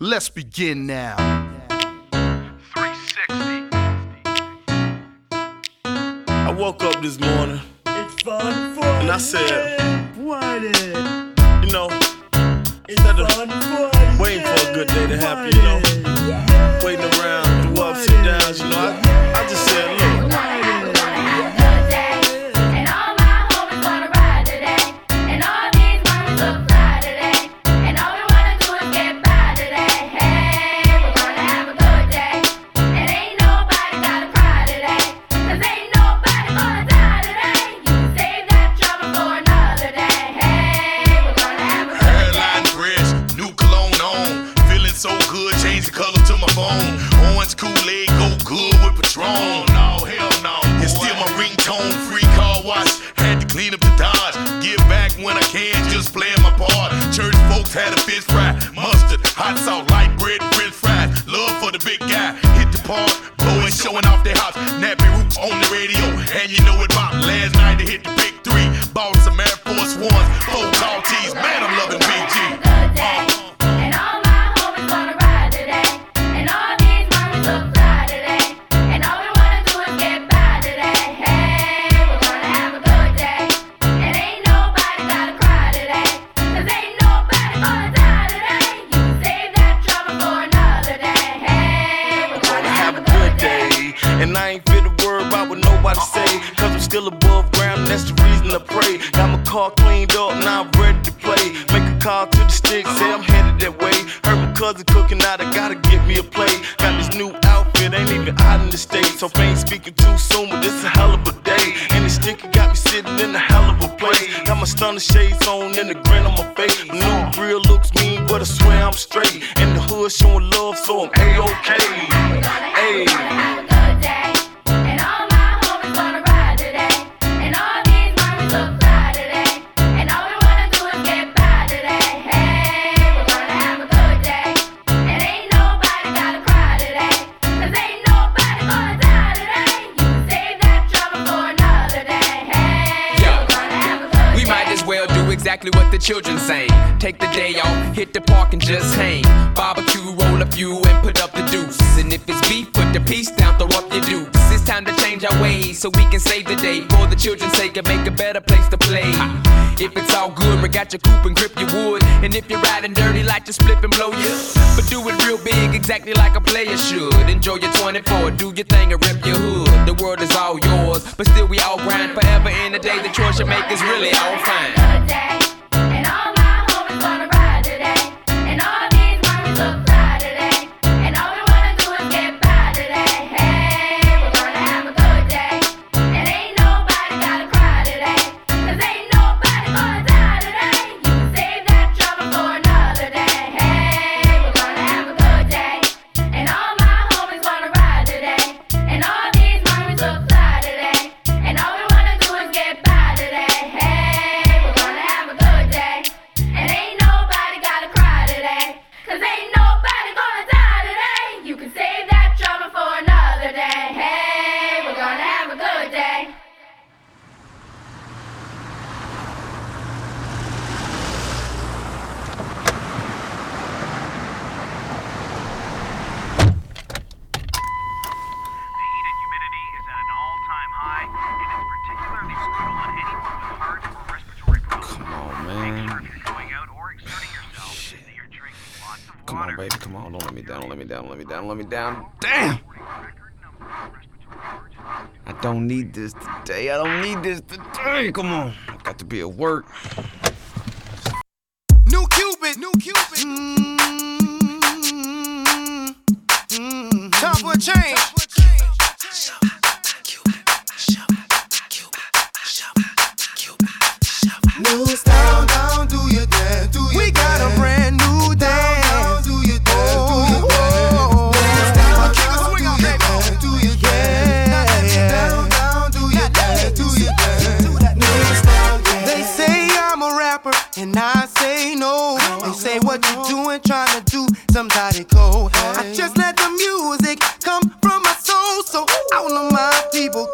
Let's begin now. 360. I woke up this morning. And I said, You know, instead of waiting for a good day to happen, you know, waiting around, the ups and downs, you know, I, I just said, Look. had mother cooking out, I gotta get me a plate. Got this new outfit, ain't even out in the States. So fame speaking too soon, but this a hell of a day. And the sticky got me sitting in a hell of a place. Got my stunner shades on and a grin on my face. My new grill looks mean, but I swear I'm straight. In the hood showing love, so I'm A-OK. take the day off, hit the park and just hang. Barbecue, roll a few and put up the deuce. And if it's beef, put the piece down, throw up your dukes. It's time to change our ways so we can save the day. For the children's sake and make a better place to play. If it's all good, we got your coupe and grip your wood. And if you're riding dirty, like just flip and blow you. But do it real big, exactly like a player should. Enjoy your 24, do your thing and rip your hood. The world is all yours, but still we all grind forever. In the day, the choice you make is really all fine. let me down. Damn! I don't need this today. I don't need this today. Come on. I got to be at work. New Cupid. New Cupid. Mm-hmm. Mm-hmm. Time for a change. say what you doing, trying to do somebody cold. I just let the music come from my soul, so all of my people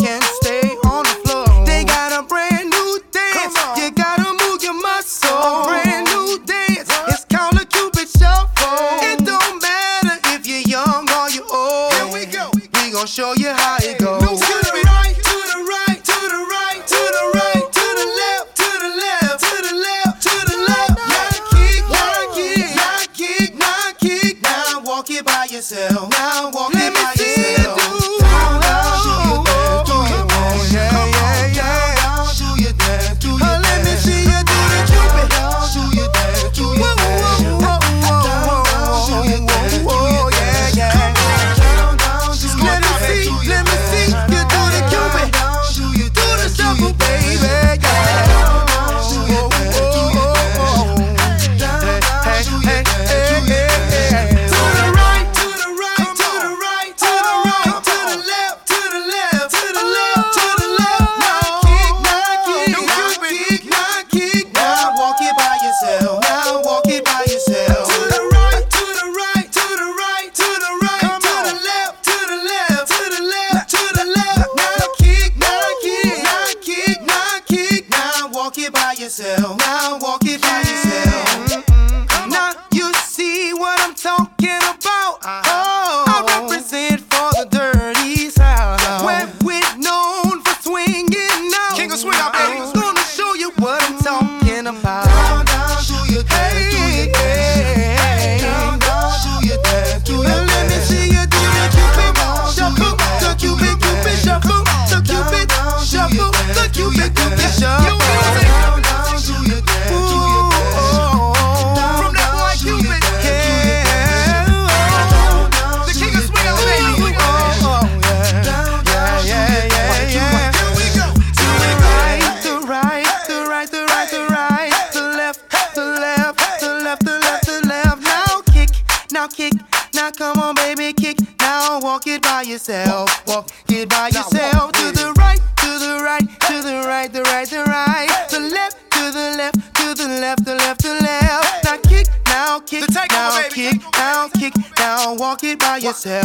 it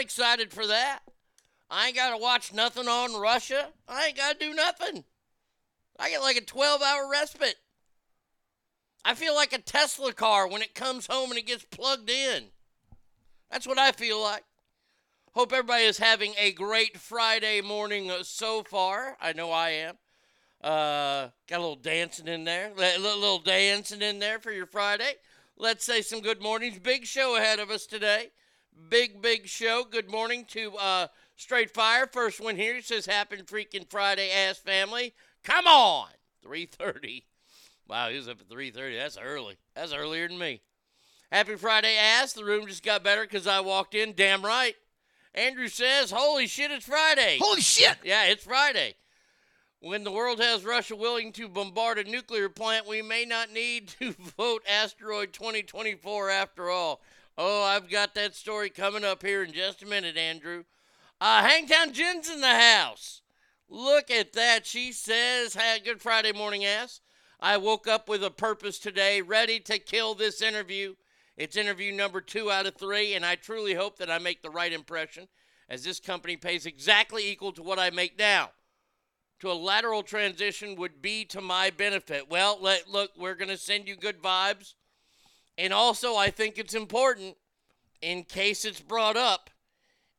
excited for that. I ain't got to watch nothing on Russia. I ain't got to do nothing. I get like a 12 hour respite. I feel like a Tesla car when it comes home and it gets plugged in. That's what I feel like. Hope everybody is having a great Friday morning so far. I know I am. Uh, got a little dancing in there. A little dancing in there for your Friday. Let's say some good mornings. Big show ahead of us today. Big, big show. Good morning to uh, Straight Fire. First one here says, Happy freaking Friday, ass family. Come on. 3.30. Wow, he was up at 3.30. That's early. That's earlier than me. Happy Friday, ass. The room just got better because I walked in. Damn right. Andrew says, Holy shit, it's Friday. Holy shit! Yeah, it's Friday. When the world has Russia willing to bombard a nuclear plant, we may not need to vote asteroid 2024 after all. Oh, I've got that story coming up here in just a minute, Andrew. Uh, Hangtown Jen's in the house. Look at that. She says, hey, Good Friday morning, ass. I woke up with a purpose today, ready to kill this interview. It's interview number two out of three, and I truly hope that I make the right impression, as this company pays exactly equal to what I make now. To a lateral transition would be to my benefit. Well, let, look, we're going to send you good vibes. And also, I think it's important, in case it's brought up,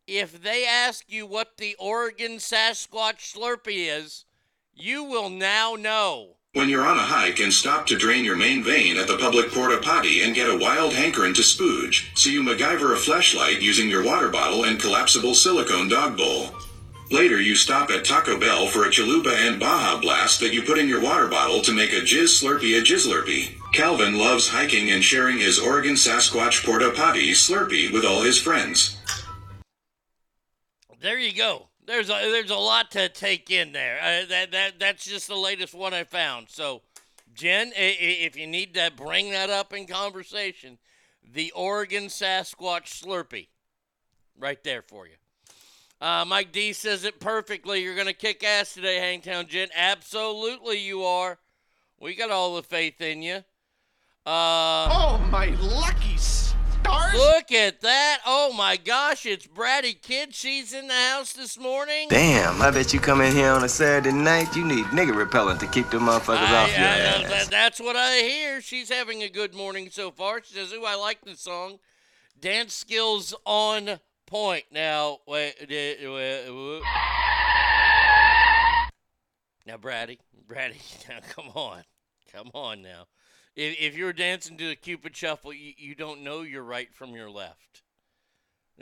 if they ask you what the Oregon Sasquatch Slurpee is, you will now know. When you're on a hike and stop to drain your main vein at the public porta potty and get a wild hankering to spooge, so you MacGyver a flashlight using your water bottle and collapsible silicone dog bowl. Later, you stop at Taco Bell for a chalupa and Baja Blast that you put in your water bottle to make a jizz slurpee a jizzlurpee. Calvin loves hiking and sharing his Oregon Sasquatch porta potty slurpee with all his friends. There you go. There's a there's a lot to take in there. Uh, that that that's just the latest one I found. So, Jen, if you need to bring that up in conversation, the Oregon Sasquatch Slurpee, right there for you. Uh, Mike D says it perfectly. You're gonna kick ass today, Hangtown Jen. Absolutely, you are. We got all the faith in you. Uh, Oh, my lucky stars! Look at that. Oh my gosh, it's Bratty Kid. She's in the house this morning. Damn, I bet you come in here on a Saturday night, you need nigga repellent to keep them motherfuckers I- off your I- ass. that- that's what I hear. She's having a good morning so far. She says, Ooh, I like the song. Dance skills on point. Now, wait. uh, wait, wait. Now, Bratty, Bratty, now come on. Come on now. If, if you're dancing to the Cupid Shuffle, you, you don't know your right from your left.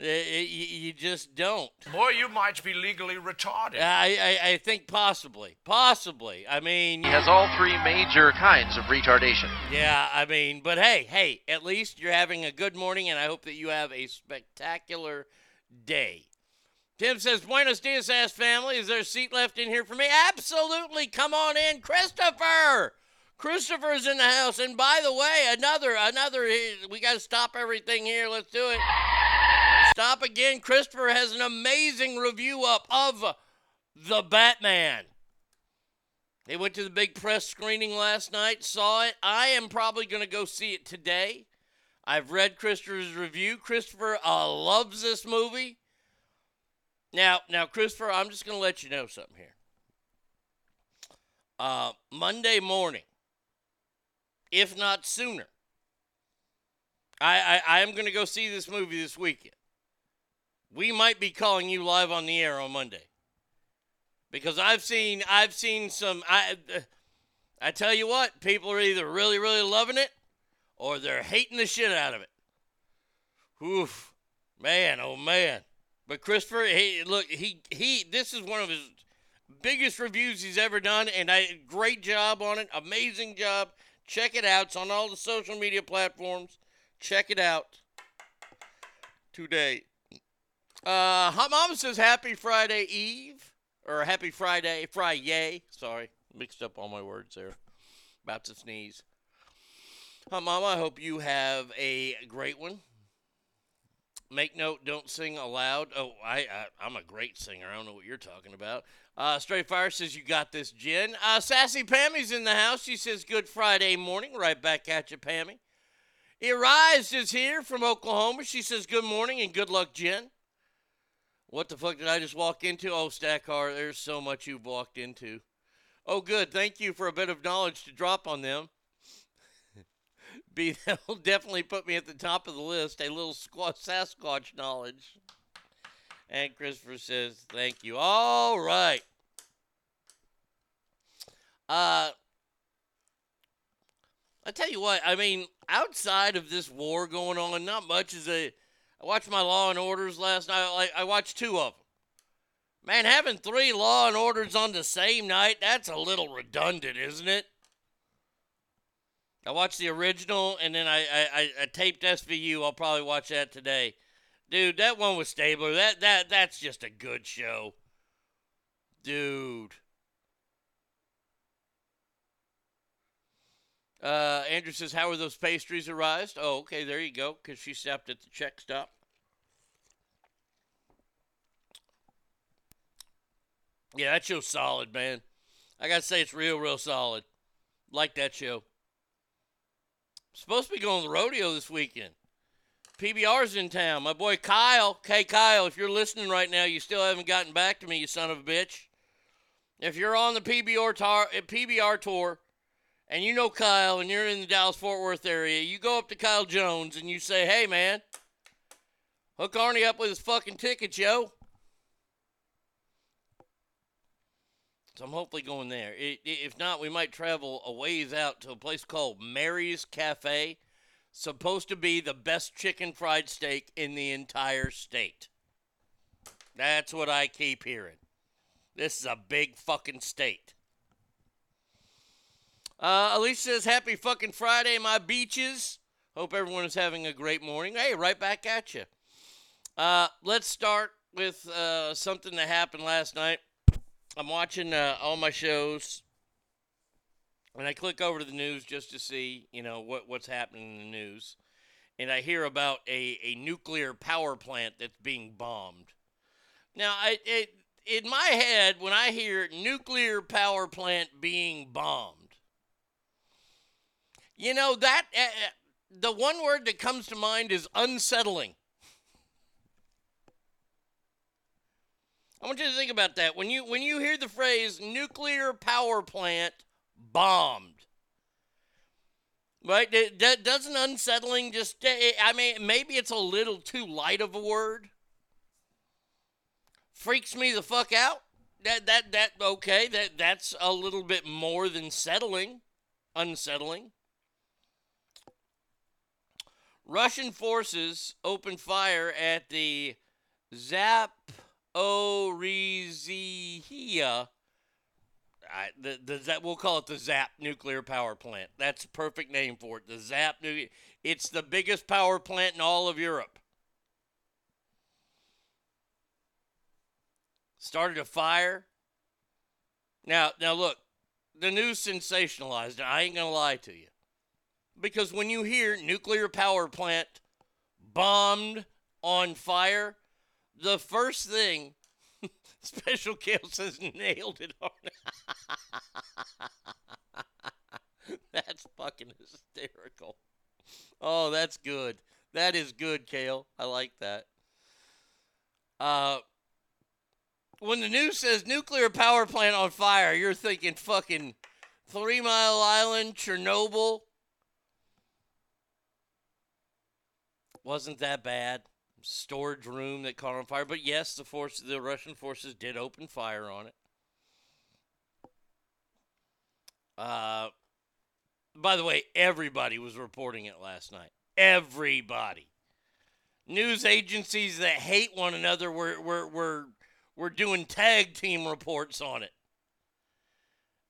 Uh, you, you just don't. Boy, you might be legally retarded. I, I, I think possibly. Possibly. I mean, He has all three major kinds of retardation. Yeah, I mean, but hey, hey, at least you're having a good morning, and I hope that you have a spectacular day. Tim says, Buenos dias, ass family. Is there a seat left in here for me? Absolutely. Come on in, Christopher. Christopher's in the house. And by the way, another, another, we got to stop everything here. Let's do it. Stop again. Christopher has an amazing review up of The Batman. They went to the big press screening last night, saw it. I am probably going to go see it today. I've read Christopher's review. Christopher uh, loves this movie. Now, now, Christopher, I'm just going to let you know something here. Uh, Monday morning, if not sooner, I, I, I am going to go see this movie this weekend. We might be calling you live on the air on Monday. because I've seen I've seen some I uh, I tell you what, people are either really really loving it or they're hating the shit out of it. Oof, man, oh man. But Christopher, he look he he this is one of his biggest reviews he's ever done, and I great job on it, amazing job. Check it out. It's on all the social media platforms. Check it out today. Uh, Hot Mama says Happy Friday Eve or Happy Friday Friday. Sorry, mixed up all my words there. About to sneeze. Hot Mama, I hope you have a great one. Make note, don't sing aloud. Oh, I, I I'm a great singer. I don't know what you're talking about. Uh, Straight Fire says you got this, Jen. Uh, Sassy Pammy's in the house. She says good Friday morning. Right back at you, Pammy. Arise is here from Oklahoma. She says good morning and good luck, Jen. What the fuck did I just walk into? Oh, Stackar, there's so much you've walked into. Oh, good. Thank you for a bit of knowledge to drop on them. B, that'll definitely put me at the top of the list. A little squa- Sasquatch knowledge. And Christopher says, thank you. All right. Uh, I tell you what, I mean, outside of this war going on, not much is a. I watched my Law and Orders last night. I watched two of them. Man, having three Law and Orders on the same night, that's a little redundant, isn't it? I watched the original and then I, I, I taped SVU. I'll probably watch that today. Dude, that one with Stabler, that that that's just a good show. Dude. Uh, Andrew says, How are those pastries arised? Oh, okay, there you go, because she stopped at the check stop. Yeah, that show's solid, man. I gotta say, it's real, real solid. Like that show. Supposed to be going to the rodeo this weekend. PBR's in town. My boy Kyle. Hey, Kyle, if you're listening right now, you still haven't gotten back to me, you son of a bitch. If you're on the PBR, tar- eh, PBR tour, and you know Kyle and you're in the Dallas Fort Worth area, you go up to Kyle Jones and you say, hey, man, hook Arnie up with his fucking tickets, yo. So I'm hopefully going there. If not, we might travel a ways out to a place called Mary's Cafe. Supposed to be the best chicken fried steak in the entire state. That's what I keep hearing. This is a big fucking state. Uh, Alicia says, Happy fucking Friday, my beaches. Hope everyone is having a great morning. Hey, right back at you. Uh, let's start with uh, something that happened last night. I'm watching uh, all my shows, and I click over to the news just to see, you know, what, what's happening in the news. And I hear about a, a nuclear power plant that's being bombed. Now, I, it, in my head, when I hear nuclear power plant being bombed, you know, that uh, the one word that comes to mind is unsettling. I want you to think about that. When you when you hear the phrase nuclear power plant bombed, right? That, doesn't unsettling just eh, eh, I mean maybe it's a little too light of a word. Freaks me the fuck out. That that that okay, that that's a little bit more than settling, unsettling. Russian forces opened fire at the Zaporizhia. I, the, the Zap, we'll call it the Zap nuclear power plant. That's a perfect name for it. The Zap nuclear. It's the biggest power plant in all of Europe. Started a fire. Now, now look, the news sensationalized. I ain't gonna lie to you. Because when you hear nuclear power plant bombed on fire, the first thing Special Kale says nailed it on. that's fucking hysterical. Oh, that's good. That is good, Kale. I like that. Uh when the news says nuclear power plant on fire, you're thinking fucking Three Mile Island, Chernobyl, wasn't that bad. Storage room that caught on fire, but yes, the force, the Russian forces did open fire on it. Uh, by the way, everybody was reporting it last night. Everybody. News agencies that hate one another were, were, were, were doing tag team reports on it.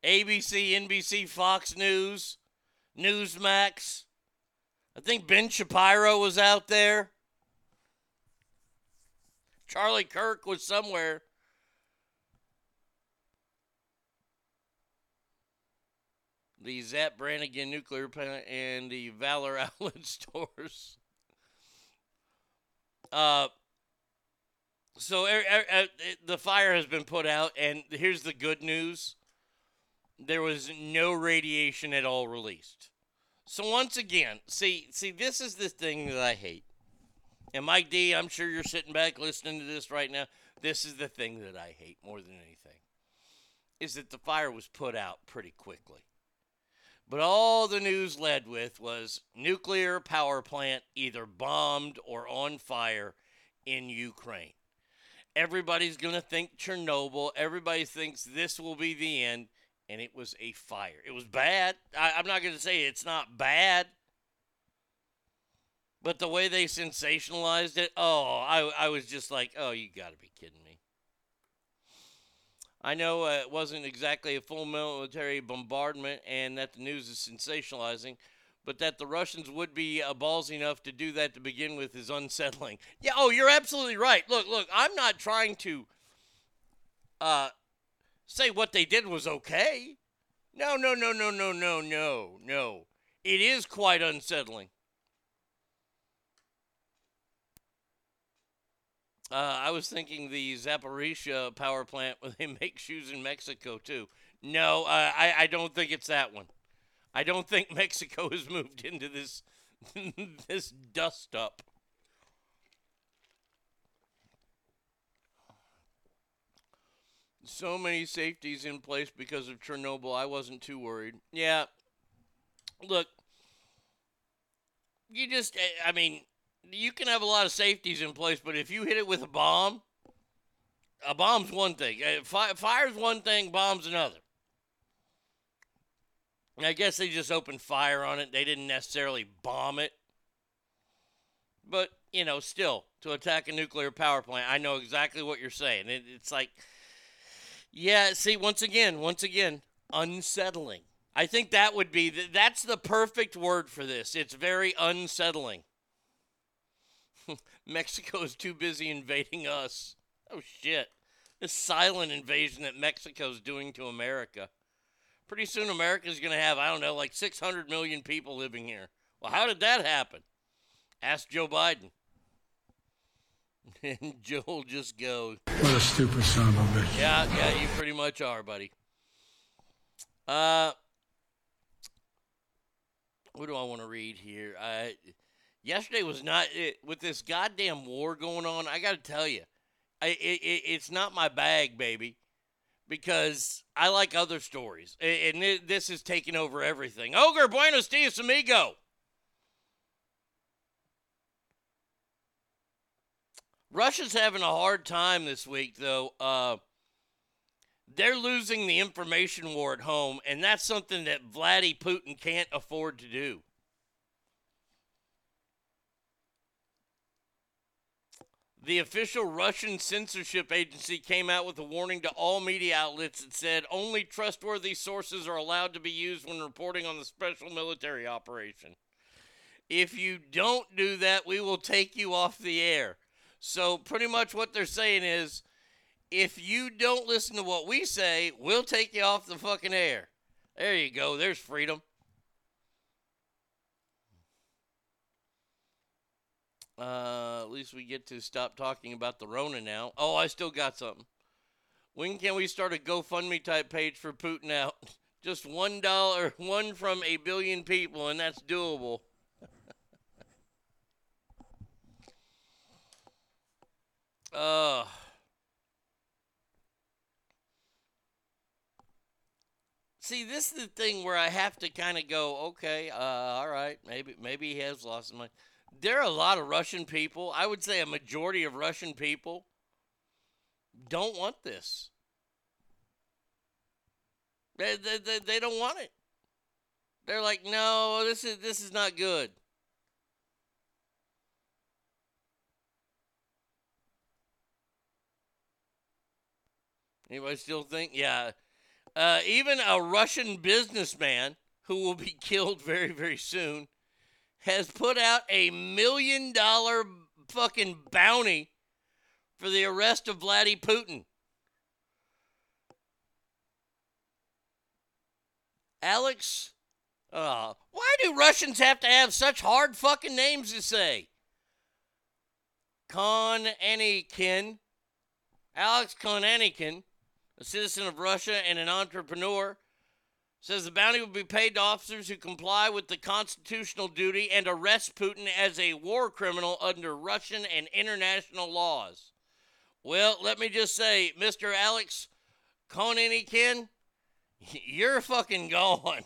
ABC, NBC, Fox News, Newsmax. I think Ben Shapiro was out there. Charlie Kirk was somewhere. The Zapp Brannigan nuclear plant and the Valor outlet stores. Uh, so er, er, er, the fire has been put out, and here's the good news: there was no radiation at all released. So once again, see, see, this is the thing that I hate. And Mike D, I'm sure you're sitting back listening to this right now. This is the thing that I hate more than anything. Is that the fire was put out pretty quickly. But all the news led with was nuclear power plant either bombed or on fire in Ukraine. Everybody's going to think Chernobyl. Everybody thinks this will be the end. And it was a fire. It was bad. I, I'm not going to say it's not bad. But the way they sensationalized it, oh, I, I was just like, oh, you got to be kidding me. I know uh, it wasn't exactly a full military bombardment and that the news is sensationalizing, but that the Russians would be uh, ballsy enough to do that to begin with is unsettling. Yeah, oh, you're absolutely right. Look, look, I'm not trying to uh, say what they did was okay. No, no, no, no, no, no, no, no. It is quite unsettling. Uh, I was thinking the Zaporizhia power plant where they make shoes in Mexico too. No, uh, I I don't think it's that one. I don't think Mexico has moved into this this dust up. So many safeties in place because of Chernobyl. I wasn't too worried. Yeah. Look, you just eh, I mean, you can have a lot of safeties in place, but if you hit it with a bomb, a bomb's one thing. Uh, fi- fire's one thing, bomb's another. I guess they just opened fire on it. They didn't necessarily bomb it. But, you know, still, to attack a nuclear power plant, I know exactly what you're saying. It, it's like, yeah, see, once again, once again, unsettling. I think that would be, the, that's the perfect word for this. It's very unsettling. Mexico is too busy invading us. Oh shit. This silent invasion that Mexico's doing to America. Pretty soon America's going to have, I don't know, like 600 million people living here. Well, how did that happen? Ask Joe Biden. And Joe will just go, What a stupid son of a bitch. yeah, yeah, you pretty much are, buddy. Uh, what do I want to read here? I yesterday was not it, with this goddamn war going on. I got to tell you, I, it, it, it's not my bag, baby, because I like other stories, and thi- this is taking over everything. Ogre, buenos dias, amigo. Russia's having a hard time this week, though. Uh, they're losing the information war at home, and that's something that Vladdy Putin can't afford to do. The official Russian censorship agency came out with a warning to all media outlets that said only trustworthy sources are allowed to be used when reporting on the special military operation. If you don't do that, we will take you off the air. So, pretty much what they're saying is if you don't listen to what we say, we'll take you off the fucking air. There you go. There's freedom. Uh, at least we get to stop talking about the Rona now. Oh, I still got something. When can we start a GoFundMe type page for Putin out? Just one dollar, one from a billion people, and that's doable. uh, see, this is the thing where I have to kind of go, okay, uh, all right, maybe maybe he has lost some money. There are a lot of Russian people. I would say a majority of Russian people don't want this. They, they, they, they don't want it. They're like, no, this is this is not good. Anybody still think? Yeah. Uh, even a Russian businessman who will be killed very, very soon has put out a million dollar fucking bounty for the arrest of Vladdy Putin. Alex, uh, why do Russians have to have such hard fucking names to say? Konanykhin, Alex Konanykhin, a citizen of Russia and an entrepreneur, says the bounty will be paid to officers who comply with the constitutional duty and arrest Putin as a war criminal under Russian and international laws. Well, let me just say, Mr. Alex Konanykhin, you're fucking gone.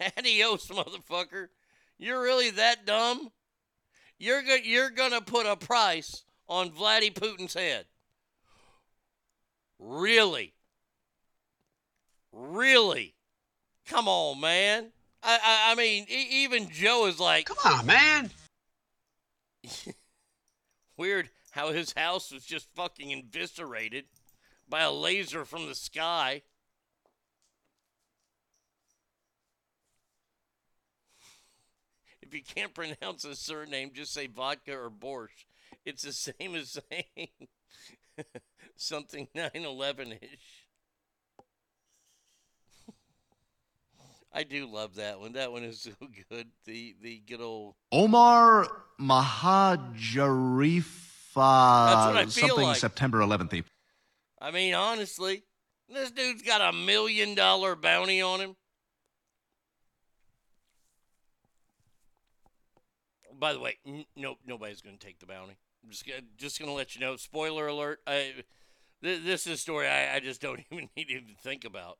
Adios, motherfucker. You're really that dumb? You're go- you're gonna put a price on Vladdy Putin's head. Really? Really? Come on, man. I I, I mean, e- even Joe is like, come on, man. Weird how his house was just fucking eviscerated by a laser from the sky. If you can't pronounce a surname, just say vodka or borscht. It's the same as saying something 9 11 ish. I do love that one. That one is so good. The the good old Omar Mahajarifa. That's what I feel something like. September 11th. I mean, honestly, this dude's got a million dollar bounty on him. By the way, n- no, nobody's going to take the bounty. I'm just gonna, just going to let you know. Spoiler alert. I, th- this is a story I, I just don't even need to even think about.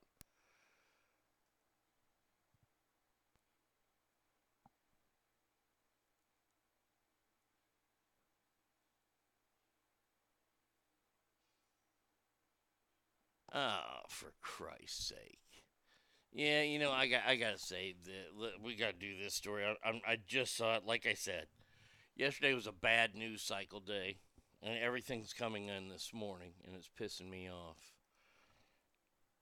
Oh, for Christ's sake. Yeah, you know, I got I gotta say that we gotta do this story. I, I I just saw it. Like I said, yesterday was a bad news cycle day, and everything's coming in this morning, and it's pissing me off.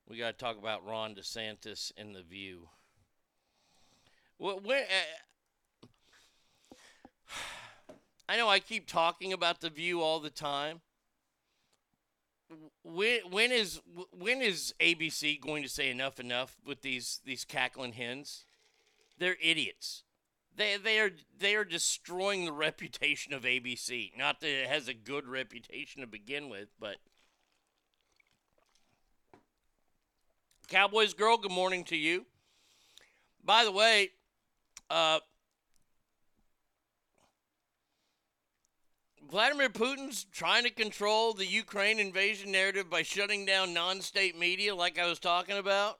We gotta talk about Ron DeSantis and the View. Well, when, uh, I know I keep talking about the View all the time when when is when is ABC going to say enough enough with these these cackling hens? They're idiots. They they are they are destroying the reputation of ABC. Not that it has a good reputation to begin with, but Cowboys girl, good morning to you. By the way, uh, Vladimir Putin's trying to control the Ukraine invasion narrative by shutting down non state media, like I was talking about.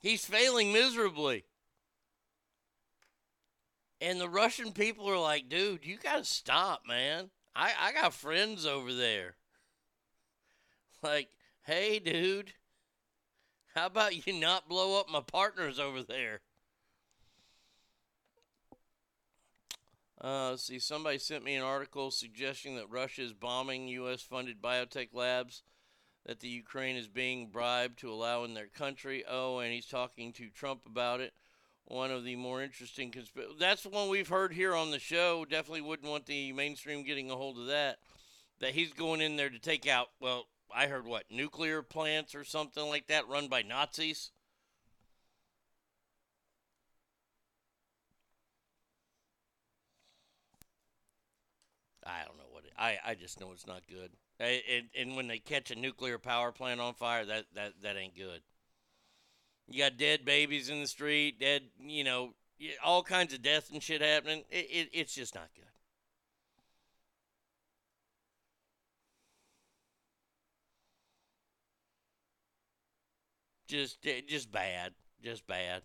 He's failing miserably. And the Russian people are like, dude, you got to stop, man. I, I got friends over there. Like, hey, dude, how about you not blow up my partners over there? Uh, see, somebody sent me an article suggesting that Russia is bombing U.S. funded biotech labs that the Ukraine is being bribed to allow in their country. Oh, and he's talking to Trump about it. One of the more interesting conspiracy. That's the one we've heard here on the show. Definitely wouldn't want the mainstream getting a hold of that. That he's going in there to take out, well, I heard what, nuclear plants or something like that run by Nazis? I don't know what it, I I just know it's not good. And, and when they catch a nuclear power plant on fire, that that that ain't good. You got dead babies in the street, dead, you know, all kinds of death and shit happening. It, it it's just not good. Just eh, just bad, just bad.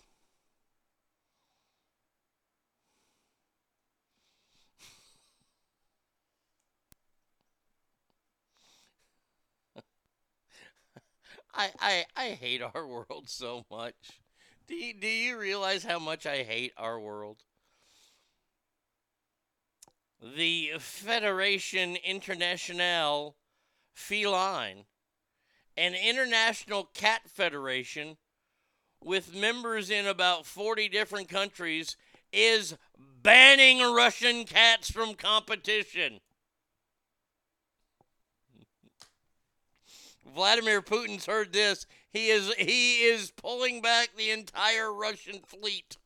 I, I I hate our world so much Do you, do you realize how much I hate our world? The Federation Internationale Feline, an international cat federation with members in about 40 different countries, is banning Russian cats from competition. Vladimir Putin's heard this. He is he is pulling back the entire Russian fleet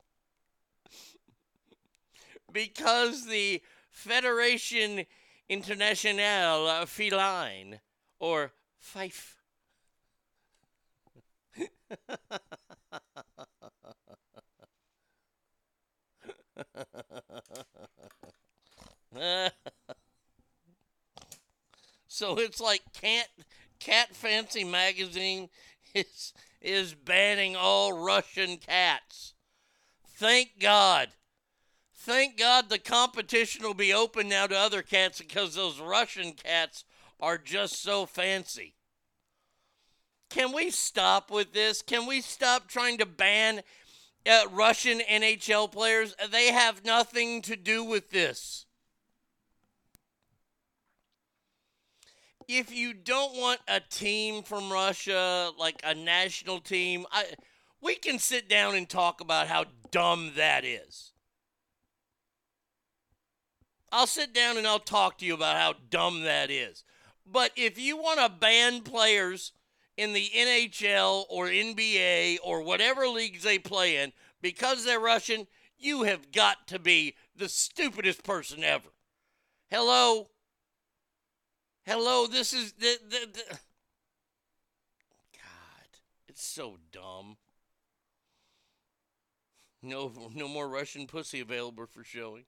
because the Federation Internationale Feline or Fife so it's like can't Cat Fancy magazine is is banning all Russian cats. Thank God. Thank God the competition will be open now to other cats because those Russian cats are just so fancy. Can we stop with this? Can we stop trying to ban uh, Russian NHL players? They have nothing to do with this. If you don't want a team from Russia, like a national team, I, we can sit down and talk about how dumb that is. I'll sit down and I'll talk to you about how dumb that is. But if you want to ban players in the NHL or NBA or whatever leagues they play in because they're Russian, you have got to be the stupidest person ever. Hello? Hello, this is the, the, the God, it's so dumb. No, no more Russian pussy available for showing.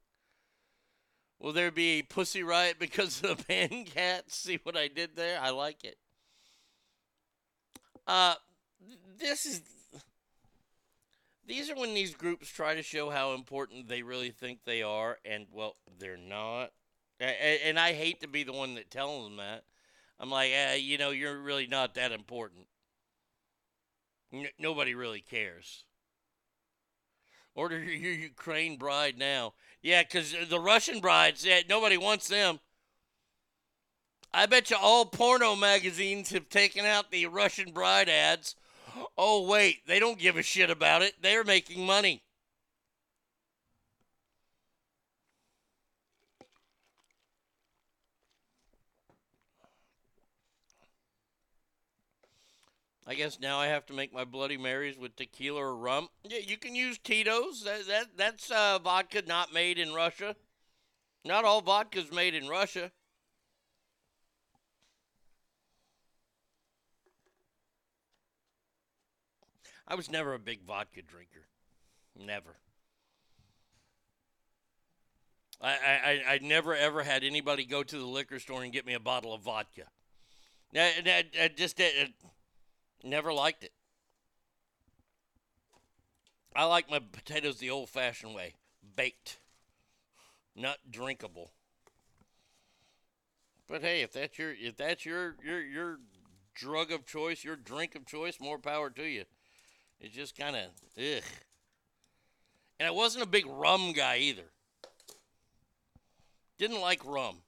Will there be a pussy riot because of the band cats? See what I did there? I like it. Uh, this is. These are when these groups try to show how important they really think they are, and well, they're not. And I hate to be the one that tells them that. I'm like, eh, you know, you're really not that important. N- nobody really cares. Order your Ukraine bride now. Yeah, because the Russian brides, yeah, nobody wants them. I bet you all porno magazines have taken out the Russian bride ads. Oh, wait, they don't give a shit about it. They're making money. I guess now I have to make my Bloody Marys with tequila or rum. Yeah, you can use Tito's. That, that that's uh, vodka not made in Russia. Not all vodka's made in Russia. I was never a big vodka drinker. Never. I, I, I never ever had anybody go to the liquor store and get me a bottle of vodka. I, I just never liked it. I like my potatoes the old fashioned way baked, not drinkable. But hey, if that's your if that's your your your drug of choice, your drink of choice, more power to you. It's just kind of ugh. And I wasn't a big rum guy either. Didn't like rum.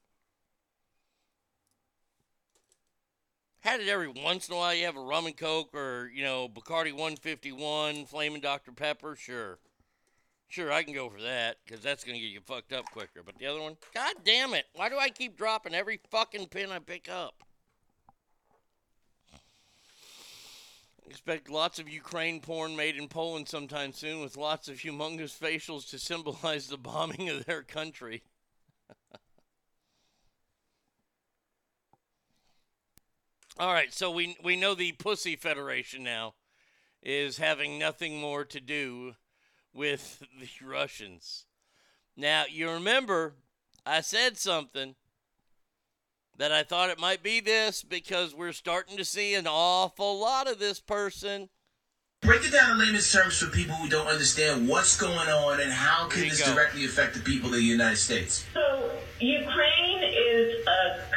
Had it every once in a while. You have a rum and coke or you know Bacardi 151, Flaming Dr Pepper. Sure, sure I can go for that because that's gonna get you fucked up quicker. But the other one, god damn it! Why do I keep dropping every fucking pin I pick up? Expect lots of Ukraine porn made in Poland sometime soon with lots of humongous facials to symbolize the bombing of their country. All right, so we we know the Pussy Federation now is having nothing more to do with the Russians. Now, you remember I said something that I thought it might be this because we're starting to see an awful lot of this person. Break it down in layman's terms for people who don't understand what's going on and how can this go. directly affect the people of the United States. So Ukraine is a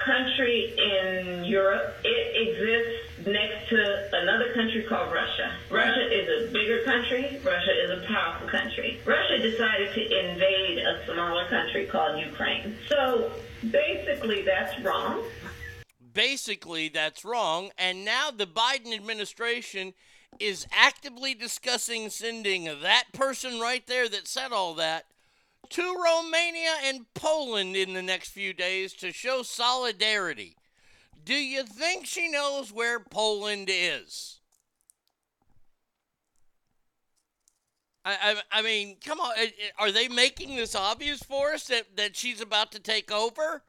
country in Europe. It exists next to another country called Russia. Russia is a bigger country. Russia is a powerful country. Russia decided to invade a smaller country called Ukraine. So basically, that's wrong. Basically, that's wrong. And now the Biden administration is actively discussing sending that person right there that said all that to Romania and Poland in the next few days to show solidarity. Do you think she knows where Poland is? I, I, mean, come on. Are they making this obvious for us that, that she's about to take over?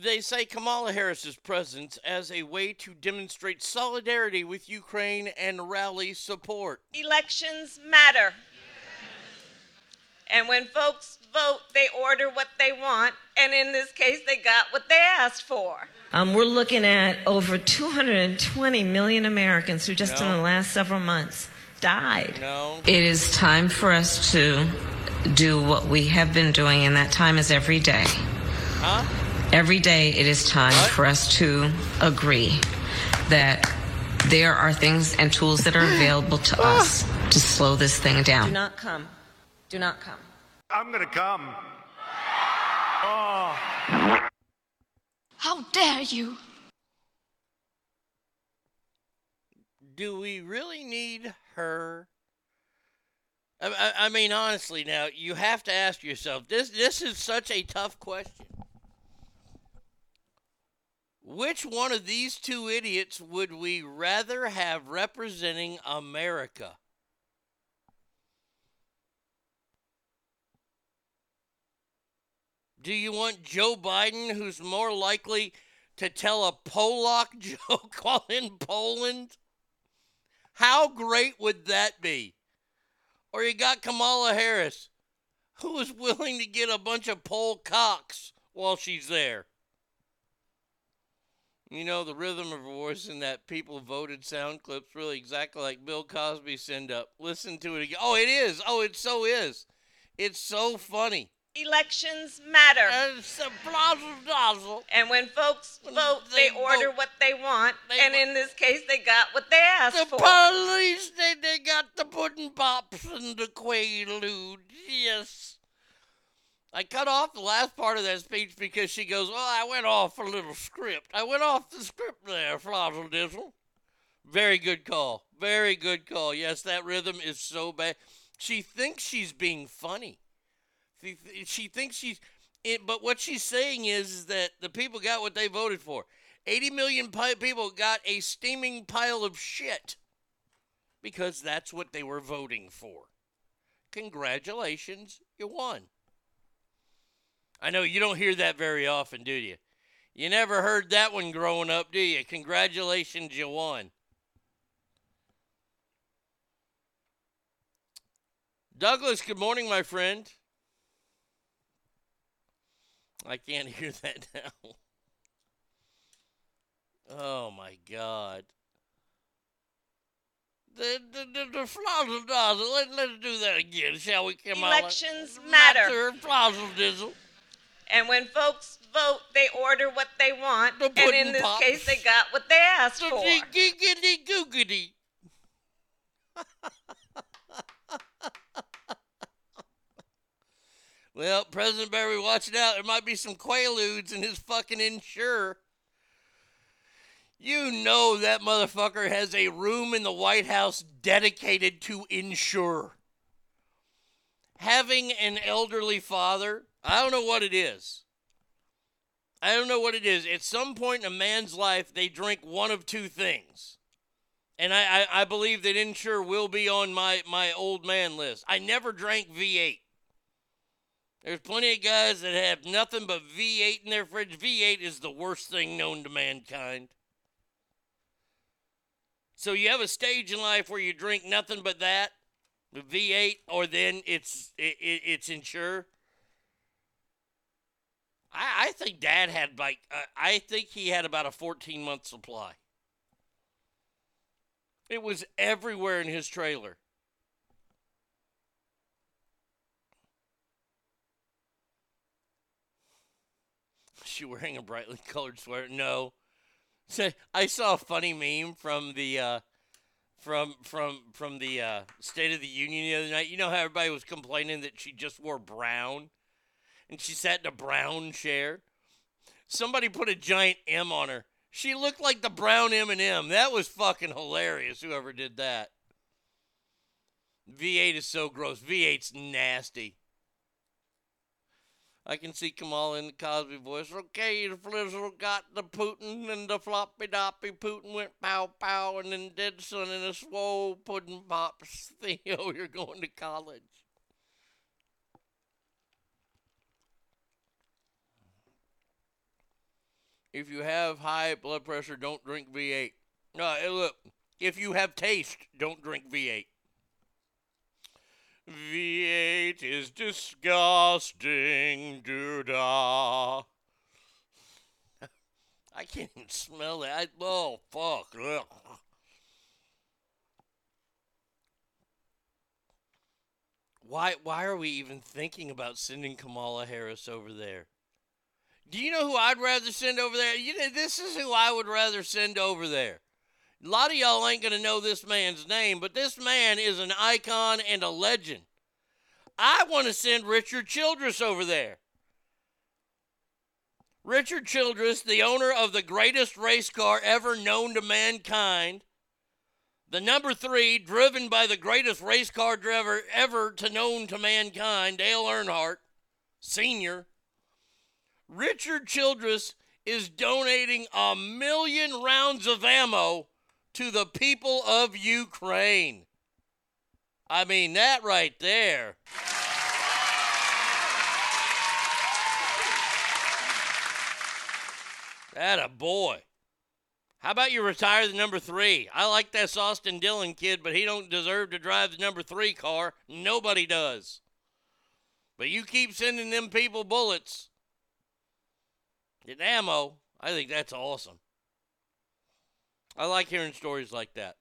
They say Kamala Harris's presence as a way to demonstrate solidarity with Ukraine and rally support. Elections matter. And when folks vote, they order what they want, and in this case, they got what they asked for. Um, we're looking at over 220 million Americans who just in the last several months died. No. It is time for us to do what we have been doing, and that time is every day. Huh? Every day it is time for us to agree that there are things and tools that are available to us to slow this thing down. Do not come. Do not come. I'm gonna come. Oh. How dare you? Do we really need her? I, I, I mean, honestly, now you have to ask yourself this. This is such a tough question. Which one of these two idiots would we rather have representing America? Do you want Joe Biden, who's more likely to tell a Polak joke while in Poland? How great would that be? Or you got Kamala Harris, who is willing to get a bunch of pole cocks while she's there. You know, the rhythm of her voice in that people voted sound clip's really exactly like Bill Cosby send up. Listen to it again. Oh, it is. Oh, it so is. It's so funny. Elections matter. It's a. And when folks vote, they they, order vote. what they want, They and in this case, they got what they asked The for. The police, they, they got the pudding pops and the quaalude. Yes. I cut off the last part of that speech because she goes, Well, I went off a little script. I went off the script there, Flazzle Dizzle. Very good call. Very good call. Yes, that rhythm is so bad. She thinks she's being funny. She, she thinks she's. It, but what she's saying is, is that the people got what they voted for. 80 million pi- people got a steaming pile of shit because that's what they were voting for. Congratulations, you won. I know you don't hear that very often, do you? You never heard that one growing up, do you? Congratulations, you won. Douglas, good morning, my friend. I can't hear that now. Oh my God. The the the, the dazzle. Let, let's do that again, shall we, Kamala? Elections matter. Flazzle dizzle. And when folks vote, they order what they want, The and in this pops. case, they got what they asked The for. giggity googity. Well, President Barry, watch it out. There might be some quaaludes in his fucking Ensure. You know that motherfucker has a room in the White House dedicated to Ensure. Having an elderly father, I don't know what it is. I don't know what it is. At some point in a man's life, they drink one of two things. And I, I, I believe that Ensure will be on my, my old man list. I never drank V8. There's plenty of guys that have nothing but V8 in their fridge. V8 is the worst thing known to mankind. So you have a stage in life where you drink nothing but that, the V8, or then it's it, it, it's Ensure. I, I think Dad had like uh, I think he had about a 14 month supply. It was everywhere in his trailer. She wearing a brightly colored sweater. No, I saw a funny meme from the uh, from from from the uh, State of the Union the other night. You know how everybody was complaining that she just wore brown and she sat in a brown chair. Somebody put a giant M on her. She looked like the brown M&M. That was fucking hilarious. Whoever did that. V8 is so gross. V8's nasty. I can see Kamala in the Cosby voice. Okay, the Flizzle got the Putin and the floppy doppy Putin went pow pow and then did son in a swole pudding pops. Theo, you're going to college. If you have high blood pressure, don't drink V8. No, hey, look, if you have taste, don't drink V8. V8 is disgusting, doo-dah. I can't even smell it. I, oh, fuck. Ugh. Why, why are we even thinking about sending Kamala Harris over there? Do you know who I'd rather send over there? You know, this is who I would rather send over there. A lot of y'all ain't going to know this man's name, but this man is an icon and a legend. I want to send Richard Childress over there. Richard Childress, the owner of the greatest race car ever known to mankind, the number three, driven by the greatest race car driver ever to known to mankind, Dale Earnhardt, Sr. Richard Childress is donating a million rounds of ammo to the people of Ukraine. I mean, that right there. That a boy. How about you retire the number three? I like this Austin Dillon kid, but he don't deserve to drive the number three car. Nobody does. But you keep sending them people bullets and ammo. I think that's awesome. I like hearing stories like that.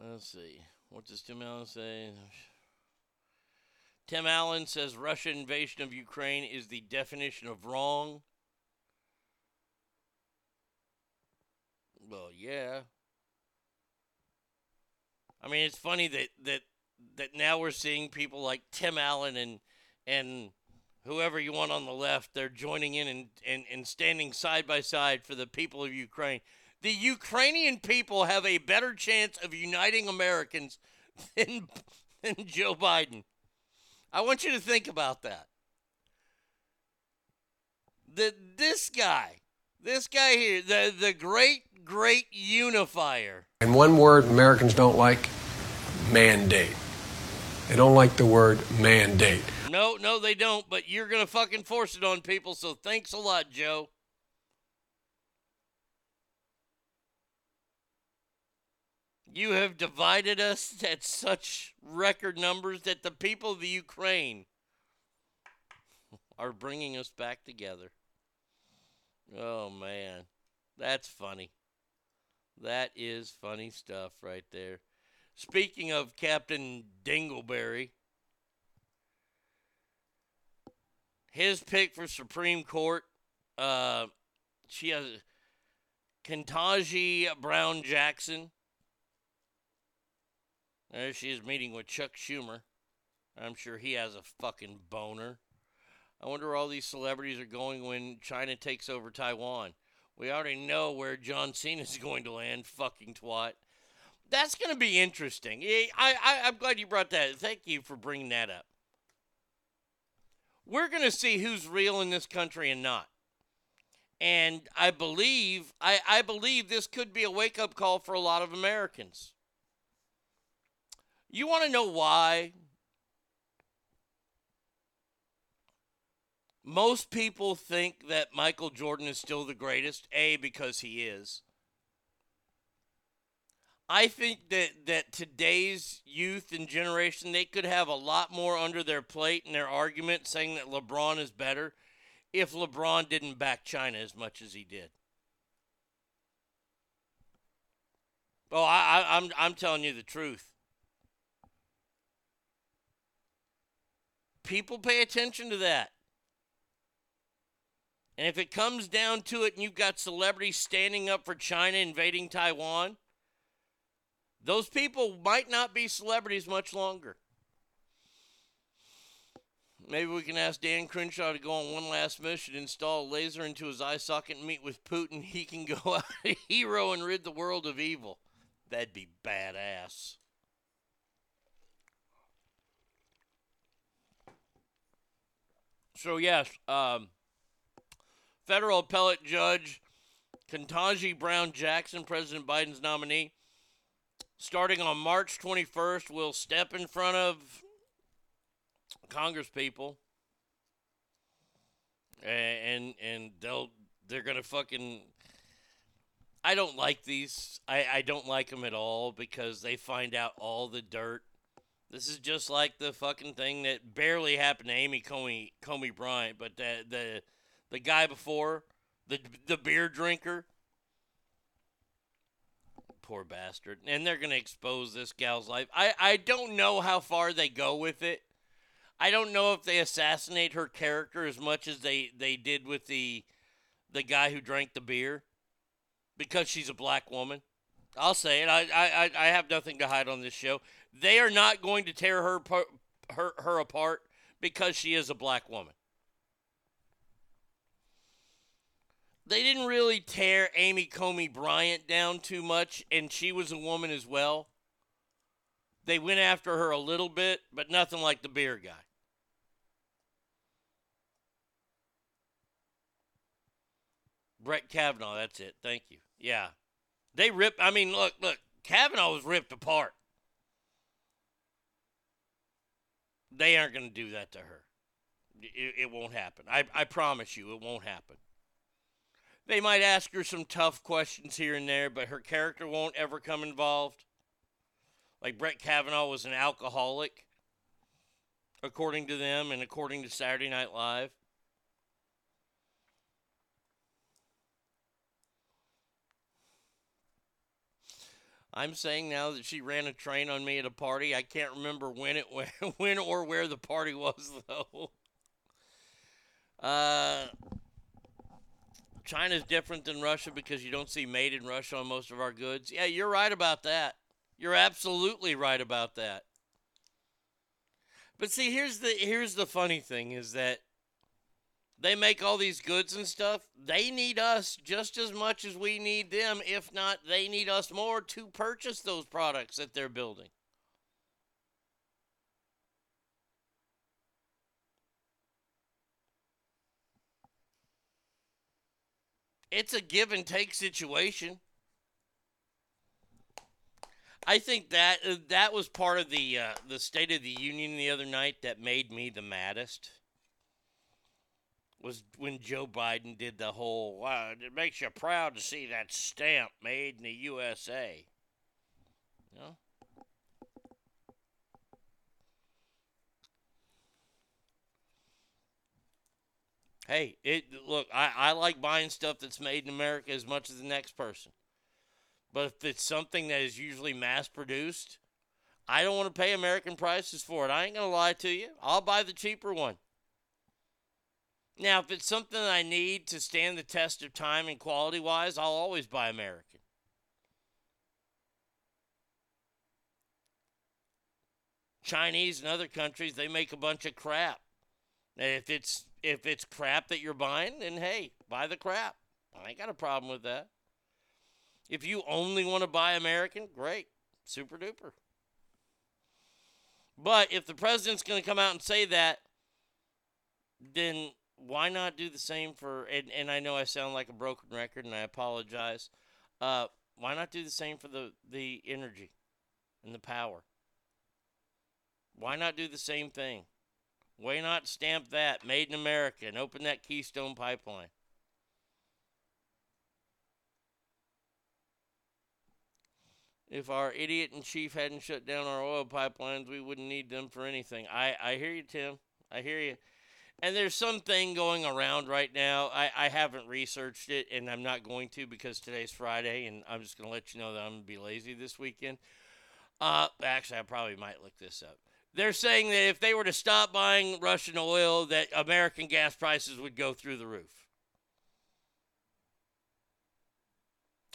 Let's see. What does Tim Allen say? Tim Allen says Russian invasion of Ukraine is the definition of wrong. Well, yeah. I mean, it's funny that that that now we're seeing people like Tim Allen and and whoever you want on the left, they're joining in and, and, and standing side by side for the people of Ukraine. The Ukrainian people have a better chance of uniting Americans than, than Joe Biden. I want you to think about that. The, this guy, this guy here, the, the great, great unifier. And one word Americans don't like mandate. They don't like the word mandate. No, no, they don't, but you're going to fucking force it on people, so thanks a lot, Joe. You have divided us at such record numbers that the people of the Ukraine are bringing us back together. Oh, man. That's funny. That is funny stuff right there. Speaking of Captain Dingleberry, his pick for Supreme Court, uh, she has Ketanji Brown Jackson. There she is meeting with Chuck Schumer. I'm sure he has a fucking boner. I wonder where all these celebrities are going when China takes over Taiwan. We already know where John Cena is going to land, fucking twat. That's going to be interesting. I, I, I'm glad you brought that. Thank you for bringing that up. We're going to see who's real in this country and not. And I believe, I, I believe this could be a wake up call for a lot of Americans. You want to know why? Most people think that Michael Jordan is still the greatest, A, because he is. I think that, that today's youth and generation, they could have a lot more under their plate in their argument saying that LeBron is better if LeBron didn't back China as much as he did. Oh, I, I, I'm, I'm telling you the truth. People pay attention to that. And if it comes down to it and you've got celebrities standing up for China invading Taiwan, those people might not be celebrities much longer. Maybe we can ask Dan Crenshaw to go on one last mission, install a laser into his eye socket, and meet with Putin. He can go out a hero and rid the world of evil. That'd be badass. So, yes, um, federal appellate judge Ketanji Brown Jackson, President Biden's nominee, starting on March 21st, will step in front of Congress people, and and they'll they're gonna fucking. I don't like these. I I don't like them at all because they find out all the dirt. This is just like the fucking thing that barely happened to Amy Coney Coney Barrett, but the the the guy before the the beer drinker. Poor bastard. And they're going to expose this gal's life. I, I don't know how far they go with it. I don't know if they assassinate her character as much as they, they did with the the guy who drank the beer because she's a black woman. I'll say it. I, I, I have nothing to hide on this show. They are not going to tear her, her, her apart because she is a black woman. They didn't really tear Amy Coney Barrett down too much, and she was a woman as well. They went after her a little bit, but nothing like the beer guy. Brett Kavanaugh, that's it. Thank you. Yeah. They ripped, I mean, look, look, Kavanaugh was ripped apart. They aren't going to do that to her. It, it won't happen. I, I promise you, it won't happen. They might ask her some tough questions here and there, but her character won't ever come involved. Like Brett Kavanaugh was an alcoholic, according to them and according to Saturday Night Live. I'm saying now that she ran a train on me at a party. I can't remember when it when or where the party was though. Uh, China's different than Russia because you don't see made in Russia on most of our goods. Yeah, you're right about that. You're absolutely right about that. But see, here's the here's the funny thing is that they make all these goods and stuff. They need us just as much as we need them, if not they need us more to purchase those products that they're building. It's a give and take situation. I think that uh, that was part of the uh, the State of the Union the other night that made me the maddest. Was when Joe Biden did the whole wow, it makes you proud to see that stamp made in the USA. You know? Hey, it look, I, I like buying stuff that's made in America as much as the next person. But if it's something that is usually mass produced, I don't want to pay American prices for it. I ain't to lie to you. I'll buy the cheaper one. Now, if it's something I need to stand the test of time and quality wise, I'll always buy American. Chinese and other countries, they make a bunch of crap. And if it's if it's crap that you're buying, then hey, buy the crap. I ain't got a problem with that. If you only want to buy American, great. Super duper. But if the president's going to come out and say that, then why not do the same for and, and I know I sound like a broken record and I apologize. Uh, why not do the same for the, the energy and the power? Why not do the same thing? Why not stamp that made in America and open that Keystone pipeline? If our idiot in chief hadn't shut down our oil pipelines, we wouldn't need them for anything. I, I hear you, Tim. I hear you. And there's something going around right now. I, I haven't researched it, and I'm not going to because today's Friday, and I'm just going to let you know that I'm going to be lazy this weekend. Uh, actually, I probably might look this up they're saying that if they were to stop buying Russian oil, that American gas prices would go through the roof.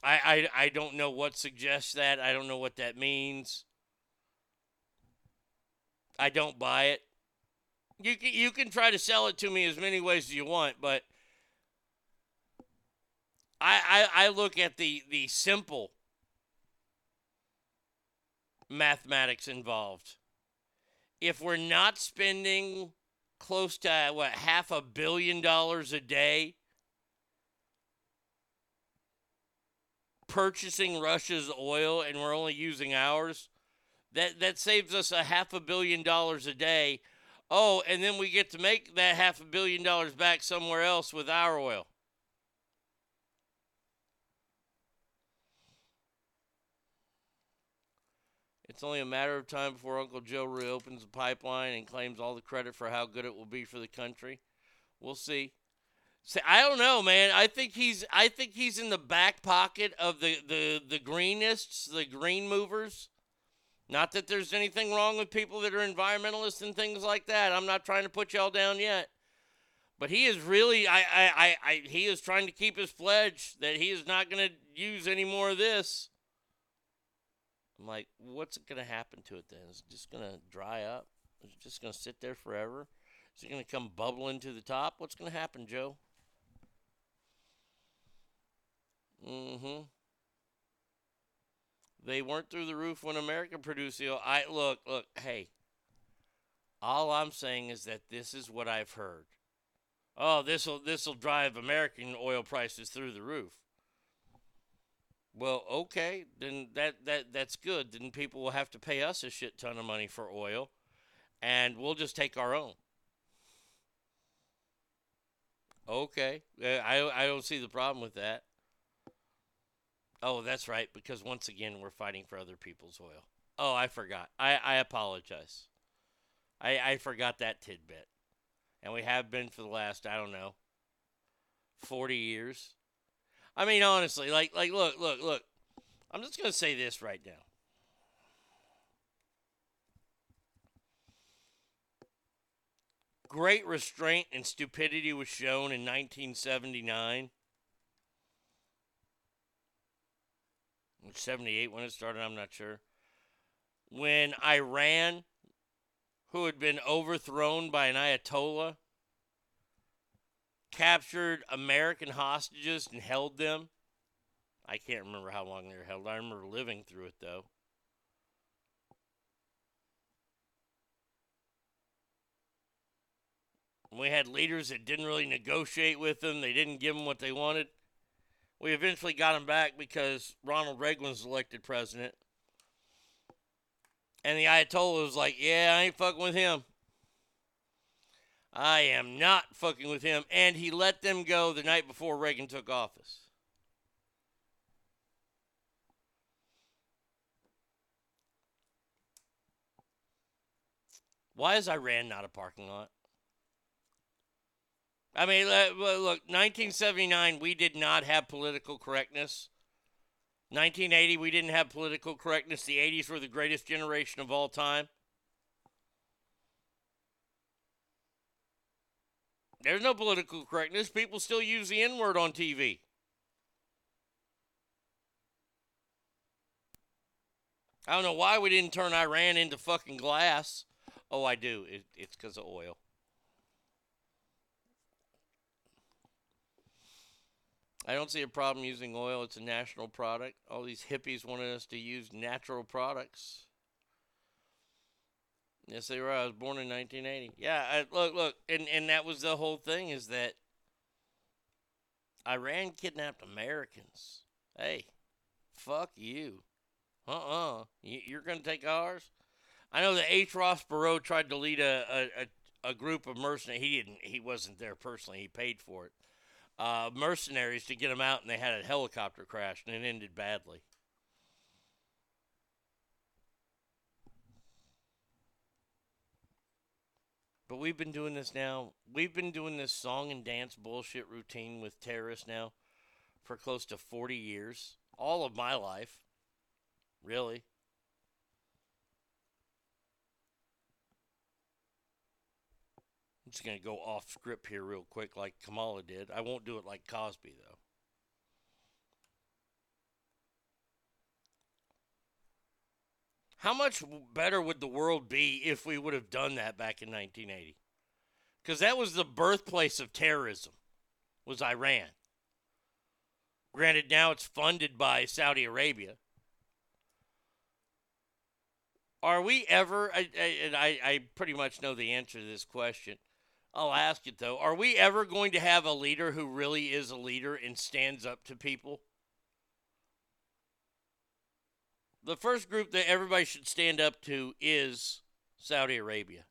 I, I, I don't know what suggests that. I don't know what that means. I don't buy it. You can, you can try to sell it to me as many ways as you want, but I, I, I look at the, the simple mathematics involved. If we're not spending close to what half a billion dollars a day purchasing Russia's oil and we're only using ours, that that saves us a half a billion dollars a day. Oh, and then we get to make that half a billion dollars back somewhere else with our oil. It's only a matter of time before Uncle Joe reopens the pipeline and claims all the credit for how good it will be for the country. We'll see. See, I don't know, man. I think he's I think he's in the back pocket of the the the greenists, the green movers. Not that there's anything wrong with people that are environmentalists and things like that. I'm not trying to put y'all down yet. But he is really I I, I, I he is trying to keep his pledge that he is not gonna use any more of this. I'm like, what's going to happen to it then? Is it just going to dry up? Is it just going to sit there forever? Is it going to come bubbling to the top? What's going to happen, Joe? Mm-hmm. They weren't through the roof when America produced oil. I look, look, hey. All I'm saying is that this is what I've heard. Oh, this will this will drive American oil prices through the roof. Well, okay, then that, that that's good. Then people will have to pay us a shit ton of money for oil, and we'll just take our own. Okay, I I don't see the problem with that. Oh, that's right, because once again we're fighting for other people's oil. Oh, I forgot. I I apologize. I I forgot that tidbit, and we have been for the last I don't know forty years. I mean, honestly, like, like, look, look, look. I'm just gonna say this right now. Great restraint and stupidity was shown in 1979. 78 when it started, I'm not sure. When Iran, who had been overthrown by an Ayatollah, captured American hostages and held them. I can't remember how long they were held. I remember living through it though. We had leaders that didn't really negotiate with them. They didn't give them what they wanted. We eventually got them back because Ronald Reagan was elected president. And the Ayatollah was like, yeah, I ain't fucking with him. I am not fucking with him. And he let them go the night before Reagan took office. Why is Iran not a parking lot? I mean, look, 1979, we did not have political correctness. 1980, we didn't have political correctness. The 80s were the greatest generation of all time. There's no political correctness. People still use the N word on TV. I don't know why we didn't turn Iran into fucking glass. Oh, I do. It, it's because of oil. I don't see a problem using oil. It's a national product. All these hippies wanted us to use natural products. Yes, they were. I was born in 1980. Yeah, I, look, look, and and that was the whole thing is that Iran kidnapped Americans. Hey, fuck you. Uh-uh. You, are gonna take ours? I know that H. Ross Perot tried to lead a, a, a group of mercenaries. He didn't. He wasn't there personally. He paid for it. Uh, mercenaries to get them out, and they had a helicopter crash, and it ended badly. But we've been doing this now. We've been doing this song and dance bullshit routine with terrorists now for close to 40 years. All of my life. Really. I'm just going to go off script here real quick like Kamala did. I won't do it like Cosby, though. How much better would the world be if we would have done that back in 1980? Because that was the birthplace of terrorism, was Iran. Granted, now it's funded by Saudi Arabia. Are we ever? I, I, and I, I pretty much know the answer to this question. I'll ask it though. Are we ever going to have a leader who really is a leader and stands up to people? The first group that everybody should stand up to is Saudi Arabia.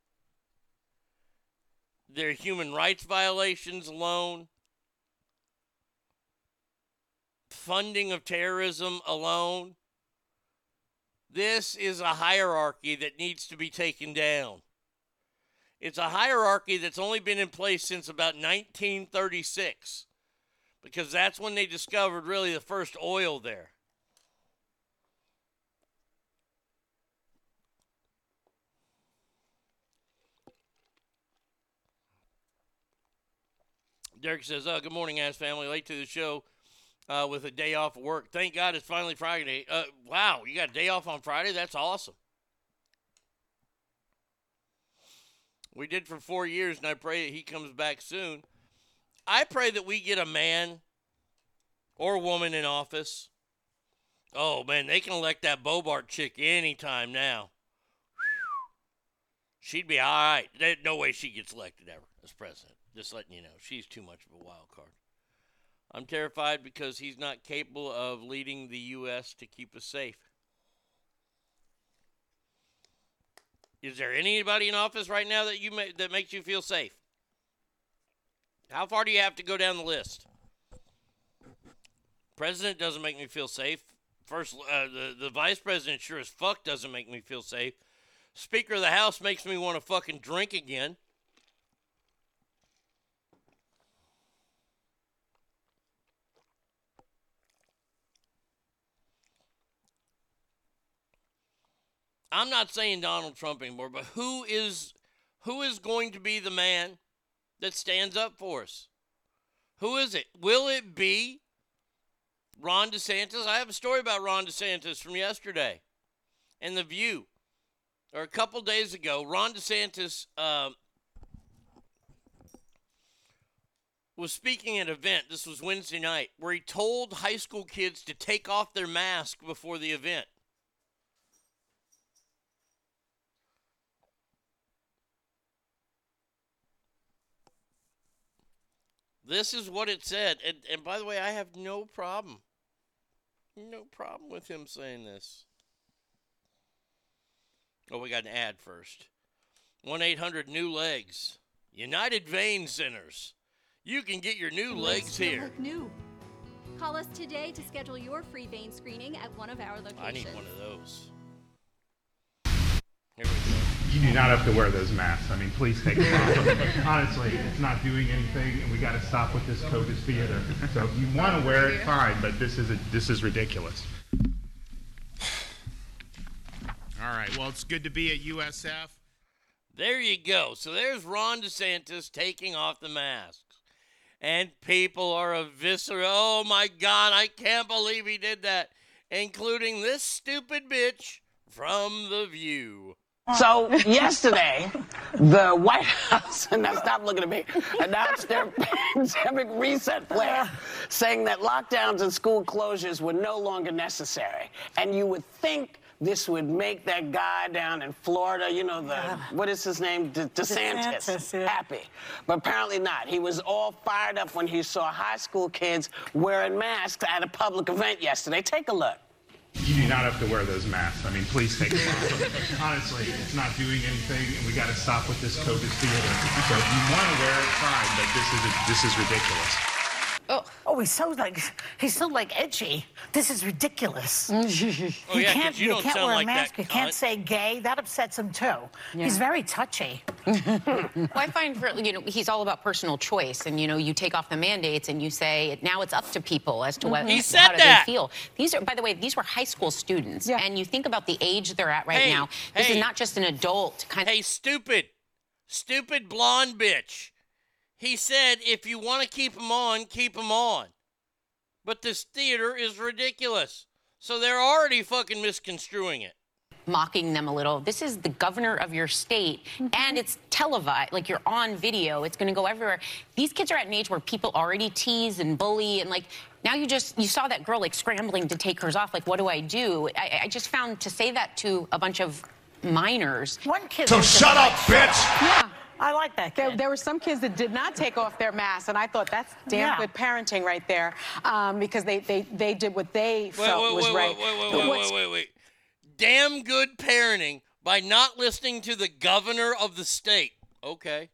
Their human rights violations alone, funding of terrorism alone. This is a hierarchy that needs to be taken down. It's a hierarchy that's only been in place since about 1936 because that's when they discovered really the first oil there. Derek says, uh, Good morning, ass family. Late to the show uh, with a day off of work. Thank God it's finally Friday. Uh, wow, you got a day off on Friday? That's awesome. We did for four years, and I pray that he comes back soon. I pray that we get a man or woman in office. Oh, man, they can elect that Boebert chick anytime now. She'd be all right. No way she gets elected ever as president. Just letting you know. She's too much of a wild card. I'm terrified because he's not capable of leading the U.S. to keep us safe. Is there anybody in office right now that you that makes you feel safe? How far do you have to go down the list? President doesn't make me feel safe. First, uh, the the vice president sure as fuck doesn't make me feel safe. Speaker of the House makes me want to fucking drink again. I'm not saying Donald Trump anymore, but who is who is going to be the man that stands up for us? Who is it? Will it be Ron DeSantis? I have a story about Ron DeSantis from yesterday in The View. Or a couple days ago, Ron DeSantis uh, was speaking at an event. This was Wednesday night, where he told high school kids to take off their mask before the event. This is what it said. And, and by the way, I have no problem. No problem with him saying this. Oh, we got an ad first. 1 800 New Legs. United Vein Centers. You can get your new legs here. look new. Call us today to schedule your free vein screening at one of our locations. I need one of those. You do not have to wear those masks. I mean, please take them off. Honestly, it's not doing anything, and we got to stop with this COVID theater. So if you want to wear it, fine, but this is a, this is ridiculous. All right. Well, it's good to be at USF. There you go. So there's Ron DeSantis taking off the masks. And people are eviscerating. Oh my God, I can't believe he did that. Including this stupid bitch from The View. So yesterday, the White House, and now stop looking at me, announced their pandemic reset plan, saying that lockdowns and school closures were no longer necessary. And you would think this would make that guy down in Florida, you know, the, what is his name? De- DeSantis, DeSantis, yeah. happy. But apparently not. He was all fired up when he saw high school kids wearing masks at a public event yesterday. Take a look. You do not have to wear those masks. I mean, please take them off. Honestly, it's not doing anything, and we got to stop with this COVID theater. So if you want to wear it, fine, but this is this is ridiculous. Oh, oh, he's so like he's so like edgy. This is ridiculous. Oh, you yeah, 'cause can't you don't can't sound wear like a mask. that you can't say gay. That upsets him too. Yeah. He's very touchy. well, I find for you know he's all about personal choice, and you know you take off the mandates and you say now it's up to people as to what mm-hmm. He how said do that. they feel. These are, by the way, these were high school students, and you think about the age they're at right Hey, now. This hey. is not just an adult kind of Hey, stupid, stupid blonde bitch. He said, if you want to keep them on, keep them on. But this theater is ridiculous. So they're already fucking misconstruing it. mocking them a little. This is the governor of your state, mm-hmm. and it's televised. Like you're on video. It's going to go everywhere. These kids are at an age where people already tease and bully, and like now you just you saw that girl like scrambling to take hers off. Like, what do I do? I, I just found to say that to a bunch of minors. One kid. So shut up, bitch! Yeah. I like that. There, there were some kids that did not take off their masks, and I thought that's damn Yeah. good parenting right there, um, because they, they, they did what they Wait, felt wait, was wait, right. wait, wait, wait, wait, wait, wait. Damn good parenting by not listening to the governor of the state. Okay.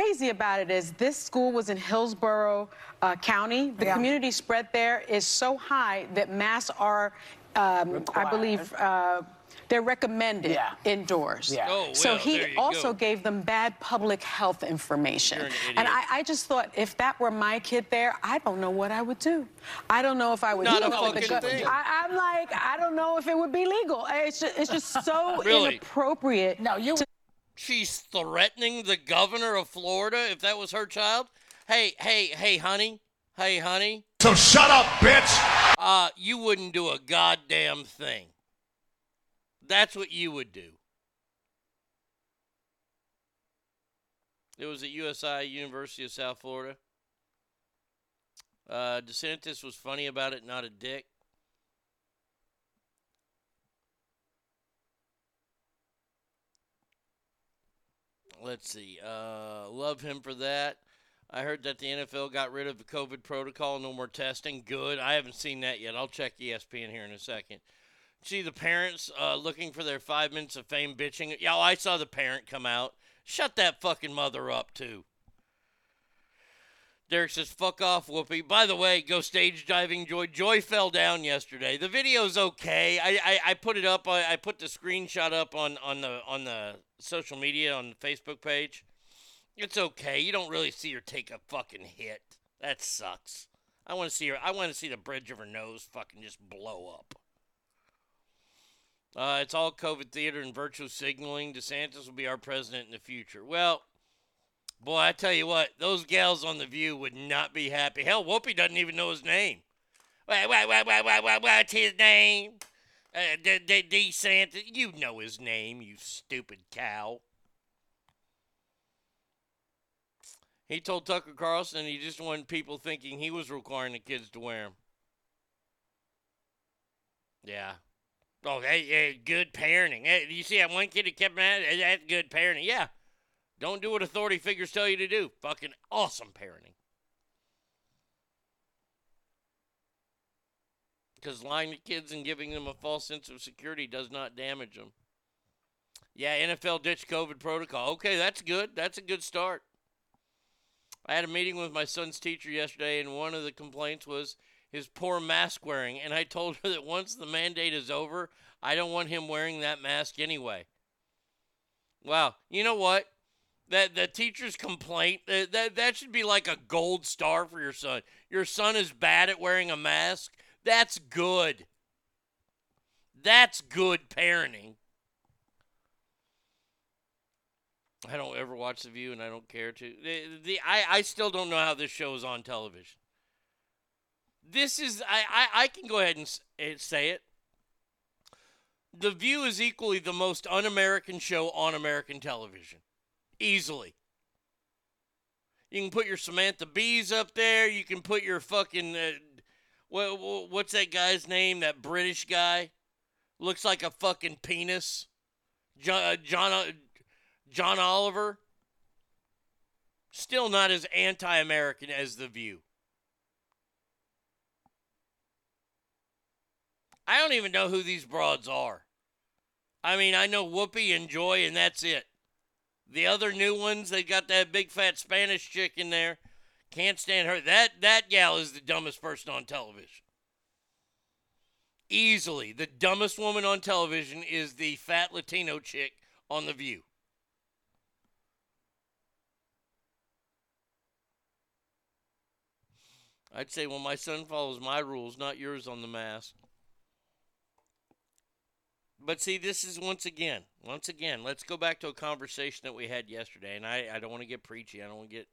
crazy about it is this school was in Hillsborough uh, County. The Yeah. community spread there is so high that masks are, um, I believe, uh, they're recommended Yeah. indoors. Yeah. Oh, so well, he there you also go. gave them bad public health information. You're an And. I, I just thought if that were my kid there, I don't know what I would do. I don't know if I would Not do a for the fucking thing. I, I'm like, I don't know if it would be legal. It's just, it's just so Really? inappropriate. No, you. She's threatening the governor of Florida if that was her child. Hey, hey, hey, honey. Hey, honey. So shut up, bitch! Uh, you wouldn't do a goddamn thing. That's what you would do. It was at USI, University of South Florida. Uh, DeSantis was funny about it, not a dick. Let's see. Uh, love him for that. I heard that the NFL got rid of the COVID protocol, no more testing. Good. I haven't seen that yet. I'll check ESPN here in a second. See the parents uh, looking for their five minutes of fame bitching. Yeah, I saw the parent come out. Shut that fucking mother up, too. Derek says, fuck off, Whoopi. By the way, go stage diving, Joy. Joy fell down yesterday. The video's okay. I, I, I put it up. I, I put the screenshot up on, on the on the social media on the Facebook page. It's okay. You don't really see her take a fucking hit. That sucks. I want to see her. I want to see the bridge of her nose fucking just blow up. Uh, it's all COVID theater and virtual signaling. DeSantis will be our president in the future. Well, boy, I tell you what, those gals on The View would not be happy. Hell, Whoopi doesn't even know his name. What, what, what, what, what, what, what's his name? Uh, D- D- DeSantis. You know his name, you stupid cow. He told Tucker Carlson he just wanted people thinking he was requiring the kids to wear them. Yeah. Oh, hey, hey, good parenting. You see that one kid that kept mad? That's good parenting. Yeah. Don't do what authority figures tell you to do. Fucking awesome parenting. Because lying to kids and giving them a false sense of security does not damage them. Yeah, NFL ditch COVID protocol. Okay, that's good. That's a good start. I had a meeting with my son's teacher yesterday, and one of the complaints was his poor mask wearing. And I told her that once the mandate is over, I don't want him wearing that mask anyway. Wow. You know what? That the teacher's complaint that, that that should be like a gold star for your son. Your son is bad at wearing a mask. That's good. That's good parenting. I don't ever watch The View, and I don't care to. The, the I, I still don't know how this show is on television. This is I, I, I can go ahead and say it. The View is equally the most un-American show on American television, easily. You can put your Samantha Bees up there. You can put your fucking uh, what, what's that guy's name? That British guy looks like a fucking penis. John uh, John uh, John Oliver. Still not as anti-American as The View. I don't even know who these broads are. I mean, I know Whoopi and Joy, and that's it. The other new ones, they got that big fat Spanish chick in there. Can't stand her. That that gal is the dumbest person on television. Easily, the dumbest woman on television is the fat Latino chick on The View. I'd say, well, my son follows my rules, not yours on the mask. But see, this is once again, once again, let's go back to a conversation that we had yesterday. And I, I don't want to get preachy. I don't want to get.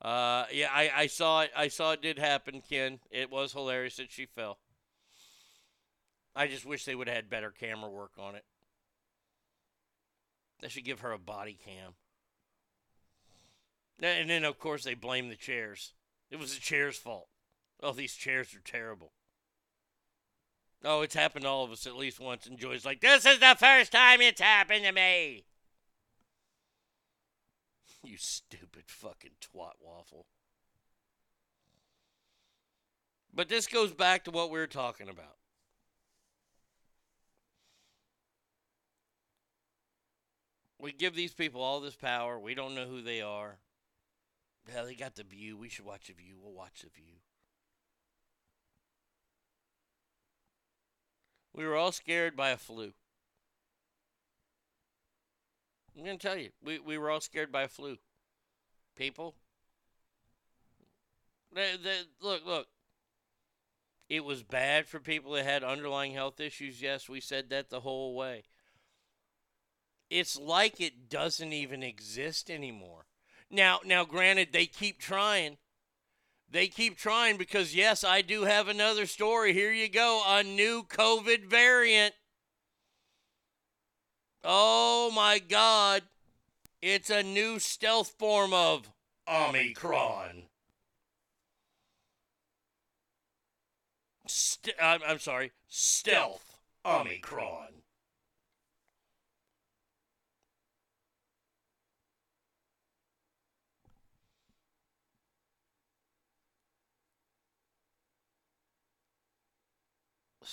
Uh, yeah, I, I saw it. I saw it did happen, Ken. It was hilarious that she fell. I just wish they would have had better camera work on it. They should give her a body cam. And then, of course, they blame the chairs. It was the chairs' fault. Oh, these chairs are terrible. Oh, it's happened to all of us at least once. And Joy's like, this is the first time it's happened to me. You stupid fucking twat waffle. But this goes back to what we were talking about. We give these people all this power. We don't know who they are. Hell, they got the view. We should watch the view. We'll watch the view. We were all scared by a flu. I'm going to tell you, we, we were all scared by a flu. People. They, they, look, look. It was bad for people that had underlying health issues. Yes, we said that the whole way. It's like it doesn't even exist anymore. Now, now granted they keep trying. They keep trying because yes, I do have another story. Here you go, a new COVID variant. Oh my god. It's a new stealth form of Omicron. St- I'm, I'm sorry, stealth Omicron.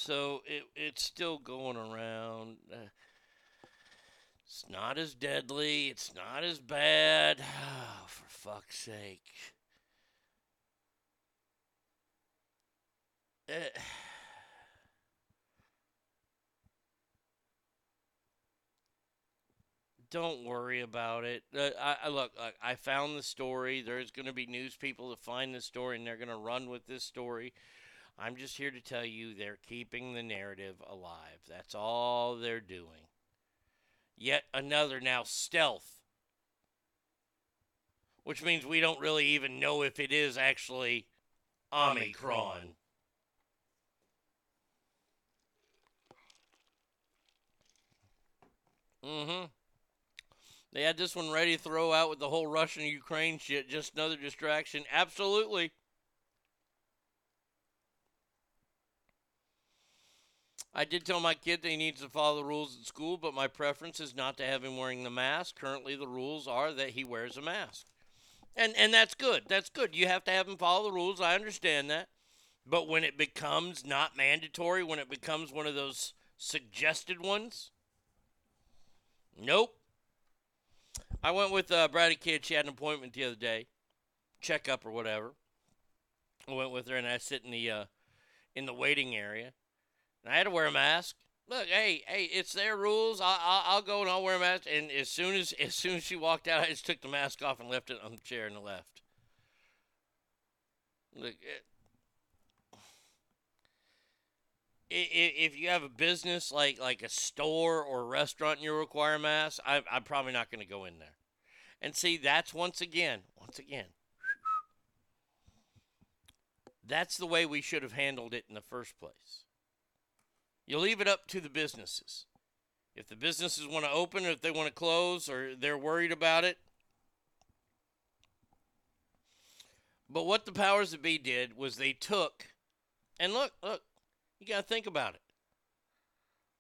So it it's still going around. Uh, it's not as deadly. It's not as bad. Oh, for fuck's sake. Eh. don't worry about it. Uh, I, I look, I, I found the story. There's going to be news people that find the story, and they're going to run with this story. I'm just here to tell you they're keeping the narrative alive. That's all they're doing. Yet another now stealth, which means we don't really even know if it is actually Omicron. Mm-hmm. They had this one ready to throw out with the whole Russian Ukraine shit. Just another distraction. Absolutely. I did tell my kid that he needs to follow the rules at school, but my preference is not to have him wearing the mask. Currently, the rules are that he wears a mask. And and that's good. That's good. You have to have him follow the rules. I understand that. But when it becomes not mandatory, when it becomes one of those suggested ones, nope. I went with uh, Brady Kid. She had an appointment the other day, checkup or whatever. I went with her and I sit in the uh, in the waiting area. I had to wear a mask. Look, hey, hey, it's their rules. I, I, I'll go and I'll wear a mask. And as soon as as soon as she walked out, I just took the mask off and left it on the chair and left. Look, it, if you have a business like like a store or a restaurant and you require a mask, I, I'm probably not going to go in there. And see, that's once again, once again, that's the way we should have handled it in the first place. You leave it up to the businesses. If the businesses want to open or if they want to close or they're worried about it. But what the powers that be did was they took, and look, look, you got to think about it.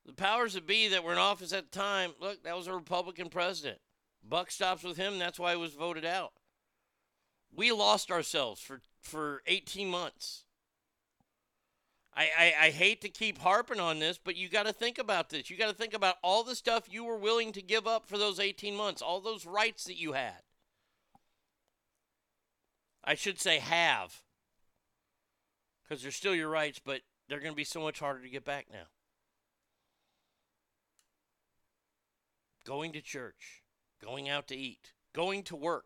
The powers that be that were in office at the time, look, that was a Republican president. Buck stops with him, that's why he was voted out. We lost ourselves for, for 18 months. I, I, I, hate to keep harping on this, but you got to think about this. You got to think about all the stuff you were willing to give up for those 18 months, all those rights that you had. I should say have, because they're still your rights, but they're going to be so much harder to get back now. Going to church, going out to eat, going to work,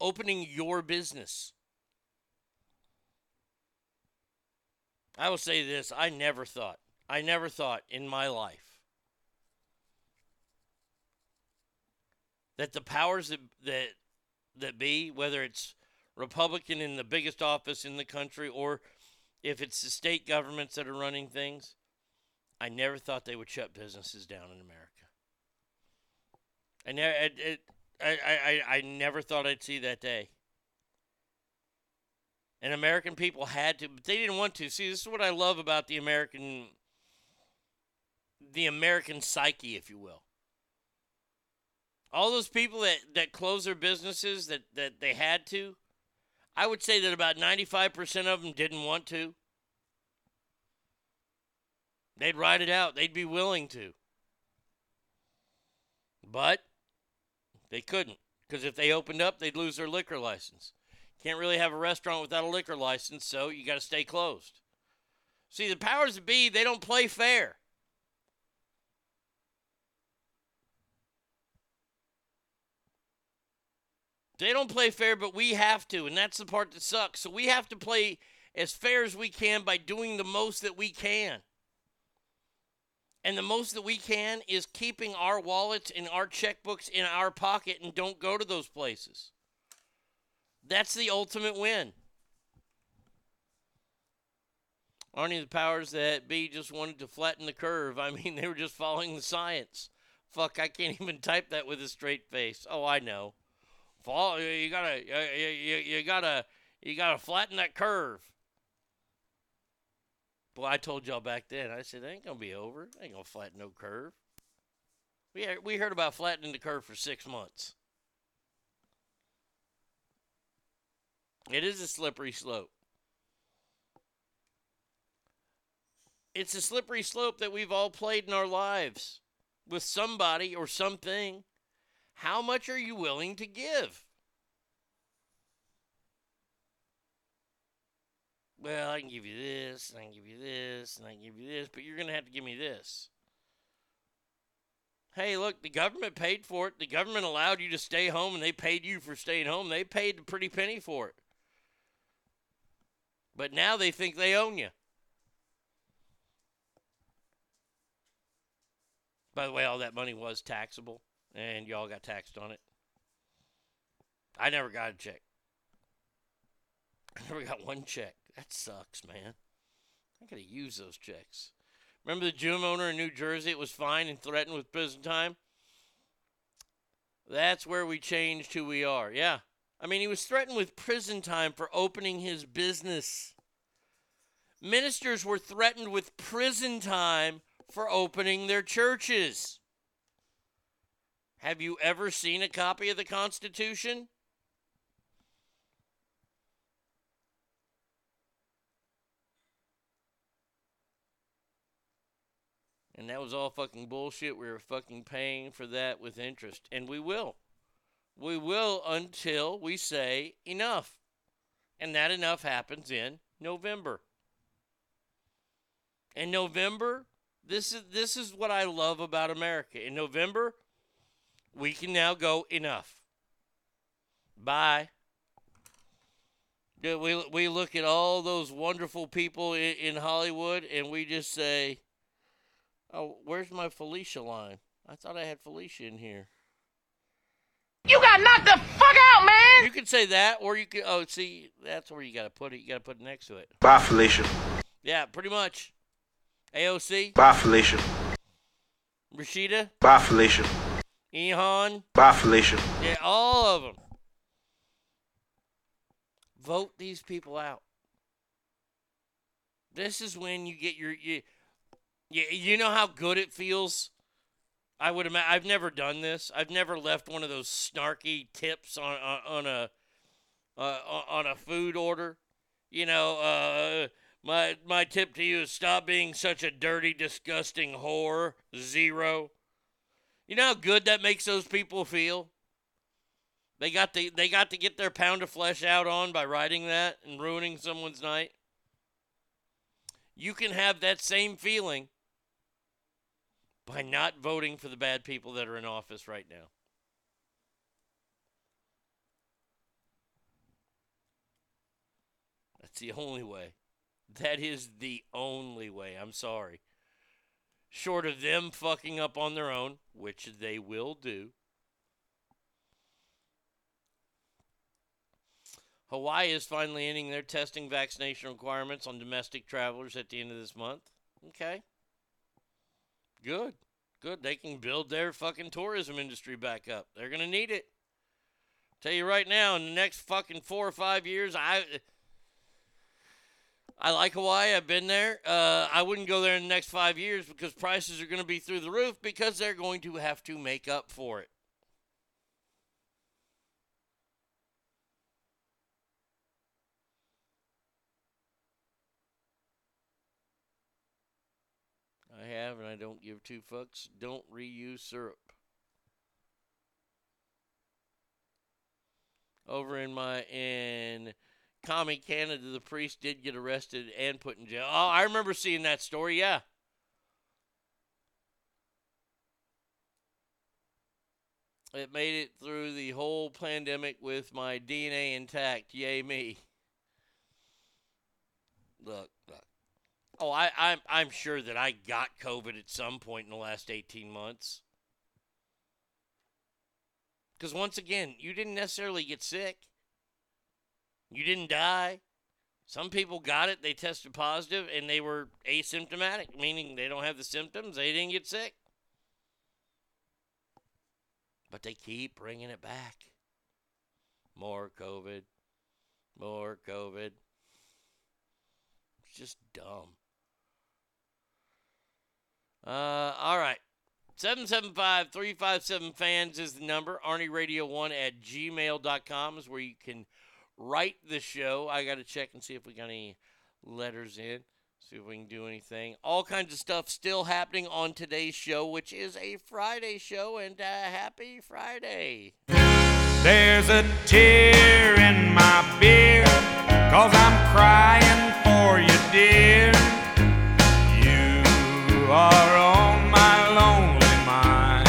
opening your business. I will say this I never thought, I never thought in my life that the powers that, that, that be, whether it's Republican in the biggest office in the country or if it's the state governments that are running things, I never thought they would shut businesses down in America. I never, it, it, I, I, I I never thought I'd see that day. And American people had to, but they didn't want to. See, this is what I love about the American, the American psyche, if you will. All those people that, that close their businesses that, that they had to, I would say that about 95% of them didn't want to. They'd ride it out. They'd be willing to. But they couldn't because if they opened up, they'd lose their liquor license. Can't really have a restaurant without a liquor license, so you got to stay closed. See, the powers that be, they don't play fair. They don't play fair, but we have to, and that's the part that sucks. So we have to play as fair as we can by doing the most that we can. And the most that we can is keeping our wallets and our checkbooks in our pocket and don't go to those places. That's the ultimate win. Aren't the powers that be just wanted to flatten the curve? I mean, they were just following the science. Fuck, I can't even type that with a straight face. Oh, I know. Fall, you gotta, you, you, you gotta, you gotta flatten that curve. Boy, I told y'all back then. I said, ain't gonna be over. Ain't gonna flatten no curve. We we heard about flattening the curve for six months. It is a slippery slope. It's a slippery slope that we've all played in our lives with somebody or something. How much are you willing to give? Well, I can give you this, and I can give you this, and I can give you this, but you're going to have to give me this. Hey, look, the government paid for it. The government allowed you to stay home, and they paid you for staying home. They paid a pretty penny for it. But now they think they own you. By the way, all that money was taxable, and y'all got taxed on it. I never got a check. I never got one check. That sucks, man. I gotta use those checks. Remember the gym owner in New Jersey? It was fined and threatened with prison time. That's where we changed who we are. Yeah. I mean, he was threatened with prison time for opening his business. Ministers were threatened with prison time for opening their churches. Have you ever seen a copy of the Constitution? And that was all fucking bullshit. We were fucking paying for that with interest. And we will. We will until we say enough. And that enough happens in November. In November, this is this is what I love about America. In November, we can now go enough. Bye. We we look at all those wonderful people in, in Hollywood and we just say, "Oh, where's my Felicia line? I thought I had Felicia in here." You got knocked the fuck out, man! You could say that, or you could. Oh, see, that's where you got to put it. You got to put it next to it. Bye, Felicia. Yeah, pretty much. AOC. Bye, Felicia. Rashida. Bye, Felicia. Ilhan. Bye, Felicia. Yeah, all of them. Vote these people out. This is when you get your you, you, you know how good it feels. I would imagine. I've never done this. I've never left one of those snarky tips on on, on a uh, on a food order. You know, uh, my my tip to you is stop being such a dirty, disgusting whore. Zero. You know how good that makes those people feel. They got to they got to get their pound of flesh out on by writing that and ruining someone's night. You can have that same feeling by not voting for the bad people that are in office right now. That's the only way. That is the only way. I'm sorry. Short of them fucking up on their own, which they will do. Hawaii is finally ending their testing vaccination requirements on domestic travelers at the end of this month. Okay. Good. Good. They can build their fucking tourism industry back up. They're gonna need it. Tell you right now, in the next fucking four or five years, I I like Hawaii. I've been there. Uh, I wouldn't go there in the next five years because prices are going to be through the roof because they're going to have to make up for it. I have, and I don't give two fucks. Don't reuse syrup. Over in my in Commie Canada, the priest did get arrested and put in jail. Oh, I remember seeing that story. Yeah. It made it through the whole pandemic with my DNA intact. Yay me. Look. Oh, I, I'm I'm sure that I got COVID at some point in the last 18 months. Because once again, you didn't necessarily get sick. You didn't die. Some people got it, they tested positive, and they were asymptomatic, meaning they don't have the symptoms, they didn't get sick. But they keep bringing it back. More COVID. More COVID. It's just dumb. Uh, all right. 775 357 fans is the number. ArnieRadio1 at gmail.com is where you can write the show. I got to check and see if we got any letters in, see if we can do anything. All kinds of stuff still happening on today's show, which is a Friday show, and uh, happy Friday. There's a tear in my beer, cause I'm crying for you, dear. Are on my lonely mind.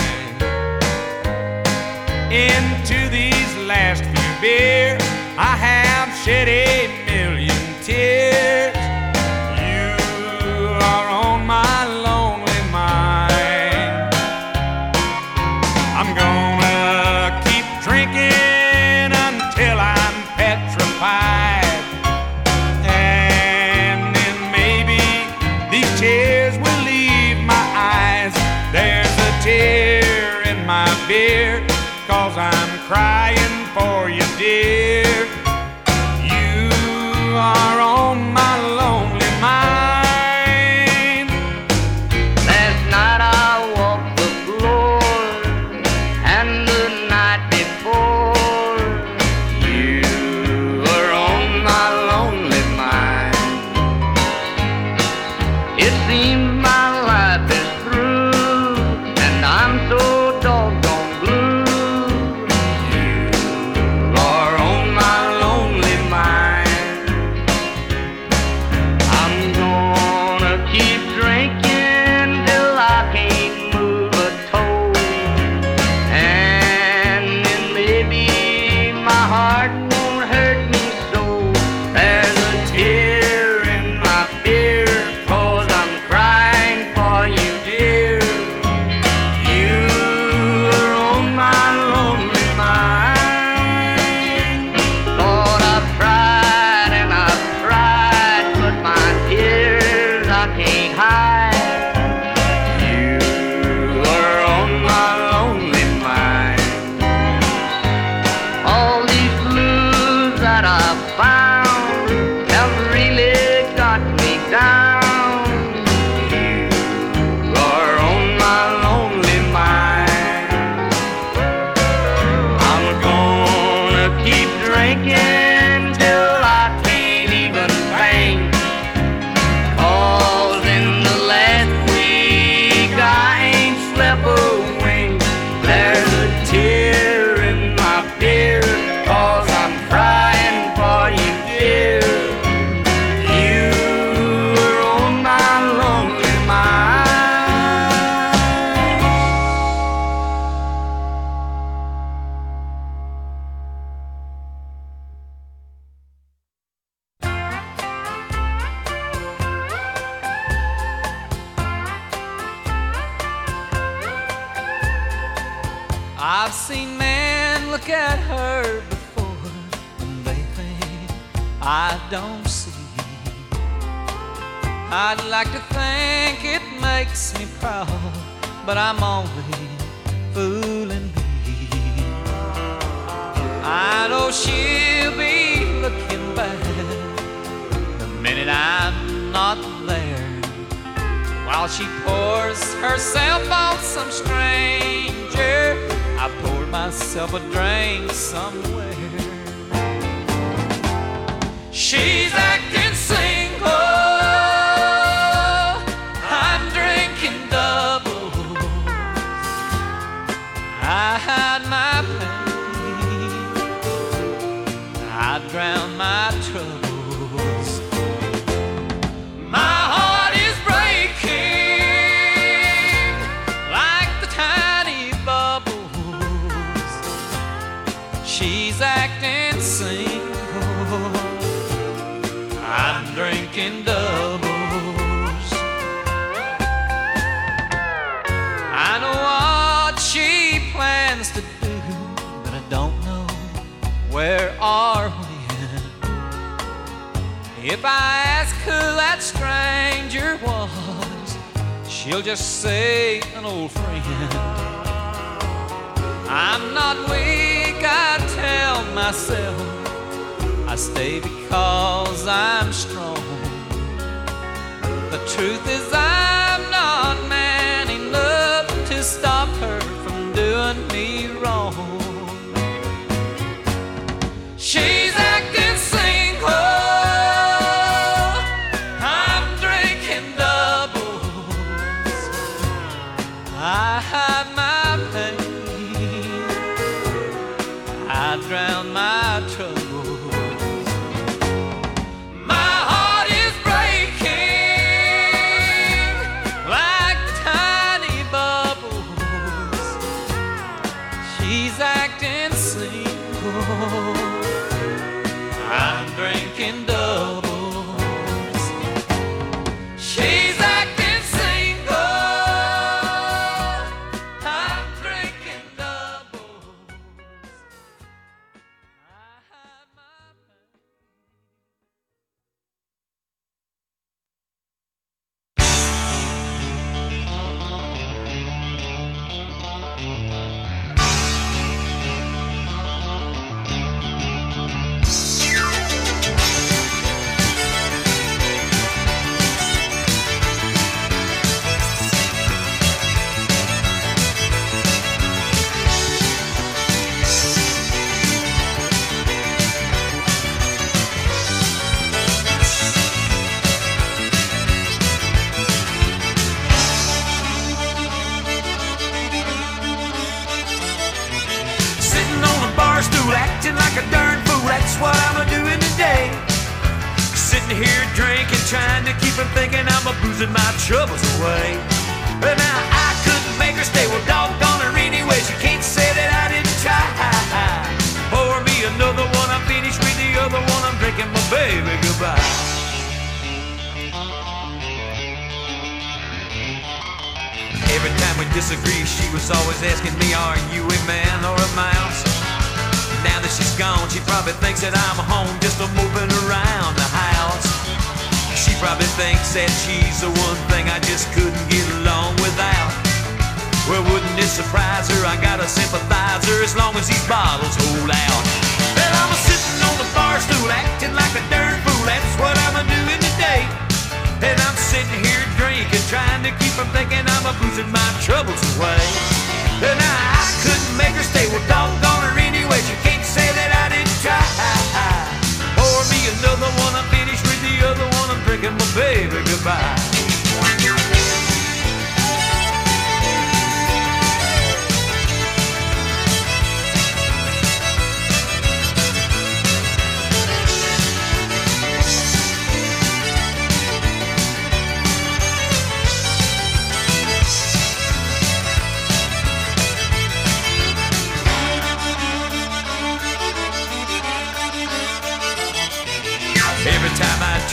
Into these last few beers, I have shed a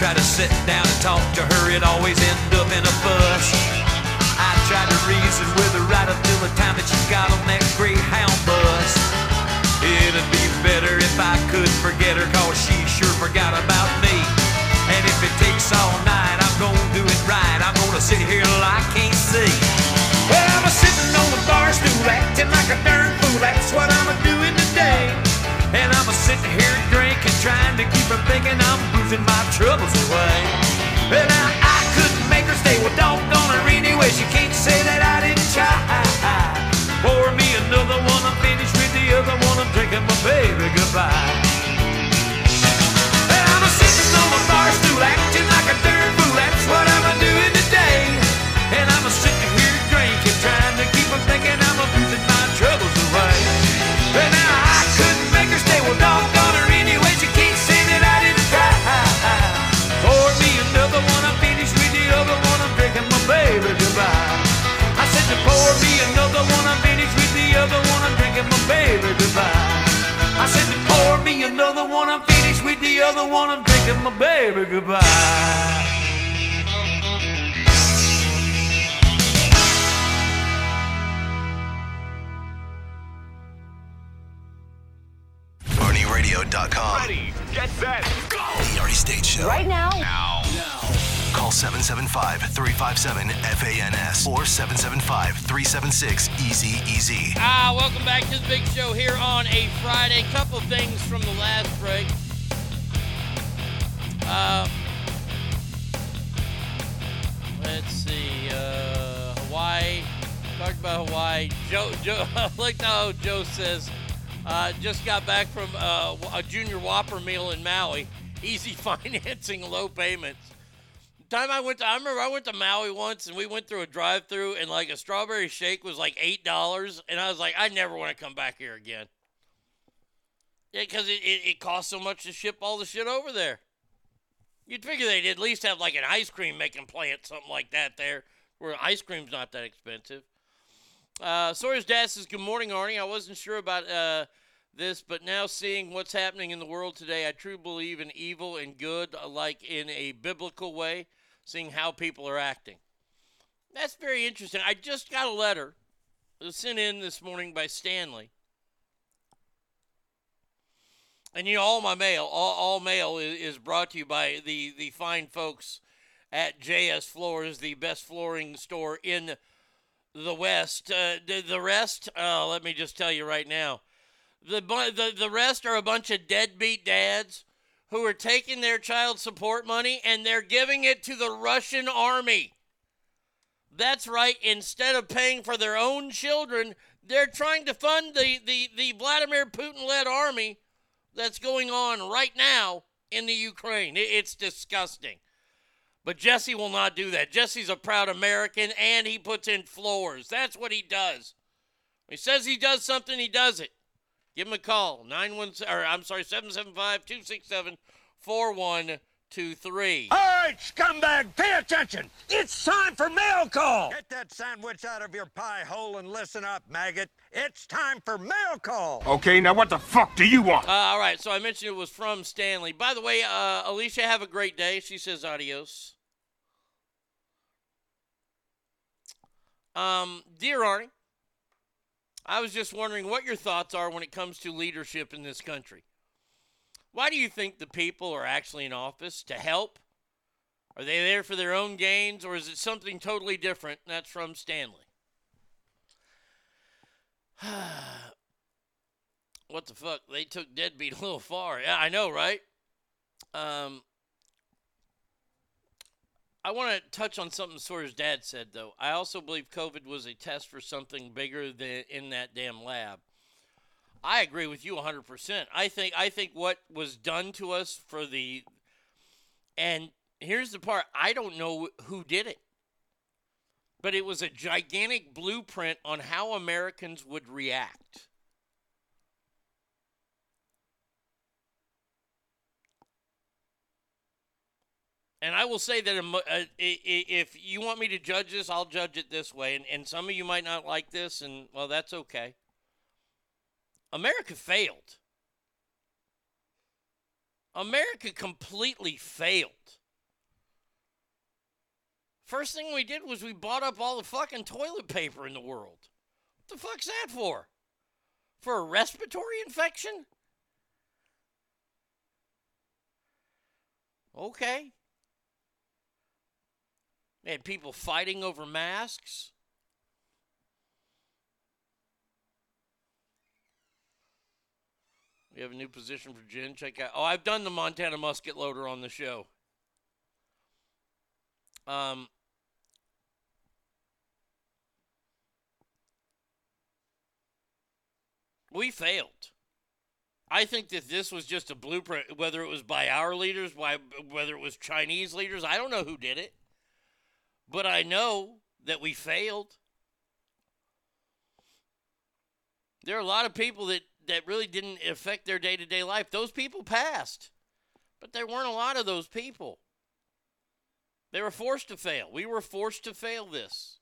tried to sit down and talk to her, it always end up in a fuss. I tried to reason with her right up till the time that she got on that Greyhound bus. It'd be better if I could forget her, cause she sure forgot about me. And if it takes all night, I'm gonna do it right. I'm gonna sit here till I can't see. Well, I'm a sitting on the bar stool, acting like a darn fool. That's what I'm a doing today trying to keep from thinking I'm boozing my troubles away. Well, now I couldn't make her stay. Well, doggone her anyway. She can't say that I didn't try. Pour me another one. I'm finished with the other one. I'm drinking my baby goodbye. Well, I'm a sitting on bar stool, acting like a darn fool. That's what I'm a doing today. And I'm a sitting here drinking, trying to keep from thinking me another one. I'm finished with the other one. I'm drinking my baby goodbye. ArnieRadio.com. Ready, get set, go! The Arnie State Show. Right now. Now. Call 775 357 FANS or 775 376 Easy Easy. Ah, welcome back to the big show here on a Friday. Couple things from the last break. Uh, let's see. Uh, Hawaii. Talked about Hawaii. Joe. Joe. Look how Joe says. Uh, just got back from uh, a junior Whopper meal in Maui. Easy financing, low payments. Time I went to, I remember I went to Maui once and we went through a drive-through and like a strawberry shake was like eight dollars, and I was like, I never want to come back here again. Yeah, because it, it, it costs so much to ship all the shit over there. You'd figure they'd at least have like an ice cream making plant, something like that there, where ice cream's not that expensive. Uh, Sawyer's dad says, Good morning, Arnie. I wasn't sure about uh, this, but now seeing what's happening in the world today, I truly believe in evil and good, like in a biblical way, seeing how people are acting. That's very interesting. I just got a letter sent in this morning by Stanley. And you know, all my mail, all, all mail is, is brought to you by the, the fine folks at JS Floors, the best flooring store in the West. Uh, the, the rest, uh, let me just tell you right now, the, the the rest are a bunch of deadbeat dads who are taking their child support money and they're giving it to the Russian army. That's right. Instead of paying for their own children, they're trying to fund the, the, the Vladimir Putin led army that's going on right now in the Ukraine. It- It's disgusting. But Jesse will not do that. Jesse's a proud American and he puts in floors. That's what he does. He says he does something, he does it. Give him a call. 917 or I'm sorry, 775-267-4123. All right, scumbag, pay attention. It's time for mail call. Get that sandwich out of your pie hole and listen up, maggot. It's time for mail call. Okay, now what the fuck do you want? Uh, all right, so I mentioned it was from Stanley. By the way, uh, Alicia, have a great day. She says adios. Um, dear Arnie, I was just wondering what your thoughts are when it comes to leadership in this country. Why do you think the people are actually in office? To help? Are they there for their own gains, or is it something totally different? That's from Stanley. what the fuck? They took deadbeat a little far. Yeah, I know, right? Um, I want to touch on something Sawyer's dad said, though. I also believe COVID was a test for something bigger than in that damn lab. I agree with you 100%. I think I think what was done to us for the and here's the part, I don't know who did it. But it was a gigantic blueprint on how Americans would react. And I will say that uh, if you want me to judge this, I'll judge it this way. And, and some of you might not like this, and well, that's okay. America failed. America completely failed. First thing we did was we bought up all the fucking toilet paper in the world. What the fuck's that for? For a respiratory infection? Okay. They had people fighting over masks. We have a new position for Jen. Check out. Oh, I've done the Montana musket loader on the show. Um, we failed. I think that this was just a blueprint, whether it was by our leaders, by whether it was Chinese leaders. I don't know who did it, but I know that we failed. There are a lot of people that that really didn't affect their day to day life. Those people passed, but there weren't a lot of those people. They were forced to fail. We were forced to fail this.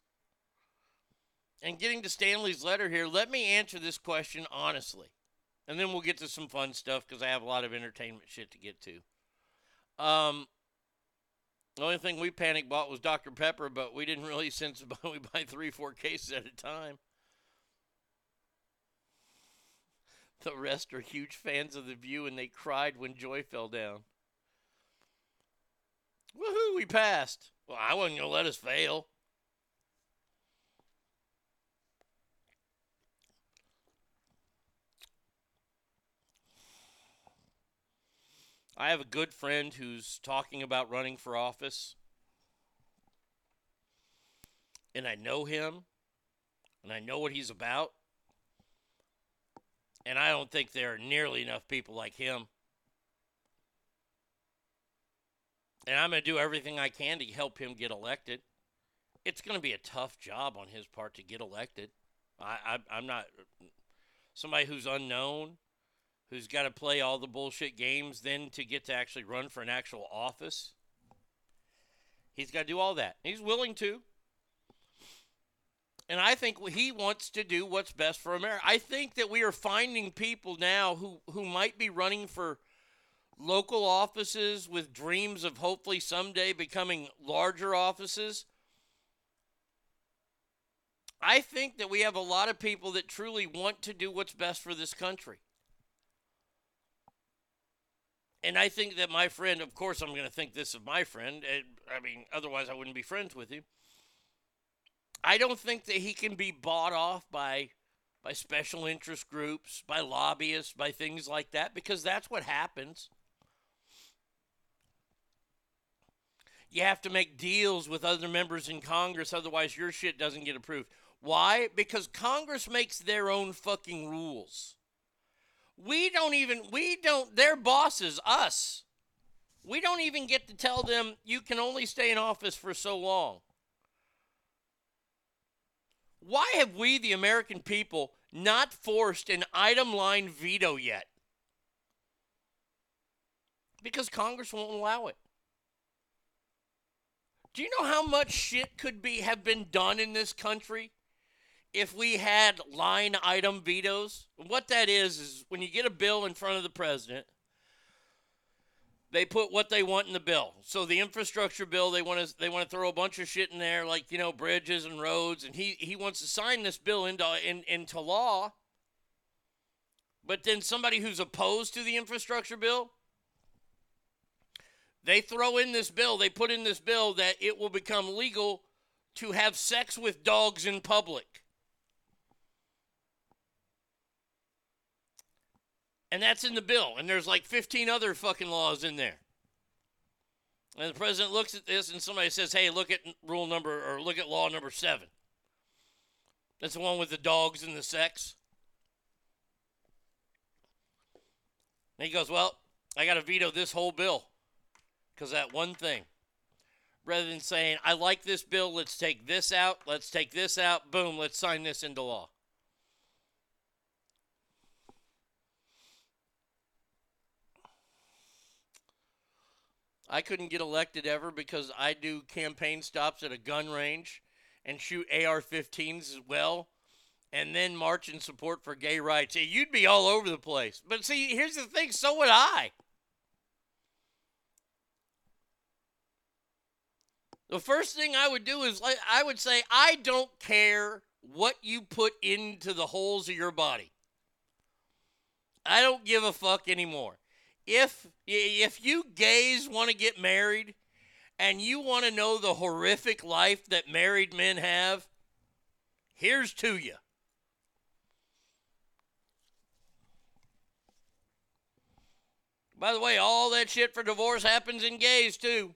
And getting to Stanley's letter here, let me answer this question honestly. And then we'll get to some fun stuff because I have a lot of entertainment shit to get to. Um, the only thing we panic bought was Dr. Pepper, but we didn't really sense about we buy three, four cases at a time. The rest are huge fans of The View, and they cried when Joy fell down. Woohoo, we passed. Well, I wasn't going to let us fail. I have a good friend who's talking about running for office. And I know him. And I know what he's about. And I don't think there are nearly enough people like him. And I'm going to do everything I can to help him get elected. It's going to be a tough job on his part to get elected. I, I, I'm not somebody who's unknown, who's got to play all the bullshit games then to get to actually run for an actual office. He's got to do all that. He's willing to. And I think he wants to do what's best for America. I think that we are finding people now who, who might be running for local offices with dreams of hopefully someday becoming larger offices. I think that we have a lot of people that truly want to do what's best for this country. And I think that my friend, of course, I'm going to think this of my friend. Eh, I mean, otherwise, I wouldn't be friends with him. I don't think that he can be bought off by by special interest groups, by lobbyists, by things like that because that's what happens. You have to make deals with other members in Congress otherwise your shit doesn't get approved. Why? Because Congress makes their own fucking rules. We don't even we don't their bosses us. We don't even get to tell them you can only stay in office for so long. Why have we, the American people, not forced an item line veto yet? Because Congress won't allow it. Do you know how much shit could be have been done in this country if we had line item vetoes? What that is is when you get a bill in front of the president, they put what they want in the bill. So the infrastructure bill, they want to they want to throw a bunch of shit in there, like you know bridges and roads, and he he wants to sign this bill into in, into law. But then somebody who's opposed to the infrastructure bill, they throw in this bill. They put in this bill that it will become legal to have sex with dogs in public. And that's in the bill. And there's like 15 other fucking laws in there. And the president looks at this and somebody says, hey, look at rule number or look at law number seven. That's the one with the dogs and the sex. And he goes, well, I got to veto this whole bill because that one thing. Rather than saying, I like this bill, let's take this out, let's take this out, boom, let's sign this into law. I couldn't get elected ever because I do campaign stops at a gun range and shoot AR 15s as well and then march in support for gay rights. You'd be all over the place. But see, here's the thing so would I. The first thing I would do is I would say I don't care what you put into the holes of your body. I don't give a fuck anymore. If if you gays want to get married and you want to know the horrific life that married men have, here's to you. By the way, all that shit for divorce happens in gays too.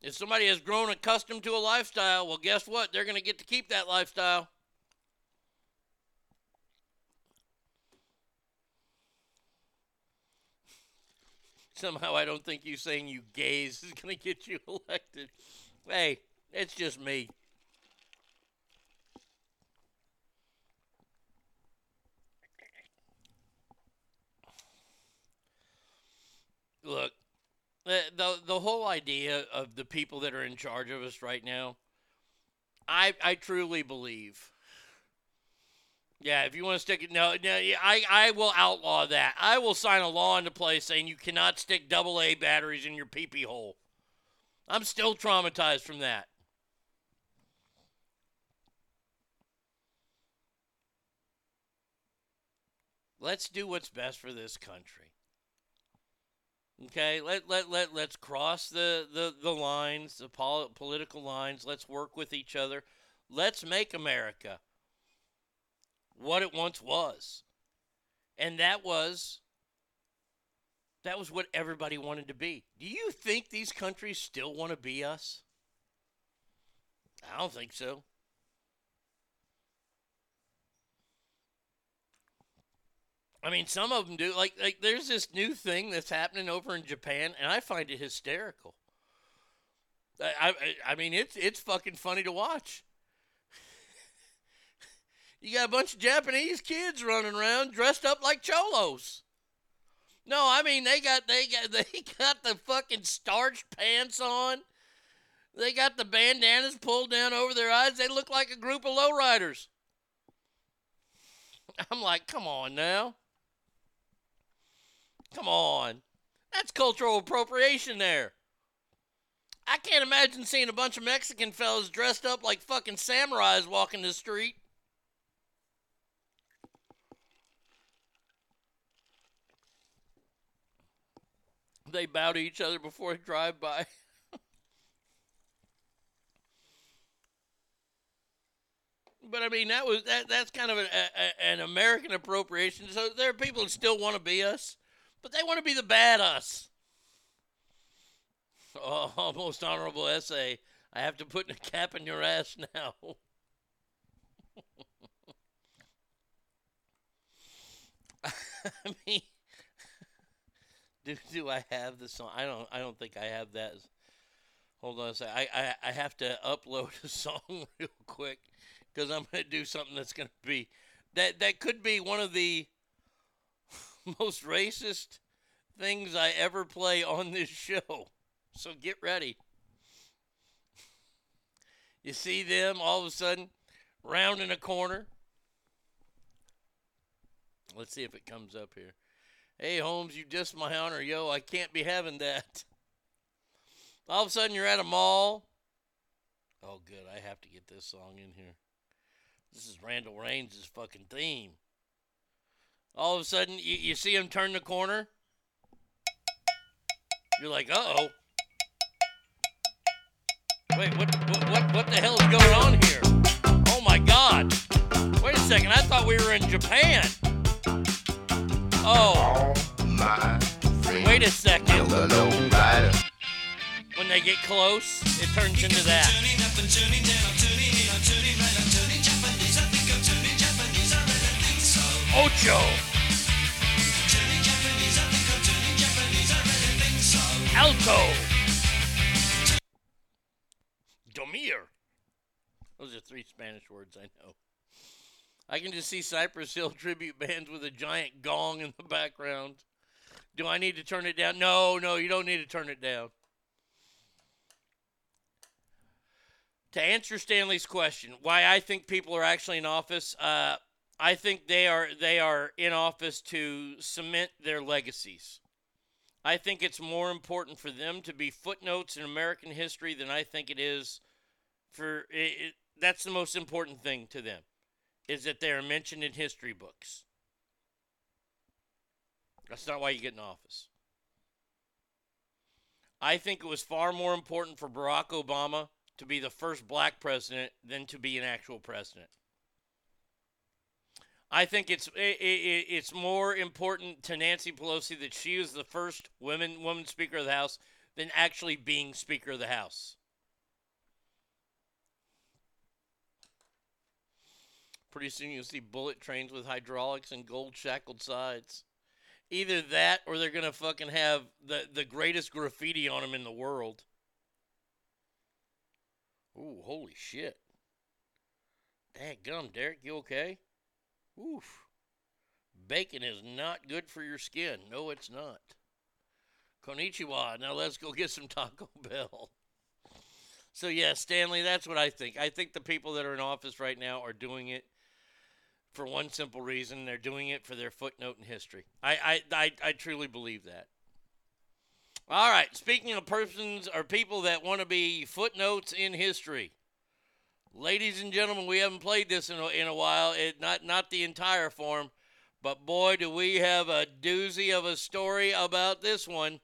If somebody has grown accustomed to a lifestyle, well, guess what? They're going to get to keep that lifestyle. Somehow, I don't think you saying you gays is going to get you elected. Hey, it's just me. Look, the, the the whole idea of the people that are in charge of us right now, I I truly believe. Yeah, if you want to stick it, no, no, I I will outlaw that. I will sign a law into place saying you cannot stick double A batteries in your pee pee hole. I'm still traumatized from that. Let's do what's best for this country. Okay, let let let let's cross the the the lines, the pol- political lines. Let's work with each other. Let's make America what it once was, and that was that was what everybody wanted to be. Do you think these countries still want to be us? I don't think so. I mean, some of them do. Like, like there's this new thing that's happening over in Japan, and I find it hysterical. I, I, I mean, it's it's fucking funny to watch. You got a bunch of Japanese kids running around dressed up like cholos. No, I mean they got they got they got the fucking starched pants on. They got the bandanas pulled down over their eyes. They look like a group of lowriders. I'm like, come on now. Come on. That's cultural appropriation there. I can't imagine seeing a bunch of Mexican fellas dressed up like fucking samurais walking the street. They bow to each other before they drive by. but I mean, that was that. That's kind of an, a, an American appropriation. So there are people who still want to be us, but they want to be the bad us. Oh, most honorable essay. I have to put a cap in your ass now. I mean, do do I have the song? I don't. I don't think I have that. Hold on a second. I, I I have to upload a song real quick because I'm going to do something that's to be that that could be one of the most racist things I ever play on this show. So get ready. You see them all of a sudden rounding a corner. Let's see if it comes up here. Hey, Holmes, you dissed my honor. Yo, I can't be having that. All of a sudden, you're at a mall. Oh, good. I have to get this song in here. This is Randall Reigns' fucking theme. All of a sudden, you, you see him turn the corner. You're like, uh oh. Wait, what, what, what, what the hell is going on here? Oh my god. Wait a second, I thought we were in Japan. Oh. My Wait a second. When they get close, it turns into that. Ocho. Alto. Domir. Those are three Spanish words, I know. I can just see Cypress Hill tribute bands with a giant gong in the background. Do I need to turn it down? No, no, you don't need to turn it down. To answer Stanley's question, why I think people are actually in office, uh, I think they are they are in office to cement their legacies. I think it's more important for them to be footnotes in American history than I think it is for it, it, that's the most important thing to them is that they are mentioned in history books. That's not why you get in office. I think it was far more important for Barack Obama to be the first black president than to be an actual president. I think it's i i it's more important to Nancy Pelosi that she was the first women woman Speaker of the House than actually being Speaker of the House. Pretty soon you'll see bullet trains with hydraulics and gold shackled sides. Either that or they're going to fucking have the, the greatest graffiti on them in the world. Ooh, holy shit. gum, Derek, you okay? Oof. Bacon is not good for your skin. No, it's not. Konnichiwa. Now let's go get some Taco Bell. So, yeah, Stanley, that's what I think. I think the people that are in office right now are doing it for one simple reason they're doing it for their footnote in history. I, I, I, I truly believe that. All right, speaking of persons or people that want to be footnotes in history, ladies and gentlemen, we haven't played this in a, in a while. It not not the entire form, but boy, do we have a doozy of a story about this one.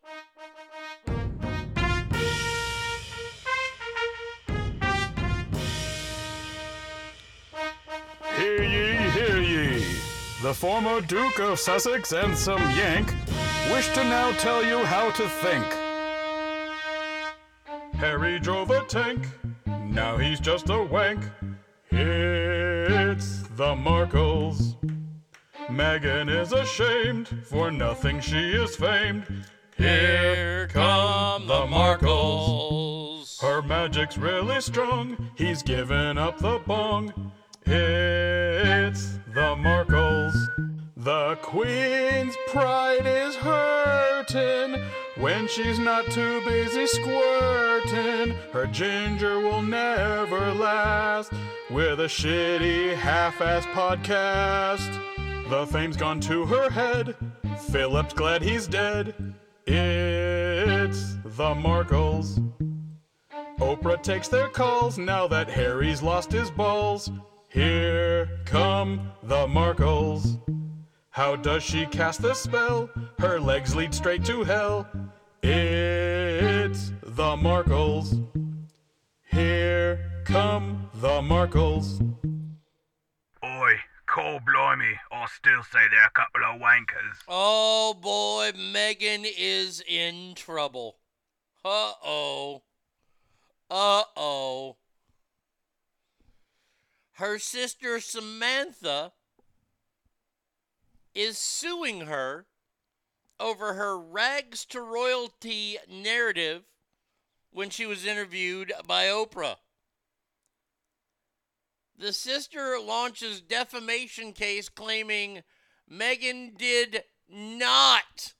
The former Duke of Sussex and some Yank wish to now tell you how to think. Harry drove a tank, now he's just a wank. It's the Markles. Meghan is ashamed, for nothing she is famed. Here come the Markles. Her magic's really strong, he's given up the bong. It's the Markles. The Queen's pride is hurting when she's not too busy squirting. Her ginger will never last with a shitty half-ass podcast. The fame's gone to her head. Philip's glad he's dead. It's the Markles. Oprah takes their calls now that Harry's lost his balls. Here come the Markles. How does she cast the spell? Her legs lead straight to hell. It's the Markles. Here come the Markles. Oi, call blimey, I still say they're a couple of wankers. Oh boy, Meghan is in trouble. Uh oh. Uh oh. Her sister Samantha is suing her over her rags to royalty narrative when she was interviewed by Oprah. The sister launches defamation case claiming Meghan did not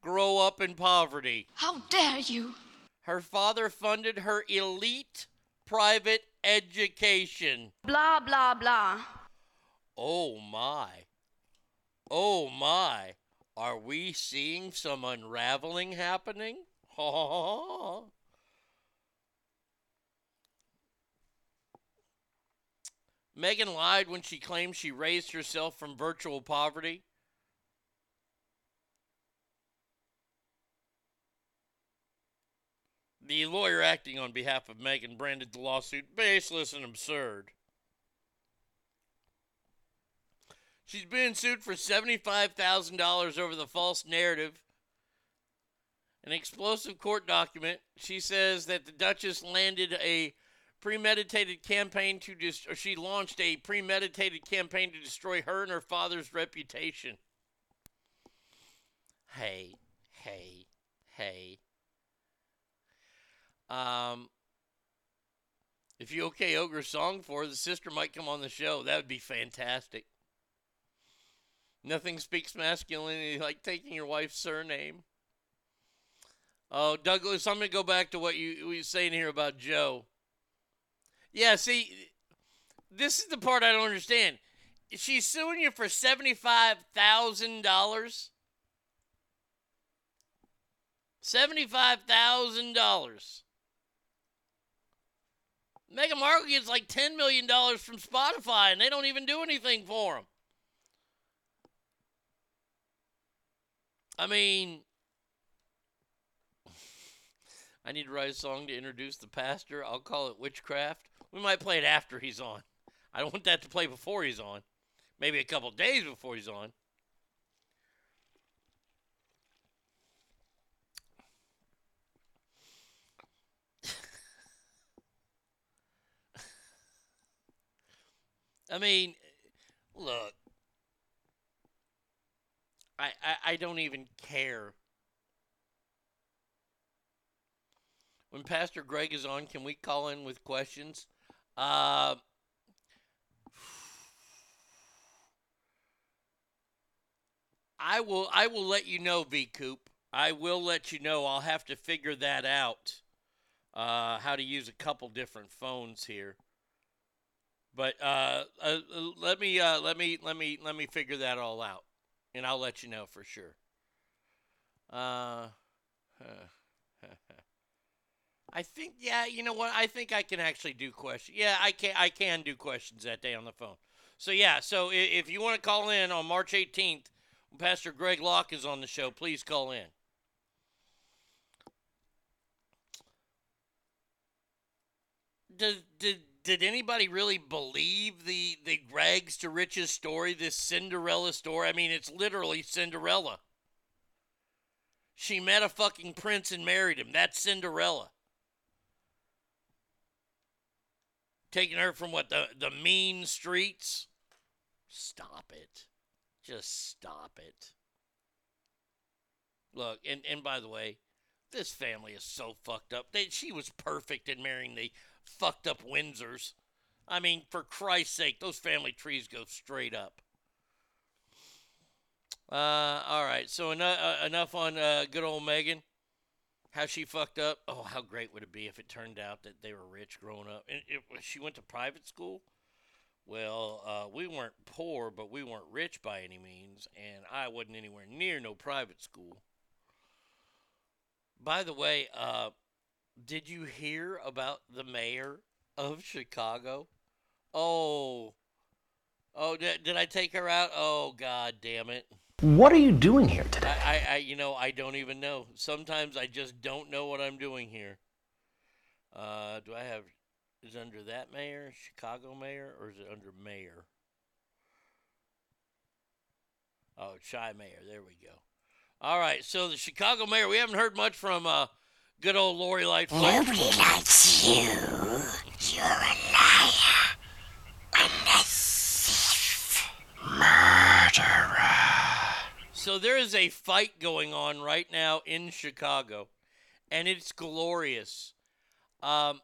grow up in poverty. How dare you? Her father funded her elite private education. Blah, blah, blah. Oh my. Oh my. Are we seeing some unraveling happening? Meghan lied when she claimed she raised herself from virtual poverty. The lawyer acting on behalf of Meghan branded the lawsuit baseless and absurd. She's being sued for $75,000 over the false narrative. An explosive court document. She says that the Duchess landed a premeditated campaign to dis- or she launched a premeditated campaign to destroy her and her father's reputation. Hey, hey, hey. Um, if you okay Ogre's song for her, the sister might come on the show. That would be fantastic. Nothing speaks masculinity like taking your wife's surname. Oh, Douglas, I'm going to go back to what you were saying here about Joe. Yeah, see, this is the part I don't understand. She's suing you for $75,000. $75,000. Meghan Markle gets like $10 million from Spotify, and they don't even do anything for him. I mean, I need to write a song to introduce the pastor. I'll call it Witchcraft. We might play it after he's on. I don't want that to play before he's on. Maybe a couple days before he's on. I mean, look, I, I, I don't even care. When Pastor Greg is on, can we call in with questions? Uh, I will I will let you know, V Coop. I will let you know. I'll have to figure that out. Uh, how to use a couple different phones here. But uh, uh, let me uh, let me let me let me figure that all out, and I'll let you know for sure. Uh, I think yeah, you know what? I think I can actually do questions. Yeah, I can I can do questions that day on the phone. So yeah, so i- if you want to call in on March 18th, Pastor Greg Locke is on the show, please call in. Did did did anybody really believe the the rags to riches story, this Cinderella story? I mean, it's literally Cinderella. She met a fucking prince and married him. That's Cinderella. Taking her from what the the mean streets. Stop it. Just stop it. Look, and and by the way, this family is so fucked up. They, she was perfect in marrying the fucked up Windsors. I mean, for Christ's sake, those family trees go straight up. Uh, all right. So enough, uh, enough on uh, good old Meghan. How she fucked up. Oh, how great would it be if it turned out that they were rich growing up? And she went to private school. Well, uh, we weren't poor, but we weren't rich by any means, and I wasn't anywhere near no private school. By the way, uh, did you hear about the mayor of Chicago? Oh, oh, did, did I take her out? Oh, god damn it! What are you doing here today? I, I, I, you know, I don't even know. Sometimes I just don't know what I'm doing here. Uh, do I have? Is under that mayor, Chicago mayor, or is it under mayor? Oh, Chi mayor. There we go. All right. So the Chicago mayor. We haven't heard much from uh, good old Lori Lightfoot. Nobody likes you. You're a liar. And a thief. Murderer. So there is a fight going on right now in Chicago, and it's glorious. Um,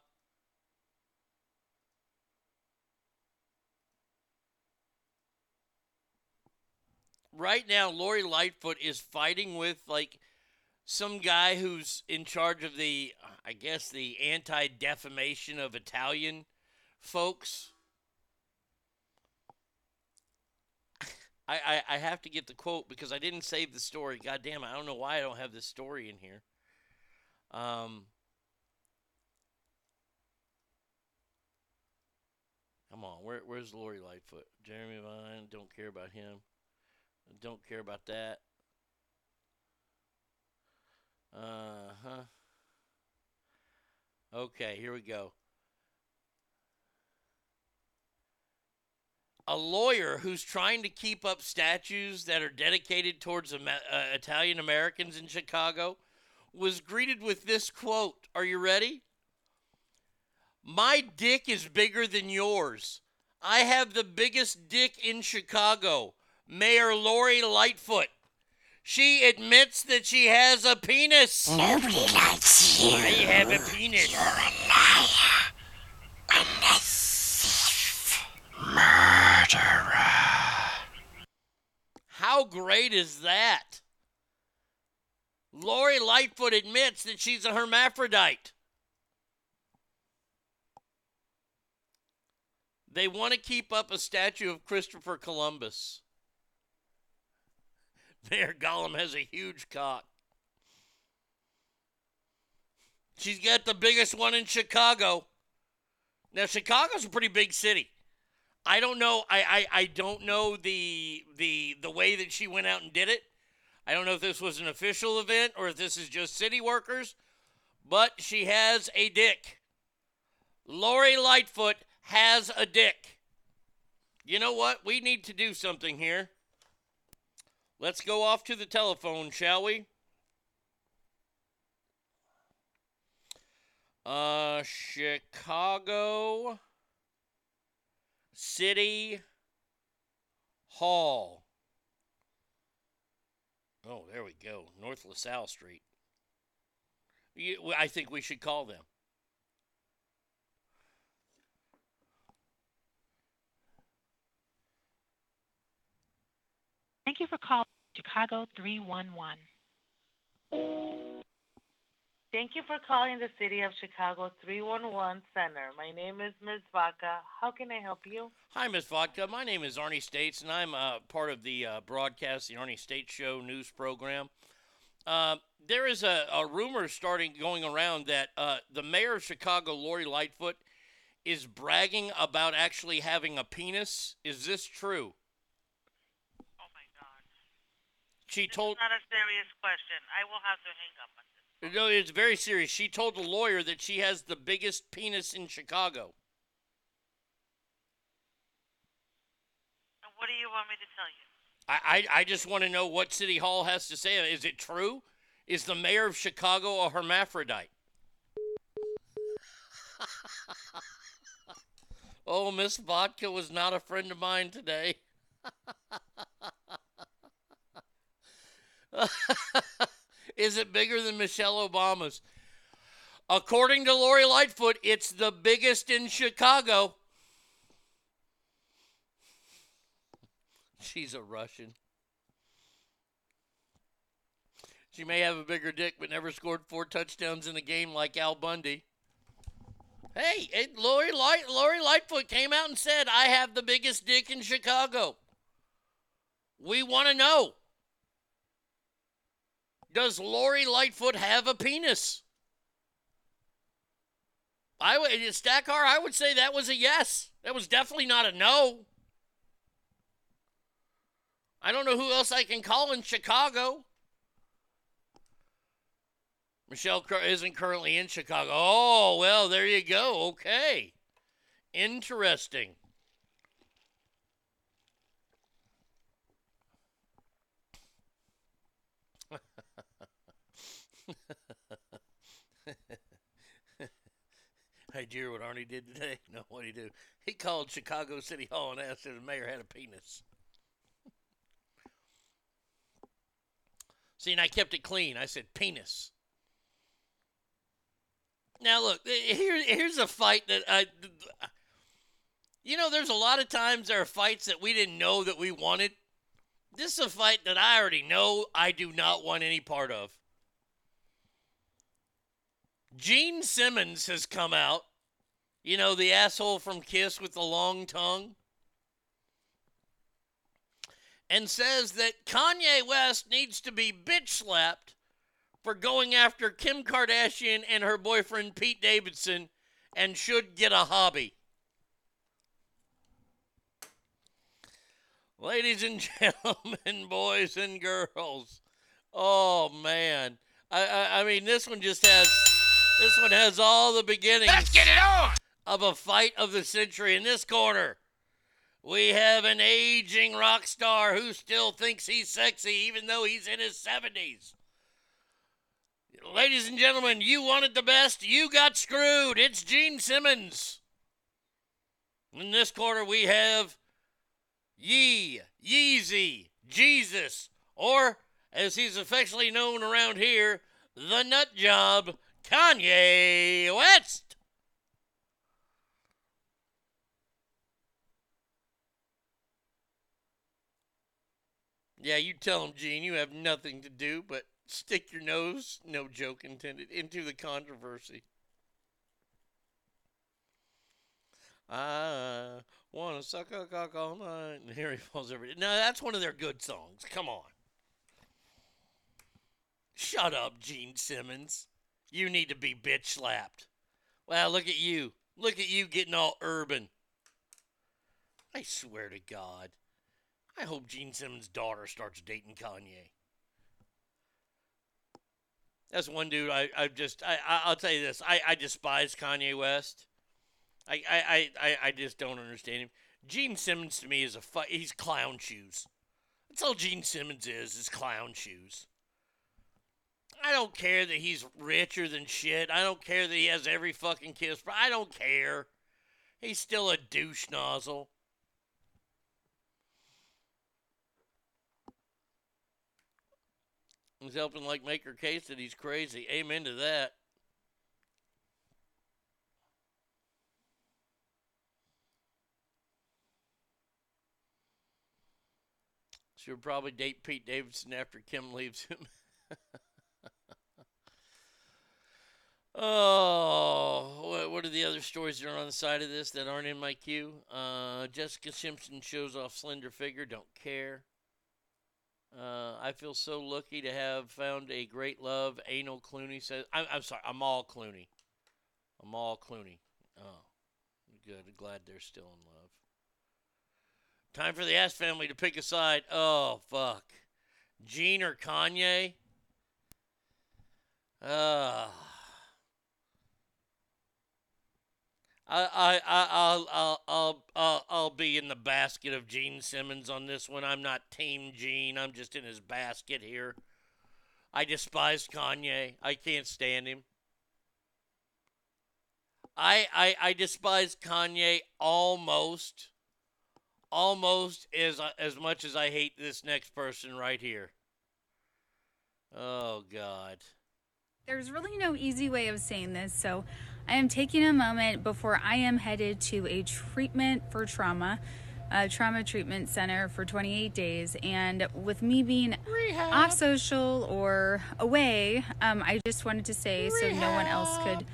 right now, Lori Lightfoot is fighting with like some guy who's in charge of the, I guess, the anti defamation of Italian folks. I, I, I have to get the quote because I didn't save the story. God damn it. I don't know why I don't have this story in here. Um, come on. Where, where's Lori Lightfoot? Jeremy Vine. Don't care about him. Don't care about that. Uh huh. Okay, here we go. a lawyer who's trying to keep up statues that are dedicated towards uh, Italian Americans in Chicago was greeted with this quote. Are you ready? My dick is bigger than yours. I have the biggest dick in Chicago. Mayor Lori Lightfoot. She admits that she has a penis. Nobody likes you. I have a penis. You're a liar. And a thief. Murderer. How great is that? Lori Lightfoot admits that she's a hermaphrodite. They want to keep up a statue of Christopher Columbus. Mayor Gollum has a huge cock. She's got the biggest one in Chicago. Now Chicago's a pretty big city. I don't know. I, I, I don't know the the the way that she went out and did it. I don't know if this was an official event or if this is just city workers, but she has a dick. Lori Lightfoot has a dick. You know what? We need to do something here. Let's go off to the telephone, shall we? Uh, Chicago City Hall. Oh, there we go. North LaSalle Street. I think we should call them. Thank you for calling Chicago 311. Thank you for calling the City of Chicago 311 Center. My name is Ms. Vaca. How can I help you? Hi, Ms. Vodka. My name is Arnie States, and I'm uh, part of the uh, broadcast, the Arnie States Show news program. Uh, there is a, a rumor starting going around that uh, the mayor of Chicago, Lori Lightfoot, is bragging about actually having a penis. Is this true? She told. Not a serious question. I will have to hang up on this. No, it's very serious. She told the lawyer that she has the biggest penis in Chicago. And what do you want me to tell you? I, I, I just want to know what City Hall has to say. Is it true? Is the mayor of Chicago a hermaphrodite? oh, Miss Vodka was not a friend of mine today. Is it bigger than Michelle Obama's? According to Lori Lightfoot, it's the biggest in Chicago. She's a Russian. She may have a bigger dick, but never scored four touchdowns in a game like Al Bundy. Hey, it, Lori, Light, Lori Lightfoot came out and said, I have the biggest dick in Chicago. We want to know. Does Lori Lightfoot have a penis? I would Stackar, I would say that was a yes. That was definitely not a no. I don't know who else I can call in Chicago. Michelle isn't currently in Chicago. Oh, well, there you go. Okay. Interesting. Hey, hear what Arnie did today? No, what did he do? He called Chicago City Hall and asked if the mayor had a penis. See, and I kept it clean. I said penis. Now, look, eh, eh, here, here's a fight that I. You know, there's a lot of times there are fights that we didn't know that we wanted. This is a fight that I already know I do not want any part of. Gene Simmons has come out. You know, the asshole from Kiss with the long tongue. And says that Kanye West needs to be bitch slapped for going after Kim Kardashian and her boyfriend Pete Davidson and should get a hobby. Ladies and gentlemen, boys and girls. Oh man. I, I I mean this one just has this one has all the beginnings. Let's get it on! Of a fight of the century in this corner. We have an aging rock star who still thinks he's sexy even though he's in his 70s. Ladies and gentlemen, you wanted the best, you got screwed. It's Gene Simmons. In this corner, we have Yee, Yeezy, Jesus, or as he's affectionately known around here, the nut job, Kanye West. Yeah, you tell him, Gene, you have nothing to do but stick your nose, no joke intended, into the controversy. I want to suck a cock all night. And here he falls every day. No, that's one of their good songs. Come on. Shut up, Gene Simmons. You need to be bitch slapped. Well, look at you. Look at you getting all urban. I swear to God. I hope Gene Simmons' daughter starts dating Kanye. That's one dude I, I just I, I I'll tell you this. I, I despise Kanye West. I, I, I, I just don't understand him. Gene Simmons to me is a fu- he's clown shoes. That's all Gene Simmons is, is clown shoes. I don't care that he's richer than shit. I don't care that he has every fucking kiss. I don't care. He's still a douche nozzle. He's helping like make her case that he's crazy. Amen to that. She'll probably date Pete Davidson after Kim leaves him. oh, what, are the other stories that are on the side of this that aren't in my queue? Uh, Jessica Simpson shows off slender figure. Don't care. Uh, I feel so lucky to have found a great love. Anal Clooney says, I'm, I'm sorry, Amal Clooney. Amal Clooney. Oh, good. Glad they're still in love. Time for the Ass family to pick a side. Oh, fuck. Gene or Kanye? Uh, I, I, I'll, I'll, I'll, I'll, I'll be in the basket of Gene Simmons on this one. I'm not Team Gene. I'm just in his basket here. I despise Kanye. I can't stand him. I, I, I despise Kanye almost, almost as as much as I hate this next person right here. Oh God. There's really no easy way of saying this, so I am taking a moment before I am headed to a treatment for trauma, a trauma treatment center for 28 days. And with me being off social or away, um, I just wanted to say so no one else could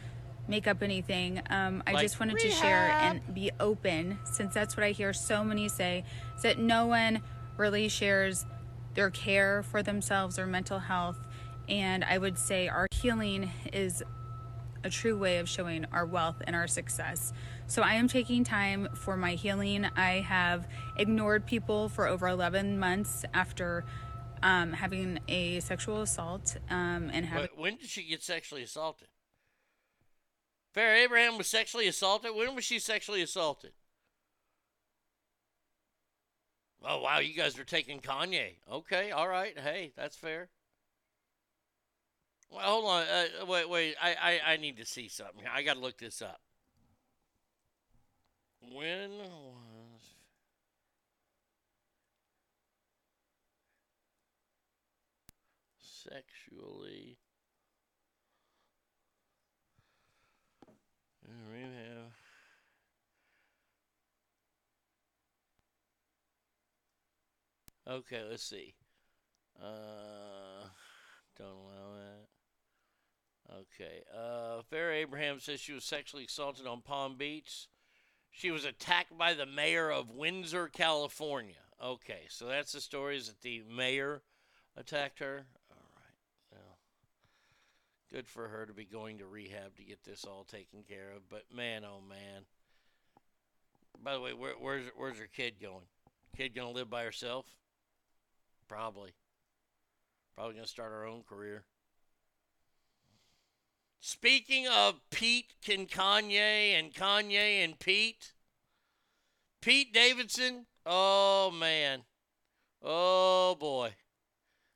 make up anything. Um, I Like just wanted to share and be open, since that's what I hear so many say, is that no one really shares their care for themselves or mental health. And I would say our healing is a true way of showing our wealth and our success. So I am taking time for my healing. I have ignored people for over 11 months after um, having a sexual assault um, and having. When did she get sexually assaulted? Farrah Abraham was sexually assaulted. When was she sexually assaulted? Oh wow, you guys are taking Kanye. Okay, all right. Hey, that's fair. Well, hold on. Uh, wait, wait. I, I, I need to see something. I got to look this up. When was sexually rehab? Okay, let's see. Uh, don't allow that. Okay. Uh, Farrah Abraham says she was sexually assaulted on Palm Beach. She was attacked by the mayor of Windsor, California. Okay, so that's the story is that the mayor attacked her. All right. Well, good for her to be going to rehab to get this all taken care of. But man, oh man. By the way, where, where's where's her kid going? Kid gonna live by herself? Probably. Probably gonna start her own career. Speaking of Pete and Kanye and Kanye and Pete, Pete Davidson, oh man. Oh boy.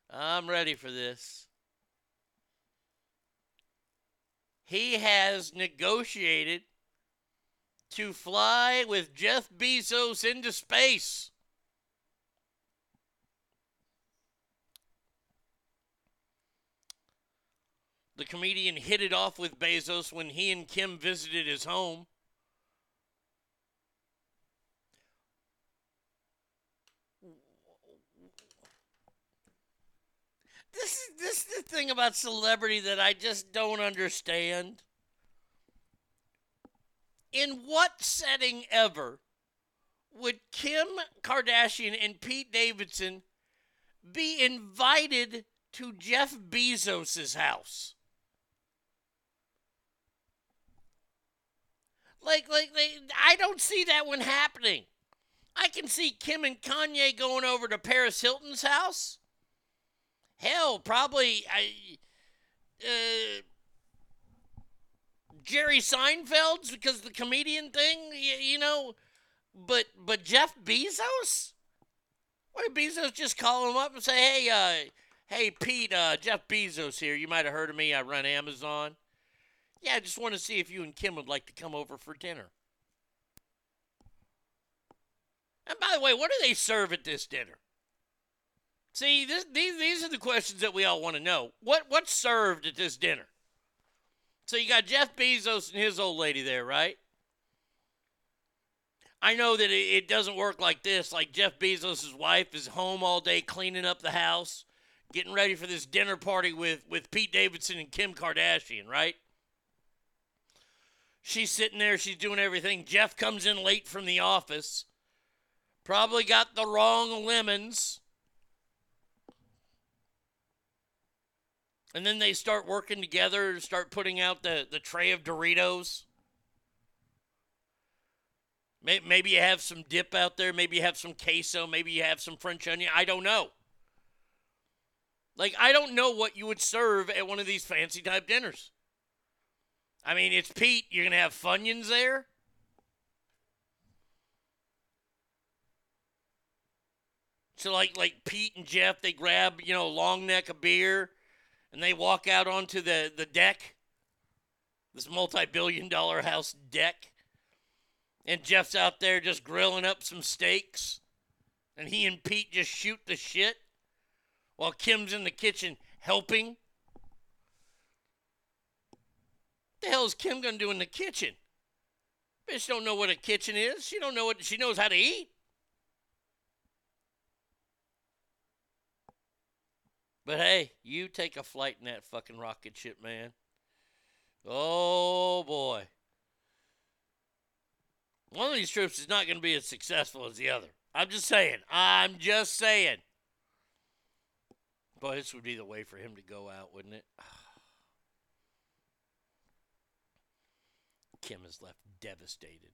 I'm ready for this. He has negotiated to fly with Jeff Bezos into space. The comedian hit it off with Bezos when he and Kim visited his home. This is this is the thing about celebrity that I just don't understand. In what setting ever would Kim Kardashian and Pete Davidson be invited to Jeff Bezos' house? Like, like, they, I don't see that one happening. I can see Kim and Kanye going over to Paris Hilton's house. Hell, probably I, uh, Jerry Seinfeld's because the comedian thing. You, you know, But but Jeff Bezos? What did Bezos just call him up and say, "Hey, uh, hey Pete, uh, Jeff Bezos here. You might have heard of me. I run Amazon. Yeah, I just want to see if you and Kim would like to come over for dinner." And by the way, what do they serve at this dinner? See, this, these these are the questions that we all want to know. What what's served at this dinner? So you got Jeff Bezos and his old lady there, right? I know that it, it doesn't work like this. Like Jeff Bezos' wife is home all day cleaning up the house, getting ready for this dinner party with, with Pete Davidson and Kim Kardashian, right? She's sitting there, she's doing everything. Jeff comes in late from the office, probably got the wrong lemons. And then they start working together, start putting out the, the tray of Doritos. Maybe you have some dip out there. Maybe you have some queso. Maybe you have some French onion. I don't know. Like, I don't know what you would serve at one of these fancy type dinners. I mean, it's Pete. You're going to have Funyuns there? So, like, like Pete and Jeff, they grab, you know, long neck of beer and they walk out onto the, the deck, this multi billion dollar house deck. And Jeff's out there just grilling up some steaks. And he and Pete just shoot the shit while Kim's in the kitchen helping. What the hell is Kim gonna do in the kitchen? Bitch don't know what a kitchen is. She don't know what she knows how to eat. But hey, you take a flight in that fucking rocket ship, man. Oh boy. One of these trips is not going to be as successful as the other. I'm just saying. I'm just saying. Boy, this would be the way for him to go out, wouldn't it? Ah. Kim is left devastated.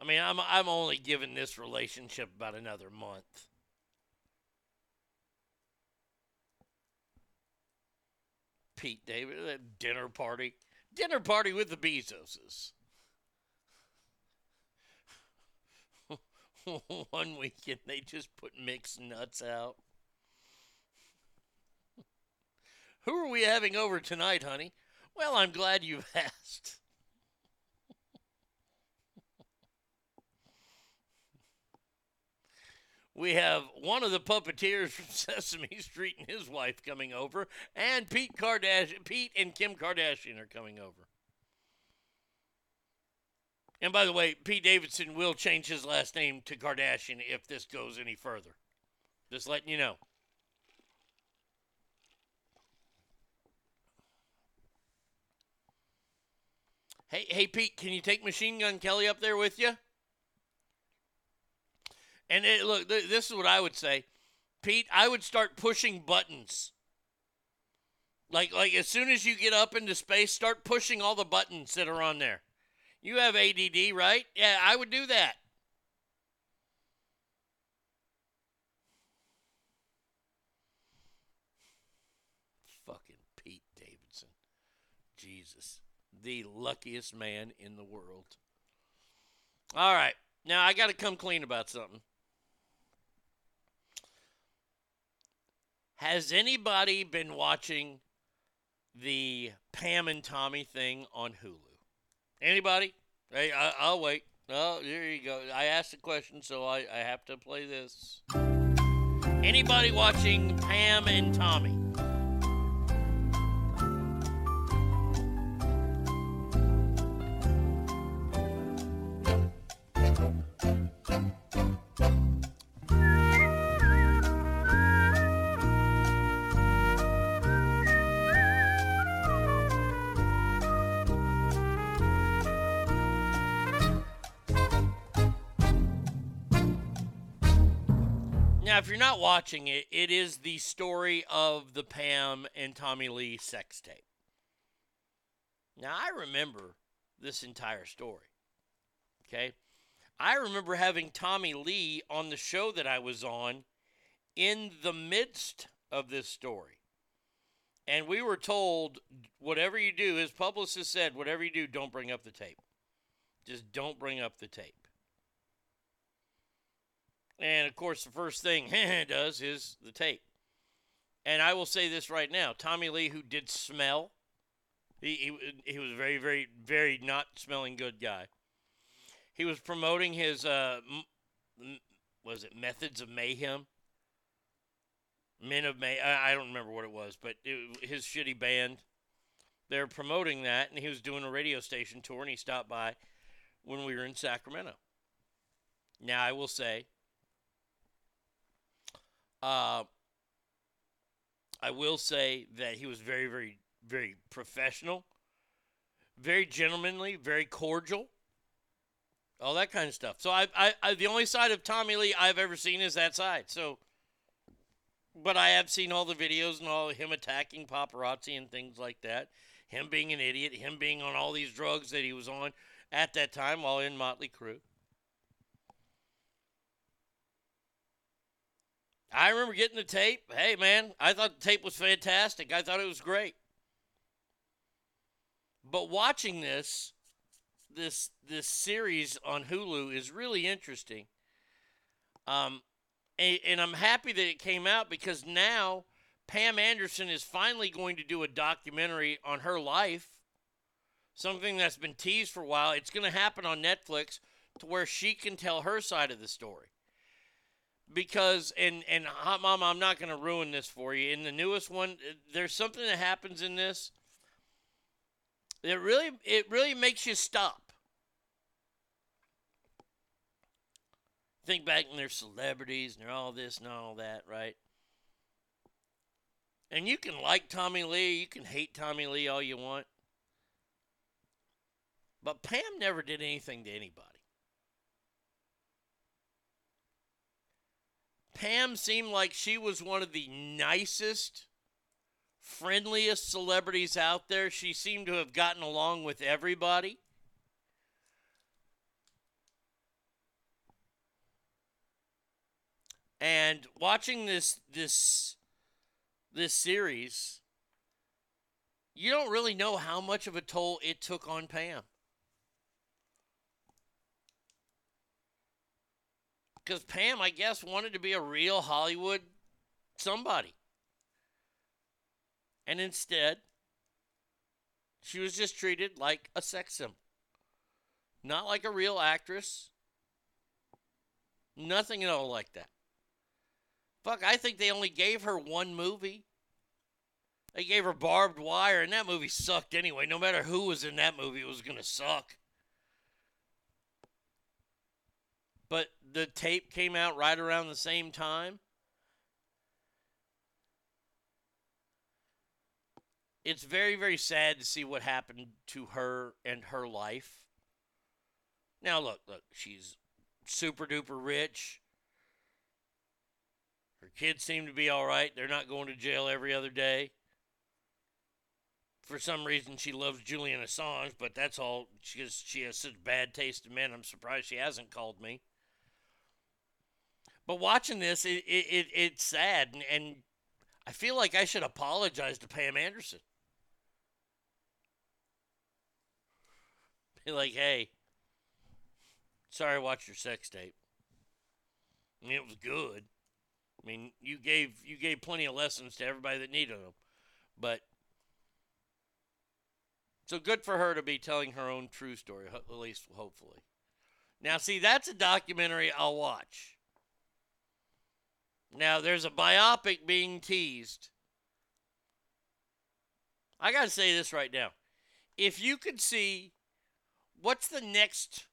I mean, I'm I'm only giving this relationship about another month. Pete David, that dinner party. Dinner party with the Bezoses. One weekend they just put mixed nuts out. Who are we having over tonight, honey? Well, I'm glad you've asked. We have one of the puppeteers from Sesame Street and his wife coming over, and Pete Kardashian, Pete and Kim Kardashian are coming over. And by the way, Pete Davidson will change his last name to Kardashian if this goes any further. Just letting you know. Hey, hey, Pete, can you take Machine Gun Kelly up there with you? And it, look, th- this is what I would say, Pete. I would start pushing buttons. Like, like as soon as you get up into space, start pushing all the buttons that are on there. You have ADD, right? Yeah, I would do that. Fucking Pete Davidson. Jesus. The luckiest man in the world. All right. Now I got to come clean about something. Has anybody been watching the Pam and Tommy thing on Hulu? Anybody? Hey, I, I'll wait. Oh, here you go. I asked a question, so I, I have to play this. Anybody watching Pam and Tommy? Not watching it, it is the story of the Pam and Tommy Lee sex tape. Now, I remember this entire story. Okay? I remember having Tommy Lee on the show that I was on in the midst of this story. And we were told, whatever you do, his publicist said, whatever you do, don't bring up the tape. Just don't bring up the tape. And of course, the first thing does is the tape. And I will say this right now Tommy Lee, who did smell, he, he, he was a very, very, very not smelling good guy. He was promoting his, uh, m- was it Methods of Mayhem? Men of May. I, I don't remember what it was, but it, his shitty band. They're promoting that, and he was doing a radio station tour, and he stopped by when we were in Sacramento. Now, I will say, uh, I will say that he was very, very, very professional, very gentlemanly, very cordial, all that kind of stuff. So I, I, I, the only side of Tommy Lee I've ever seen is that side. So, but I have seen all the videos and all him attacking paparazzi and things like that. Him being an idiot, him being on all these drugs that he was on at that time while in Motley Crue. I remember getting the tape. Hey, man, I thought the tape was fantastic. I thought it was great. But watching this, this this series on Hulu is really interesting. Um, and, and I'm happy that it came out because now Pam Anderson is finally going to do a documentary on her life. Something that's been teased for a while. It's going to happen on Netflix to where she can tell her side of the story because and and hot mama i'm not going to ruin this for you. In the newest one uh, there's something that happens in this that really it really makes you stop. Think back and they're celebrities and they're all this and all that right? And you can like tommy lee you can hate tommy lee all you want. But pam never did anything to anybody Pam seemed like she was one of the nicest, friendliest celebrities out there. She seemed to have gotten along with everybody. And watching this this this series, you don't really know how much of a toll it took on Pam. Because Pam, I guess, wanted to be a real Hollywood somebody. And instead, she was just treated like a sex symbol. Not like a real actress. Nothing at all like that. Fuck, I think they only gave her one movie. They gave her Barbed Wire, and that movie sucked anyway. No matter who was in that movie, it was going to suck. But the tape came out right around the same time. It's very, very sad to see what happened to her and her life. Now, look, look, she's super duper rich. Her kids seem to be all right. They're not going to jail every other day. For some reason, she loves Julian Assange, but that's all. Has, she has such bad taste in men. I'm surprised she hasn't called me. But watching this, it, it, it it's sad, and, and I feel like I should apologize to Pam Anderson. Be like, hey, sorry I watched your sex tape. I mean, it was good. I mean, you gave you gave plenty of lessons to everybody that needed them, but so good for her to be telling her own true story, at least hopefully. Now, see, that's a documentary I'll watch. Now, there's a biopic being teased. I got to say this right now. If you could see what's the next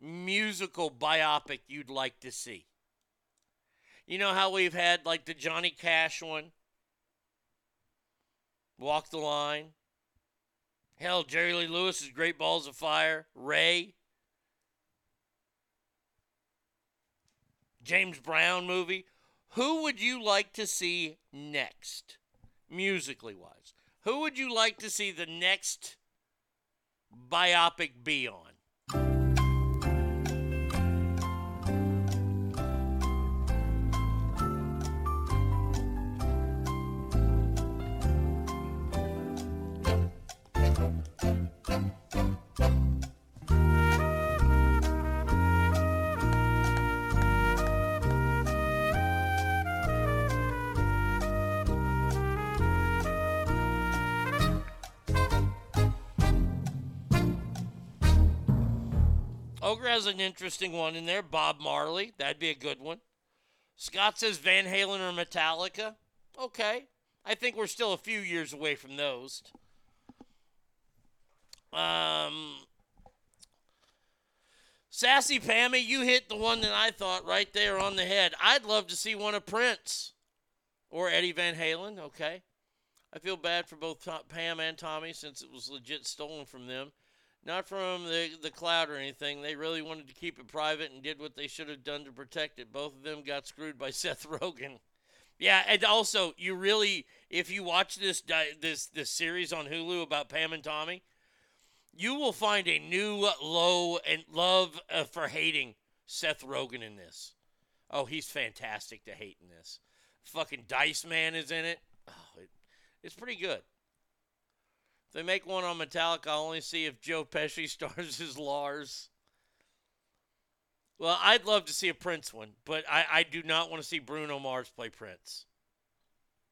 musical biopic you'd like to see? You know how we've had like the Johnny Cash one? Walk the Line. Hell, Jerry Lee Lewis's Great Balls of Fire. Ray. James Brown movie. Who would you like to see next, musically wise? Who would you like to see the next biopic be on? Has an interesting one in there. Bob Marley. That'd be a good one. Scott says Van Halen or Metallica. Okay. I think we're still a few years away from those. Um, Sassy Pammy, you hit the one that I thought right there on the head. I'd love to see one of Prince or Eddie Van Halen. Okay. I feel bad for both Tom, Pam and Tommy since it was legit stolen from them. Not from the, the cloud or anything. They really wanted to keep it private and did what they should have done to protect it. Both of them got screwed by Seth Rogen. Yeah, and also you really, if you watch this this this series on Hulu about Pam and Tommy, you will find a new low and love uh, for hating Seth Rogen in this. Oh, he's fantastic to hate in this. Fucking Dice Man is in it. Oh, it it's pretty good. They make one on Metallica, I'll only see if Joe Pesci stars as Lars. Well, I'd love to see a Prince one, but I, I do not want to see Bruno Mars play Prince.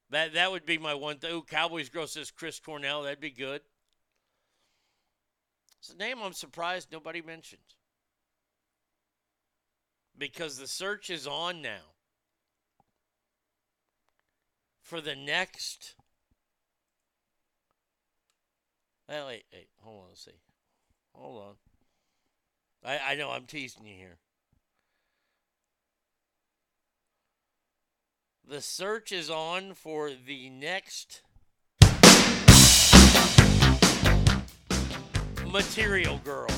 That that would be my one thing. Cowboys Girl says Chris Cornell. That'd be good. It's a name I'm surprised nobody mentioned. Because the search is on now for the next. Well, wait, wait, hold on, let's see. Hold on. I, I know I'm teasing you here. The search is on for the next Material Girl.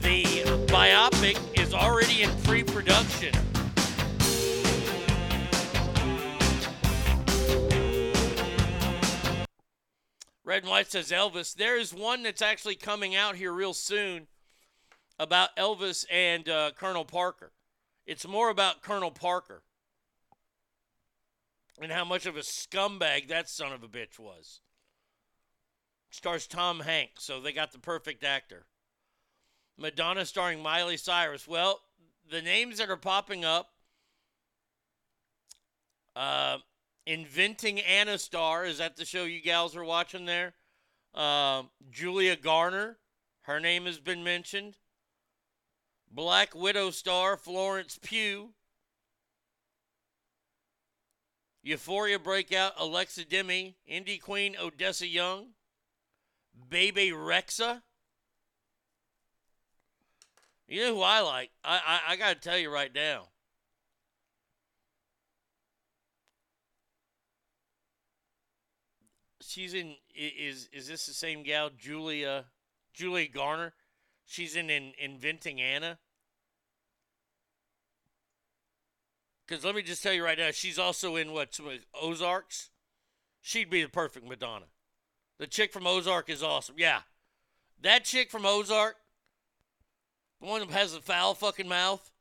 The biopic is already in pre production. Red and White says Elvis. There is one that's actually coming out here real soon about Elvis and uh, Colonel Parker. It's more about Colonel Parker and how much of a scumbag that son of a bitch was. Stars Tom Hanks, so they got the perfect actor. Madonna starring Miley Cyrus. Well, the names that are popping up uh, Inventing Anna Star. Is that the show you gals are watching there? Uh, Julia Garner. Her name has been mentioned. Black Widow star Florence Pugh. Euphoria breakout Alexa Demie. Indie Queen Odessa Young. Bebe Rexha. You know who I like? I I, I got to tell you right now. She's in. Is is this the same gal, Julia Julia Garner? She's in, in Inventing Anna. Because let me just tell you right now, she's also in what Ozarks. She'd be the perfect Madonna. The chick from Ozark is awesome. Yeah, that chick from Ozark, the one that has the foul fucking mouth.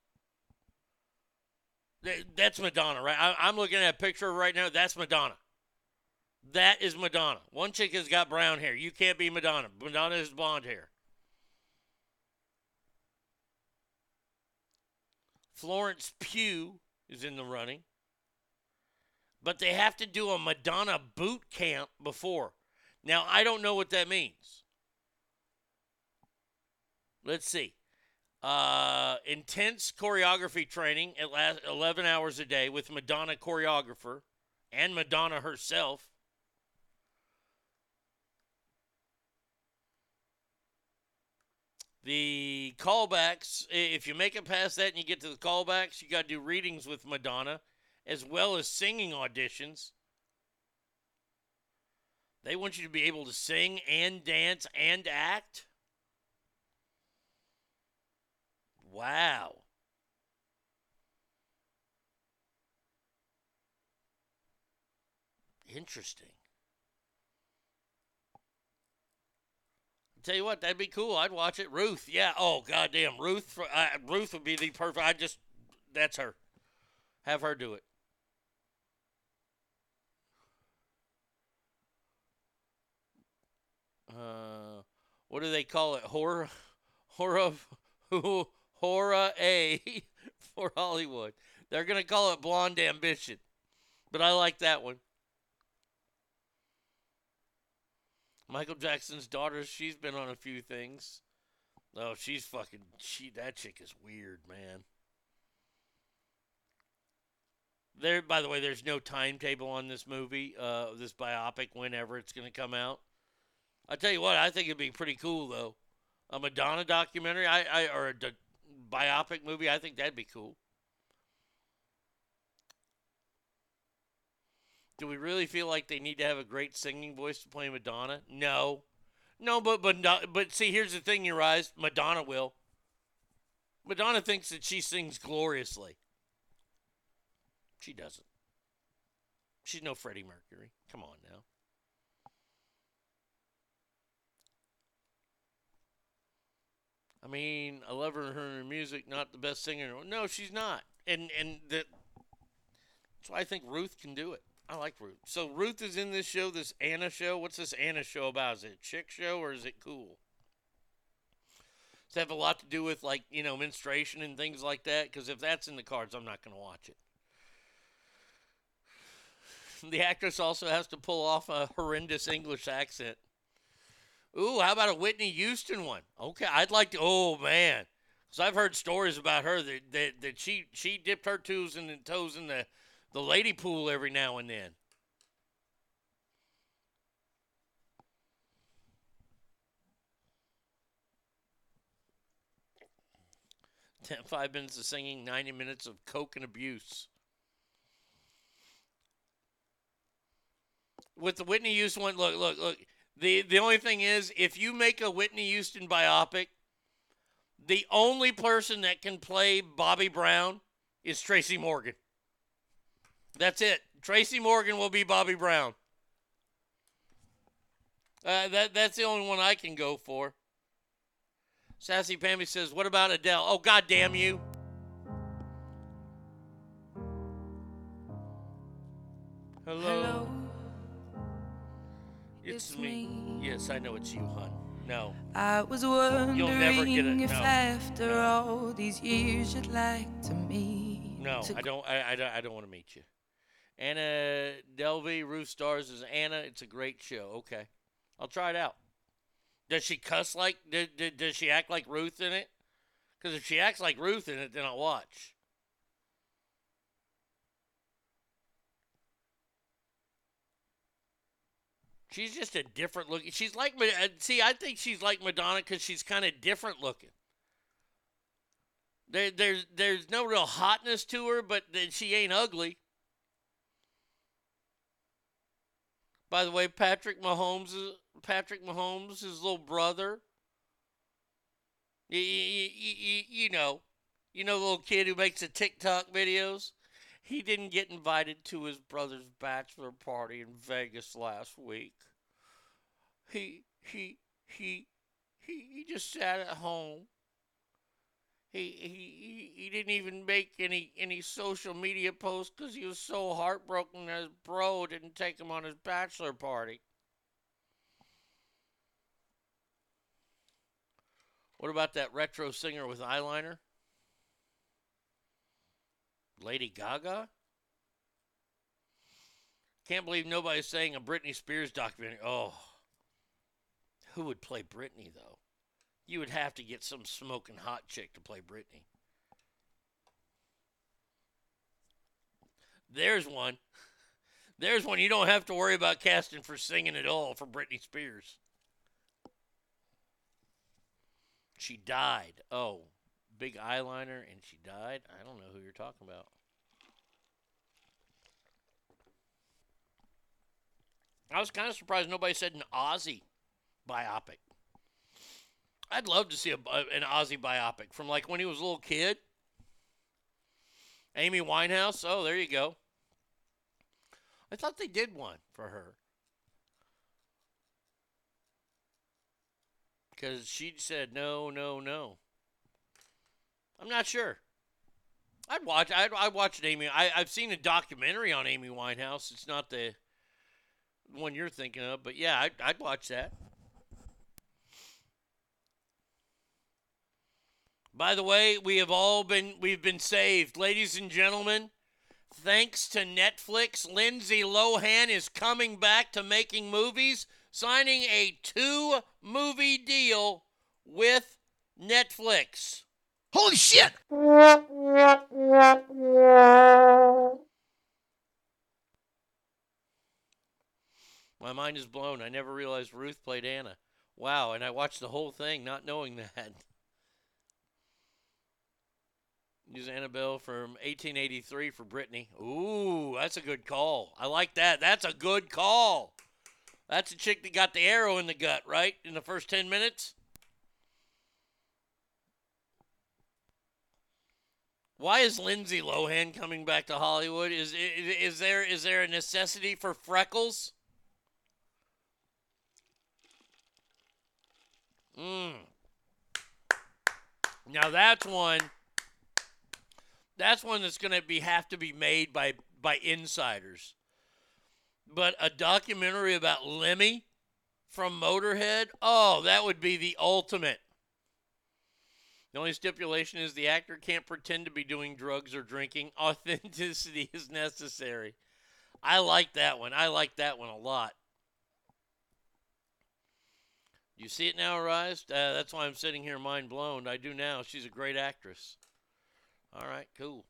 That's Madonna, right? I, I'm looking at a picture right now. That's Madonna. That is Madonna. One chick has got brown hair. You can't be Madonna. Madonna is blonde hair. Florence Pugh is in the running. But they have to do a Madonna boot camp before. Now, I don't know what that means. Let's see. Uh, intense choreography training at last 11 hours a day with Madonna choreographer and Madonna herself. The callbacks, if you make it past that and you get to the callbacks, you got to do readings with Madonna as well as singing auditions. They want you to be able to sing and dance and act. Wow. Interesting. Tell you what, that'd be cool. I'd watch it. Ruth, yeah. Oh goddamn, Ruth. Uh, Ruth would be the perfect. I just, that's her. Have her do it. Uh, what do they call it? Horror, horror, horror A for Hollywood. They're gonna call it Blonde Ambition, but I like that one. Michael Jackson's daughter, she's been on a few things. Oh, she's fucking. She that chick is weird, man. There, by the way, there's no timetable on this movie, uh, this biopic, whenever it's going to come out. I tell you what, I think it'd be pretty cool though. A Madonna documentary, I, I or a d- biopic movie, I think that'd be cool. Do we really feel like they need to have a great singing voice to play Madonna? No, no, but but but see, here's the thing, your eyes. Madonna will. Madonna thinks that she sings gloriously. She doesn't. She's no Freddie Mercury. Come on now. I mean, I love her and her music, not the best singer. No, she's not. And and that that's why I think Ruth can do it. I like Ruth. So Ruth is in this show, this Anna show. What's this Anna show about? Is it a chick show or is it cool? Does it have a lot to do with like, you know, menstruation and things like that? Because if that's in the cards, I'm not going to watch it. The actress also has to pull off a horrendous English accent. Ooh, how about a Whitney Houston one? Okay, I'd like to. Oh man, because I've heard stories about her that, that that she she dipped her toes the toes in the the lady pool every now and then. Ten, five minutes of singing, 90 minutes of coke and abuse. With the Whitney Houston one, look, look, look. The the only thing is, if you make a Whitney Houston biopic, the only person that can play Bobby Brown is Tracy Morgan. That's it. Tracy Morgan will be Bobby Brown. Uh, that that's the only one I can go for. Sassy Pammy says, "What about Adele?" Oh, God damn you! Hello. It's, me. Yes, I know it's you, hun. No. I was You'll never get it. wondering if No. after all these years you'd like to meet. No, I don't. I, I don't. I don't want to meet you. Anna Delvey, Ruth Stars is Anna. It's a great show. Okay, I'll try it out. Does she cuss like? Does, does she act like Ruth in it? Because if she acts like Ruth in it, then I'll watch. She's just a different looking. She's like uh, see, I think she's like Madonna because she's kind of different looking. There, there's there's no real hotness to her, but then she ain't ugly. By the way, Patrick Mahomes, Patrick Mahomes, his little brother. You, you, you, you know, you know the little kid who makes the TikTok videos. He didn't get invited to his brother's bachelor party in Vegas last week. He he he he, he just sat at home. He, he he didn't even make any any social media posts because he was so heartbroken that his bro didn't take him on his bachelor party. What about that retro singer with eyeliner? Lady Gaga? Can't believe nobody's saying a Britney Spears documentary. Oh. Who would play Britney, though? You would have to get some smoking hot chick to play Britney. There's one. There's one you don't have to worry about casting for singing at all for Britney Spears. She died. Oh, big eyeliner and she died? I don't know who you're talking about. I was kind of surprised nobody said an Ozzy biopic. I'd love to see a, an Ozzy biopic from like when he was a little kid. Amy Winehouse. Oh, there you go. I thought they did one for her. Because she said no, no, no. I'm not sure. I'd watch. I'd, I'd watch Amy. I, I've seen a documentary on Amy Winehouse. It's not the one you're thinking of, but yeah, I'd, I'd watch that. By the way, we have all been we've been saved, ladies and gentlemen. Thanks to Netflix, Lindsay Lohan is coming back to making movies. signing a two movie deal with Netflix. Holy shit! My mind is blown. I never realized Ruth played Anna. Wow, and I watched the whole thing not knowing that. Use Annabelle from 1883 for Britney. Ooh, that's a good call. I like that. That's a good call. That's a chick that got the arrow in the gut, right? In the first 10 minutes? Why is Lindsay Lohan coming back to Hollywood? Is is, is there is there a necessity for freckles? Mm. Now that's one. That's one that's going to be have to be made by by insiders. But a documentary about Lemmy from Motorhead, oh, that would be the ultimate. The only stipulation is the actor can't pretend to be doing drugs or drinking. Authenticity is necessary. I like that one. I like that one a lot. You see it now, Arise? Uh, that's why I'm sitting here mind blown. I do now. She's a great actress. All right, cool.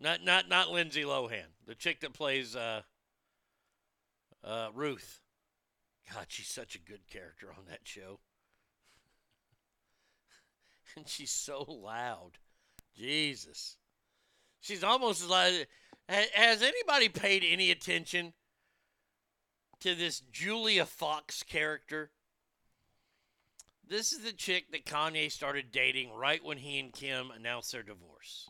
Not not not Lindsay Lohan, the chick that plays uh, uh, Ruth. God, she's such a good character on that show. and she's so loud. Jesus. She's almost like. Has anybody paid any attention to this Julia Fox character? This is the chick that Kanye started dating right when he and Kim announced their divorce.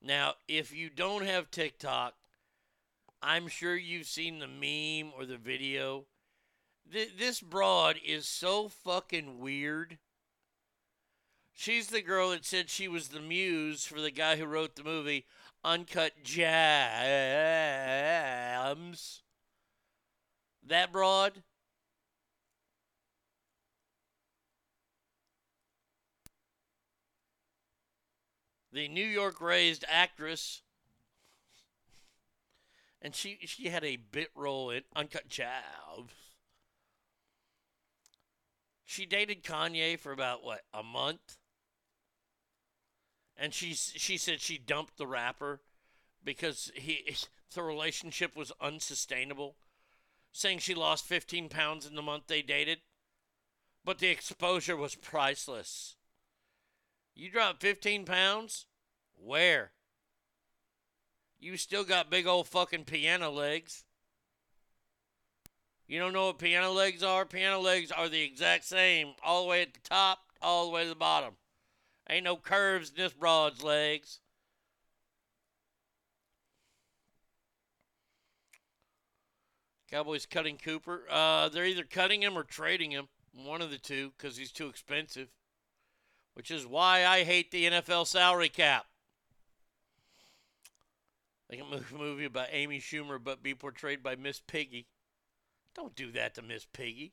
Now, if you don't have TikTok, I'm sure you've seen the meme or the video. Th- this broad is so fucking weird. She's the girl that said she was the muse for the guy who wrote the movie Uncut Gems. That broad. The New York raised actress and she she had a bit role in Uncut Gems. She dated Kanye for about what a month, and she she said she dumped the rapper because he the relationship was unsustainable, saying she lost 15 pounds in the month they dated, but the exposure was priceless. You dropped 15 pounds? Where? You still got big old fucking piano legs. You don't know what piano legs are? Piano legs are the exact same, all the way at the top, all the way to the bottom. Ain't no curves in this broad's legs. Cowboys cutting Cooper. Uh, they're either cutting him or trading him. One of the two, because he's too expensive. Which is why I hate the NFL salary cap. Make a movie about Amy Schumer but be portrayed by Miss Piggy. Don't do that to Miss Piggy.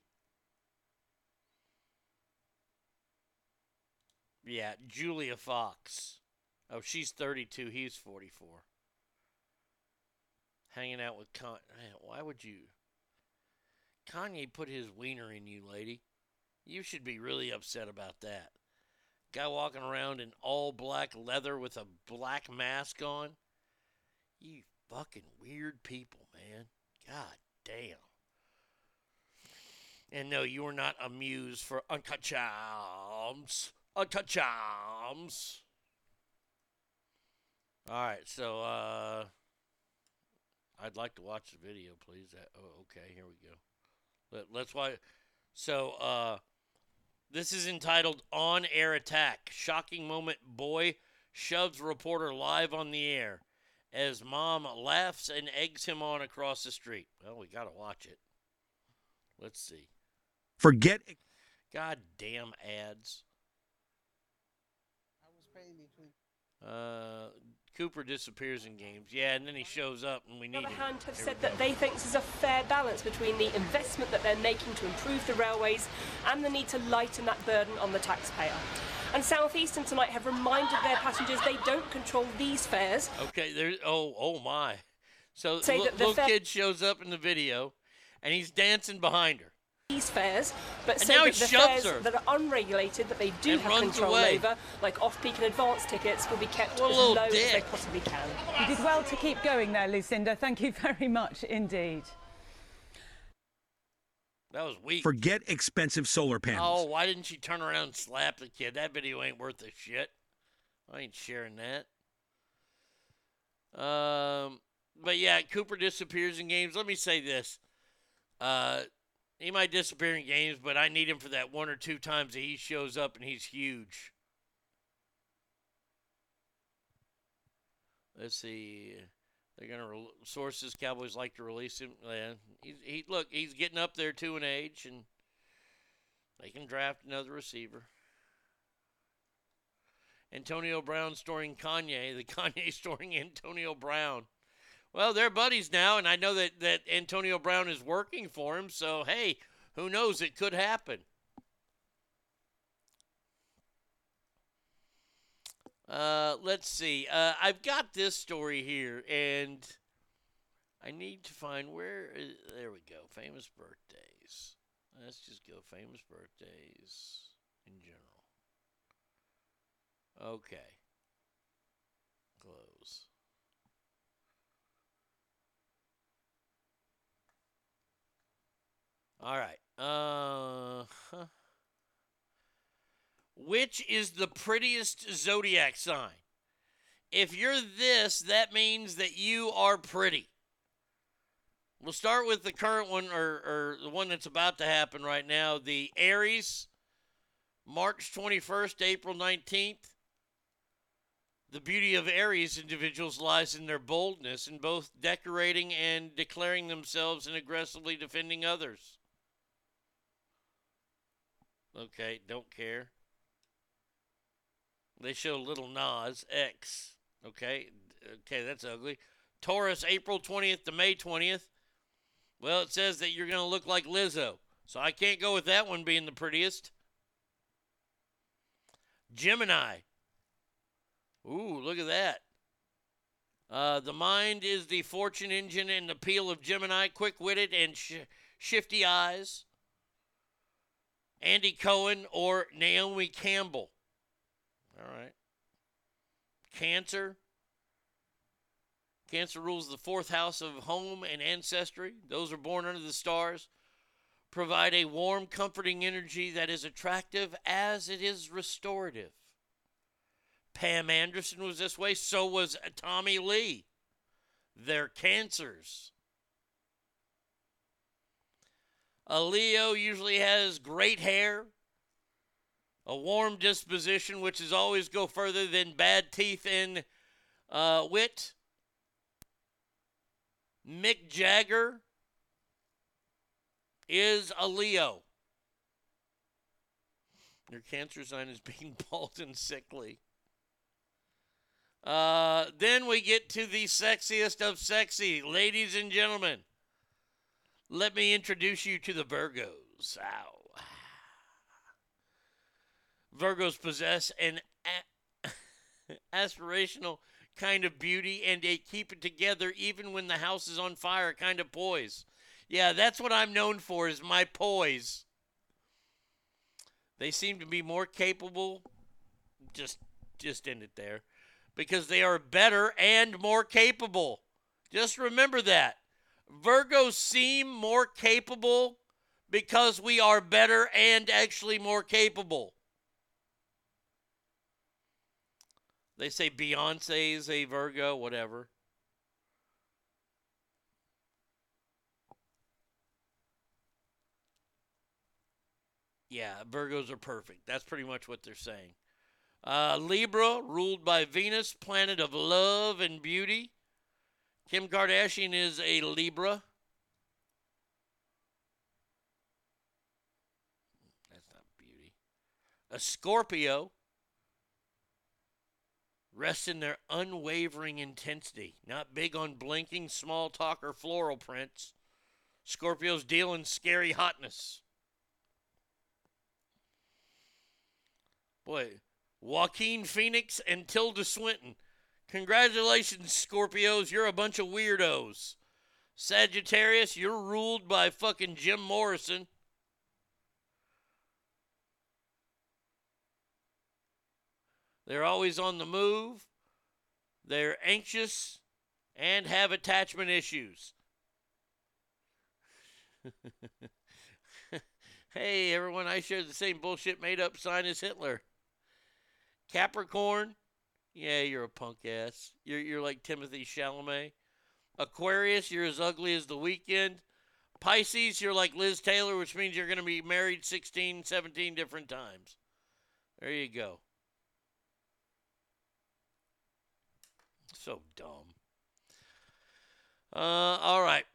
Yeah, Julia Fox. Oh, she's 32. He's 44. Hanging out with Kanye. Why would you? Kanye put his wiener in you, lady. You should be really upset about that. Guy walking around in all black leather with a black mask on. You fucking weird people, man. God damn. And no, you are not amused for Uncut Gems. Uncut Gems. All right, so uh, I'd like to watch the video, please. That, oh, okay, here we go. Let, let's watch. So uh, this is entitled "On Air Attack." Shocking moment: boy shoves reporter live on the air as mom laughs and eggs him on across the street. Well, we got to watch it. Let's see. Forget. God damn ads. I was paying between Uh, Cooper disappears in games. Yeah, and then he shows up and we need on the him. other hand, have said that they think this is a fair balance between the investment that they're making to improve the railways and the need to lighten that burden on the taxpayer. And Southeastern tonight have reminded their passengers they don't control these fares. Okay, there. Oh, oh my. So Say li- that the little fa- kid shows up in the video, and he's dancing behind her. these fares, but And so now that he the shoves fares her. that are unregulated, that they do And have runs control away. over, like off-peak and advance tickets, will be kept What a as little low as they dick. possibly can. You did well to keep going there, Lucinda. Thank you very much indeed. That was weak. Forget expensive solar panels. Oh, why didn't she turn around and slap the kid? That video ain't worth a shit. I ain't sharing that. Um, but yeah, Cooper disappears in games. Let me say this: uh, he might disappear in games, but I need him for that one or two times that he shows up and he's huge. Let's see. They're gonna re- sources. Cowboys like to release him. Yeah, he's, he look. He's getting up there to an age, and they can draft another receiver. Antonio Brown storing Kanye. The Kanye storing Antonio Brown. Well, they're buddies now, and I know that, that Antonio Brown is working for him, so hey, who knows? It could happen. Uh, let's see. Uh, I've got this story here, and I need to find where. Is, there we go. Famous birthdays. Let's just go famous birthdays in general. Okay. Close. All right. Uh huh. Which is the prettiest zodiac sign? If you're this, that means that you are pretty. We'll start with the current one or, or the one that's about to happen right now the Aries, March 21st, April 19th. The beauty of Aries individuals lies in their boldness in both decorating and declaring themselves and aggressively defending others. Okay, don't care. They show Lil Nas X. Okay, okay, that's ugly. Taurus, April 20th to May 20th. Well, it says that you're going to look like Lizzo. So I can't go with that one being the prettiest. Gemini. Ooh, look at that. Uh, the mind is the fortune engine and the peel of Gemini, quick witted and sh- shifty eyes. Andy Cohen or Naomi Campbell. All right. Cancer. Cancer rules the fourth house of home and ancestry. Those are born under the stars. Provide a warm, comforting energy that is attractive as it is restorative. Pam Anderson was this way, so was Tommy Lee. They're cancers. A Leo usually has great hair, a warm disposition, which is always go further than bad teeth and uh, wit. Mick Jagger is a Leo. Your cancer sign is being bald and sickly. Uh, then we get to the sexiest of sexy. Ladies and gentlemen, let me introduce you to the Virgos. Ow. Virgos possess an a- aspirational kind of beauty and a keep it together even when the house is on fire kind of poise. Yeah, that's what I'm known for is my poise. They seem to be more capable just just end it there because they are better and more capable. Just remember that. Virgos seem more capable because we are better and actually more capable. They say Beyonce is a Virgo, whatever. Yeah, Virgos are perfect. That's pretty much what they're saying. Uh, Libra, ruled by Venus, planet of love and beauty. Kim Kardashian is a Libra. That's not beauty. A Scorpio Rest in their unwavering intensity, not big on blinking small talk or floral prints. Scorpio's deal in scary hotness. Boy, Joaquin Phoenix and Tilda Swinton. Congratulations, Scorpios. You're a bunch of weirdos. Sagittarius, you're ruled by fucking Jim Morrison. They're always on the move. They're anxious and have attachment issues. hey, everyone, I share the same bullshit made up sign as Hitler. Capricorn, yeah, you're a punk ass. You're, you're like Timothée Chalamet. Aquarius, you're as ugly as the Weeknd. Pisces, you're like Liz Taylor, which means you're going to be married 16, 17 different times. There you go. So dumb. Uh, all right.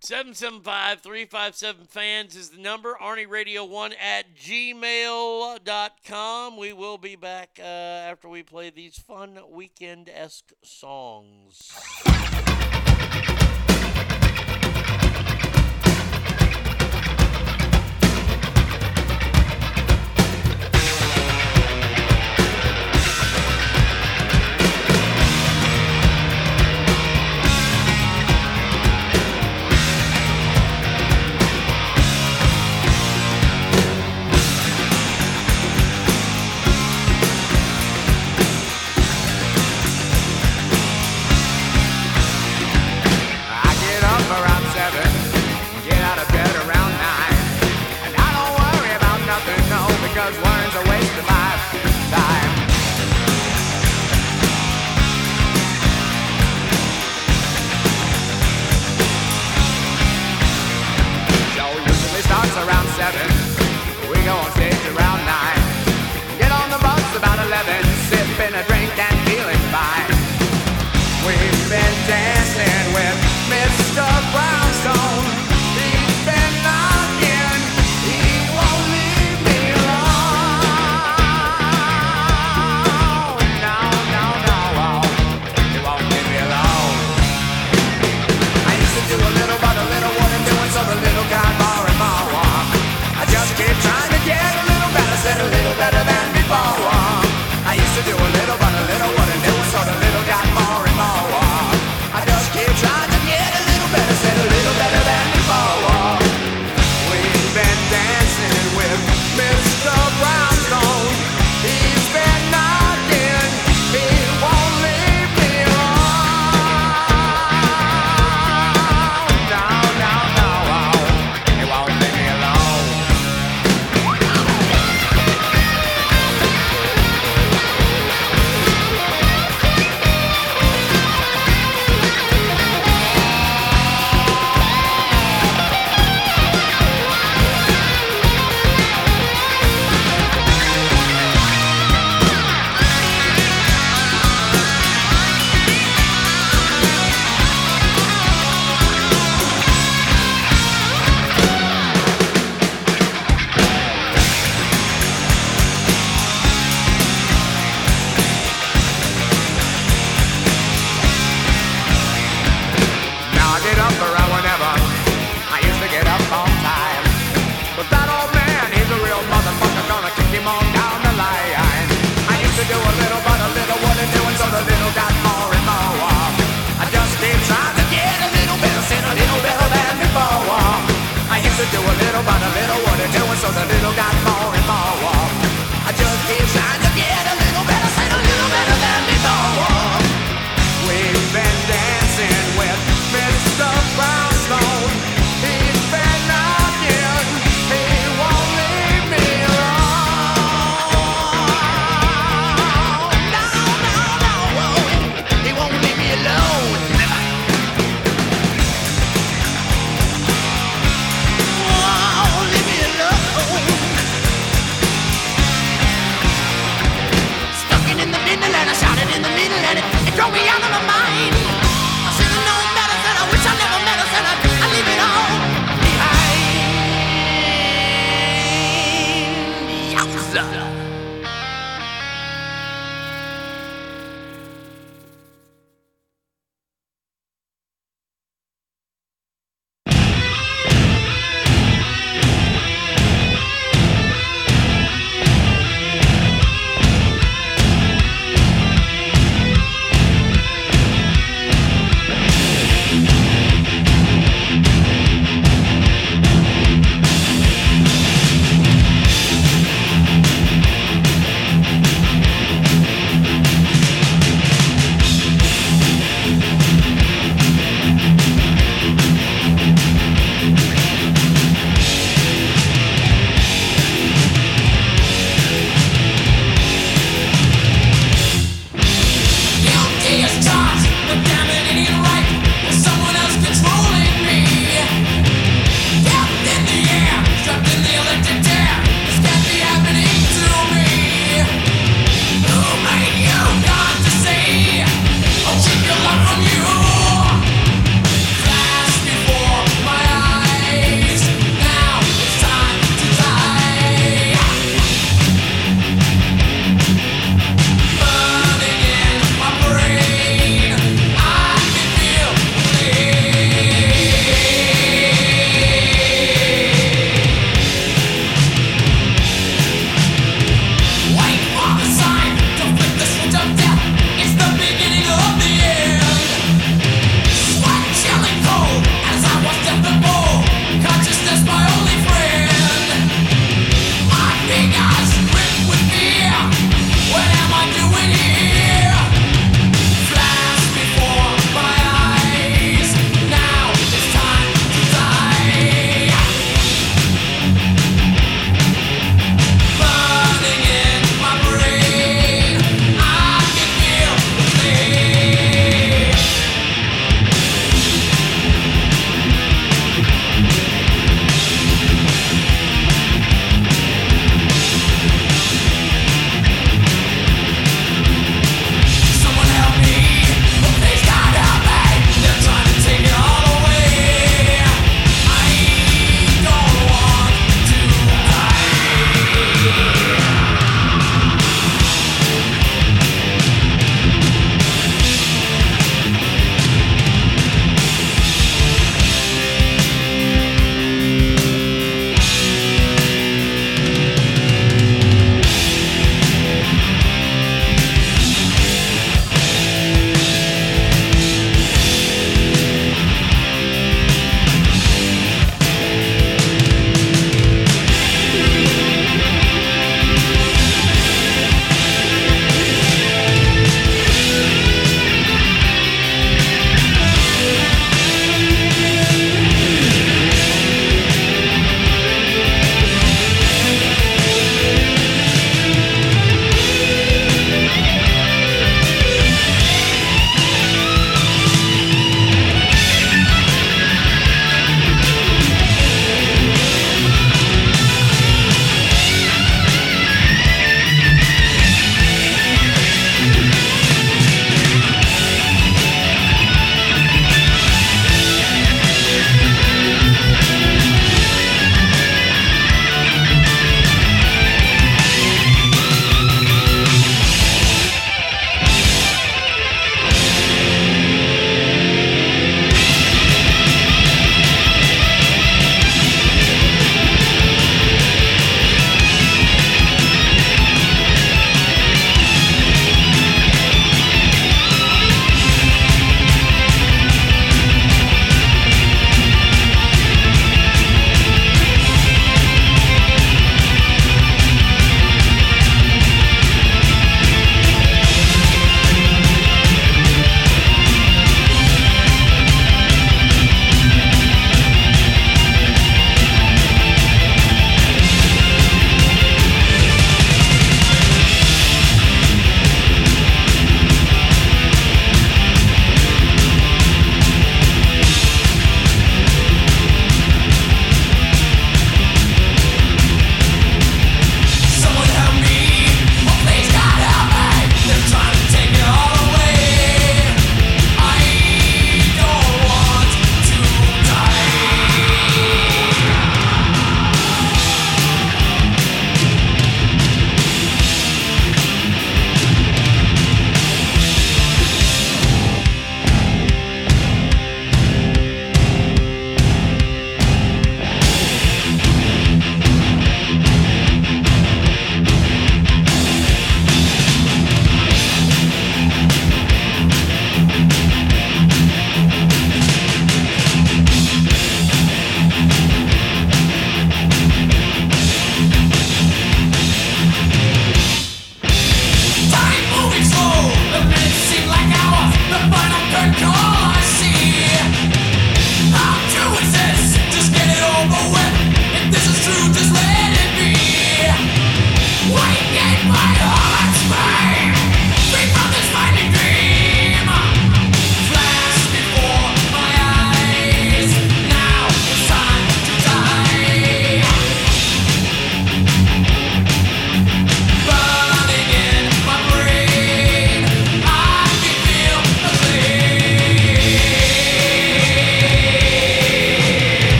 775 357 fans is the number. Arnie Radio 1 at gmail.com. We will be back uh, after we play these fun weekend esque songs. stand.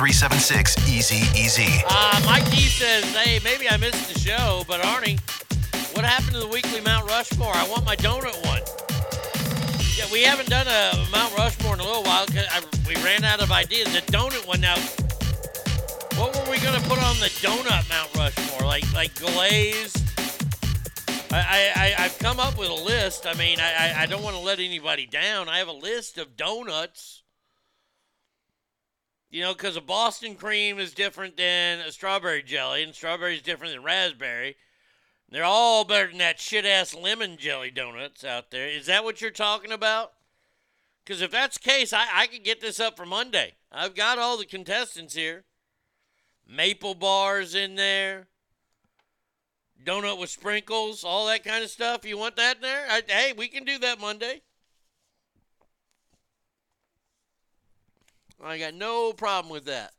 376 Easy Easy. Uh, Mike D says, hey, maybe I missed the show, but Arnie, what happened to the weekly Mount Rushmore? I want my donut one. Yeah, we haven't done a Mount Rushmore in a little while because we ran out of ideas. The donut one now. What were we gonna put on the donut Mount Rushmore? Like like glazed? I, I, I I've come up with a list. I mean, I, I don't want to let anybody down. I have a list of donuts. You know, because a Boston cream is different than a strawberry jelly, and strawberry is different than raspberry. They're all better than that shit ass lemon jelly donuts out there. Is that what you're talking about? Because if that's the case, I, I could get this up for Monday. I've got all the contestants here. Maple bars in there. Donut with sprinkles, all that kind of stuff. You want that in there? I, hey, we can do that Monday. I got no problem with that.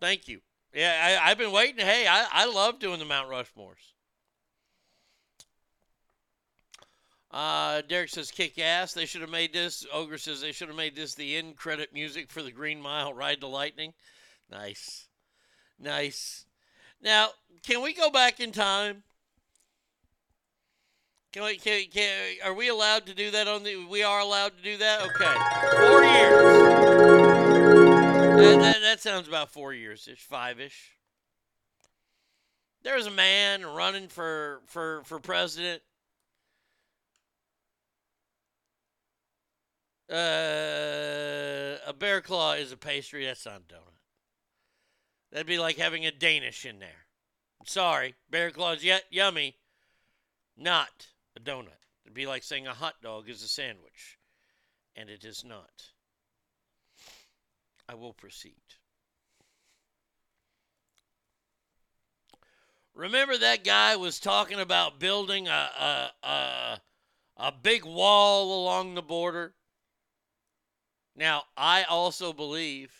Thank you. Yeah, I, I've been waiting. Hey, I, I love doing the Mount Rushmores. Uh, Derek says, kick ass. They should have made this. Ogre says, they should have made this the end credit music for the Green Mile Ride the Lightning. Nice. Nice. Now, can we go back in time? Can we, can, can, are we allowed to do that on the, we are allowed to do that? Okay. Four years. That, that, that sounds about four years ish, five ish. There's a man running for for for president. Uh, a bear claw is a pastry. That's not a donut. That'd be like having a Danish in there. Sorry, bear claw's yet yummy, not a donut. It'd be like saying a hot dog is a sandwich, and it is not. I will proceed. Remember that guy was talking about building a a a, a big wall along the border? Now, I also believe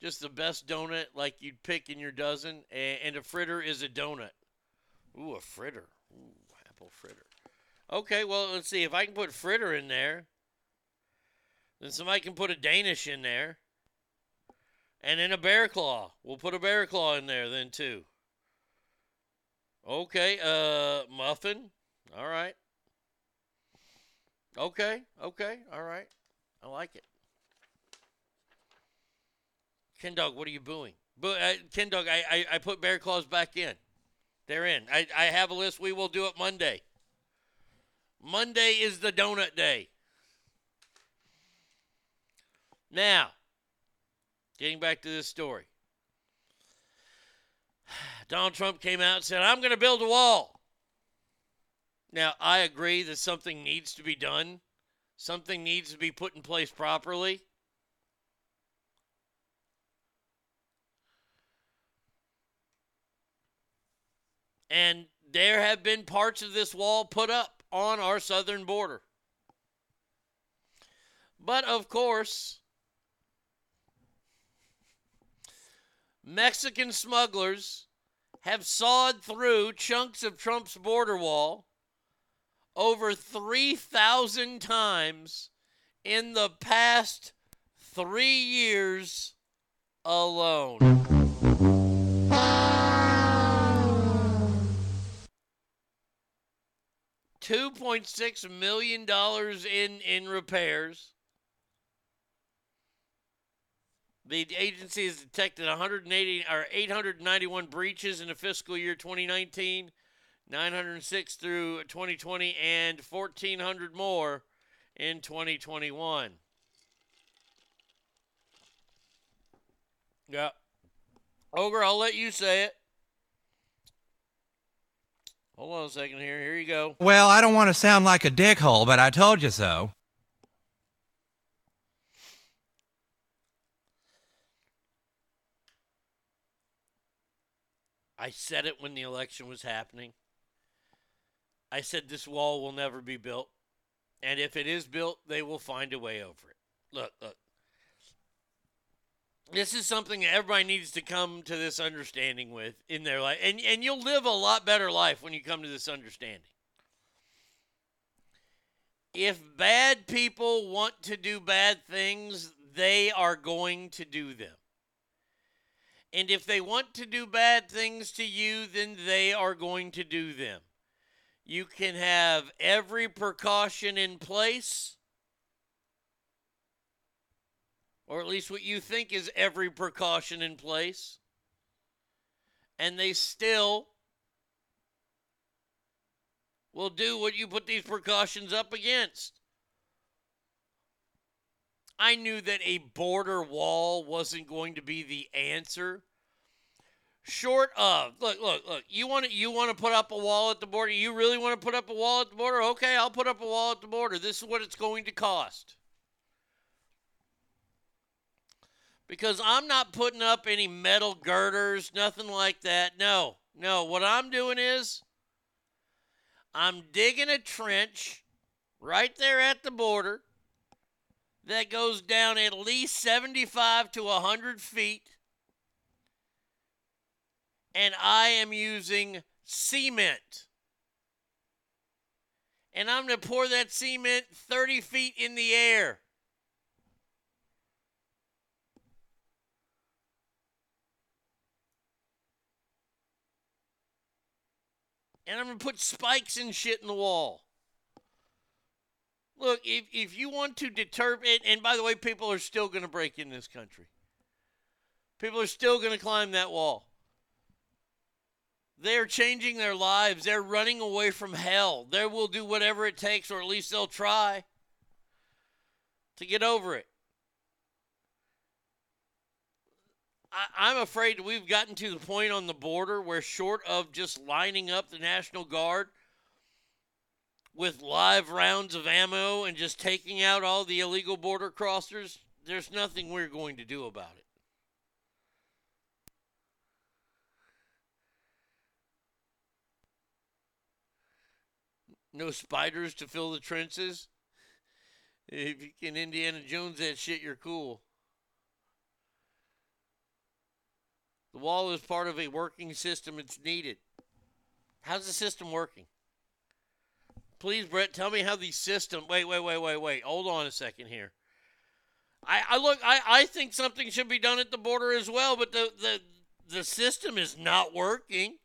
just the best donut like you'd pick in your dozen, and, and a fritter is a donut. Ooh, a fritter. Ooh, apple fritter. Okay, well, let's see. If I can put fritter in there, then somebody can put a Danish in there. And then a bear claw. We'll put a bear claw in there then, too. Okay, uh, muffin. All right. Okay, okay, all right. I like it. Ken Dog, what are you booing? Boo, uh, Ken Dog, I, I, I put bear claws back in. They're in. I, I have a list. We will do it Monday. Monday is the donut day. Now, getting back to this story. Donald Trump came out and said, I'm going to build a wall. Now, I agree that something needs to be done, something needs to be put in place properly. And there have been parts of this wall put up on our southern border. But of course, Mexican smugglers have sawed through chunks of Trump's border wall over 3,000 times in the past three years alone. $2.6 million in, in repairs. The agency has detected 180 or 891 breaches in the fiscal year 2019, 906 through 2020, and 1,400 more in 2021. Yeah. Ogre, I'll let you say it. Hold on a second here. Here you go. Well, I don't want to sound like a dickhole, but I told you so. I said it when the election was happening. I said this wall will never be built. And if it is built, they will find a way over it. Look, look. This is something that everybody needs to come to this understanding with in their life. And, and you'll live a lot better life when you come to this understanding. If bad people want to do bad things, they are going to do them. And if they want to do bad things to you, then they are going to do them. You can have every precaution in place, or at least what you think is every precaution in place, and they still will do what you put these precautions up against. I knew that a border wall wasn't going to be the answer. Short of look, look, look. You want to you want to put up a wall at the border? You really want to put up a wall at the border? Okay, I'll put up a wall at the border. This is what it's going to cost. Because I'm not putting up any metal girders, nothing like that. No, no. What I'm doing is I'm digging a trench right there at the border that goes down at least 75 to 100 feet. And I am using cement. And I'm going to pour that cement 30 feet in the air. And I'm going to put spikes and shit in the wall. Look, if, if you want to deter it, and by the way, people are still going to break in this country. People are still going to climb that wall. They're changing their lives. They're running away from hell. They will do whatever it takes, or at least they'll try to get over it. I, I'm afraid we've gotten to the point on the border where, short of just lining up the National Guard with live rounds of ammo and just taking out all the illegal border crossers, there's nothing we're going to do about it. No spiders to fill the trenches. If you can Indiana Jones that shit, you're cool. The wall is part of a working system. It's needed. How's the system working? Please, Brett, tell me how the system. Wait, wait, wait, wait, wait. Hold on a second here. I, I look. I, I think something should be done at the border as well, but the the the system is not working.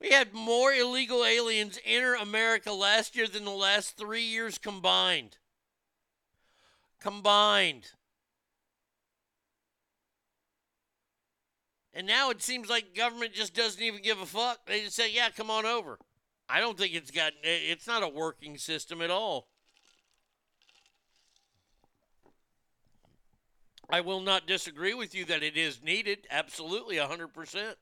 We had more illegal aliens enter America last year than the last three years combined. Combined. And now it seems like government just doesn't even give a fuck. They just say, "Yeah, come on over." I don't think it's got. It's not a working system at all. I will not disagree with you that it is needed. Absolutely, 100%.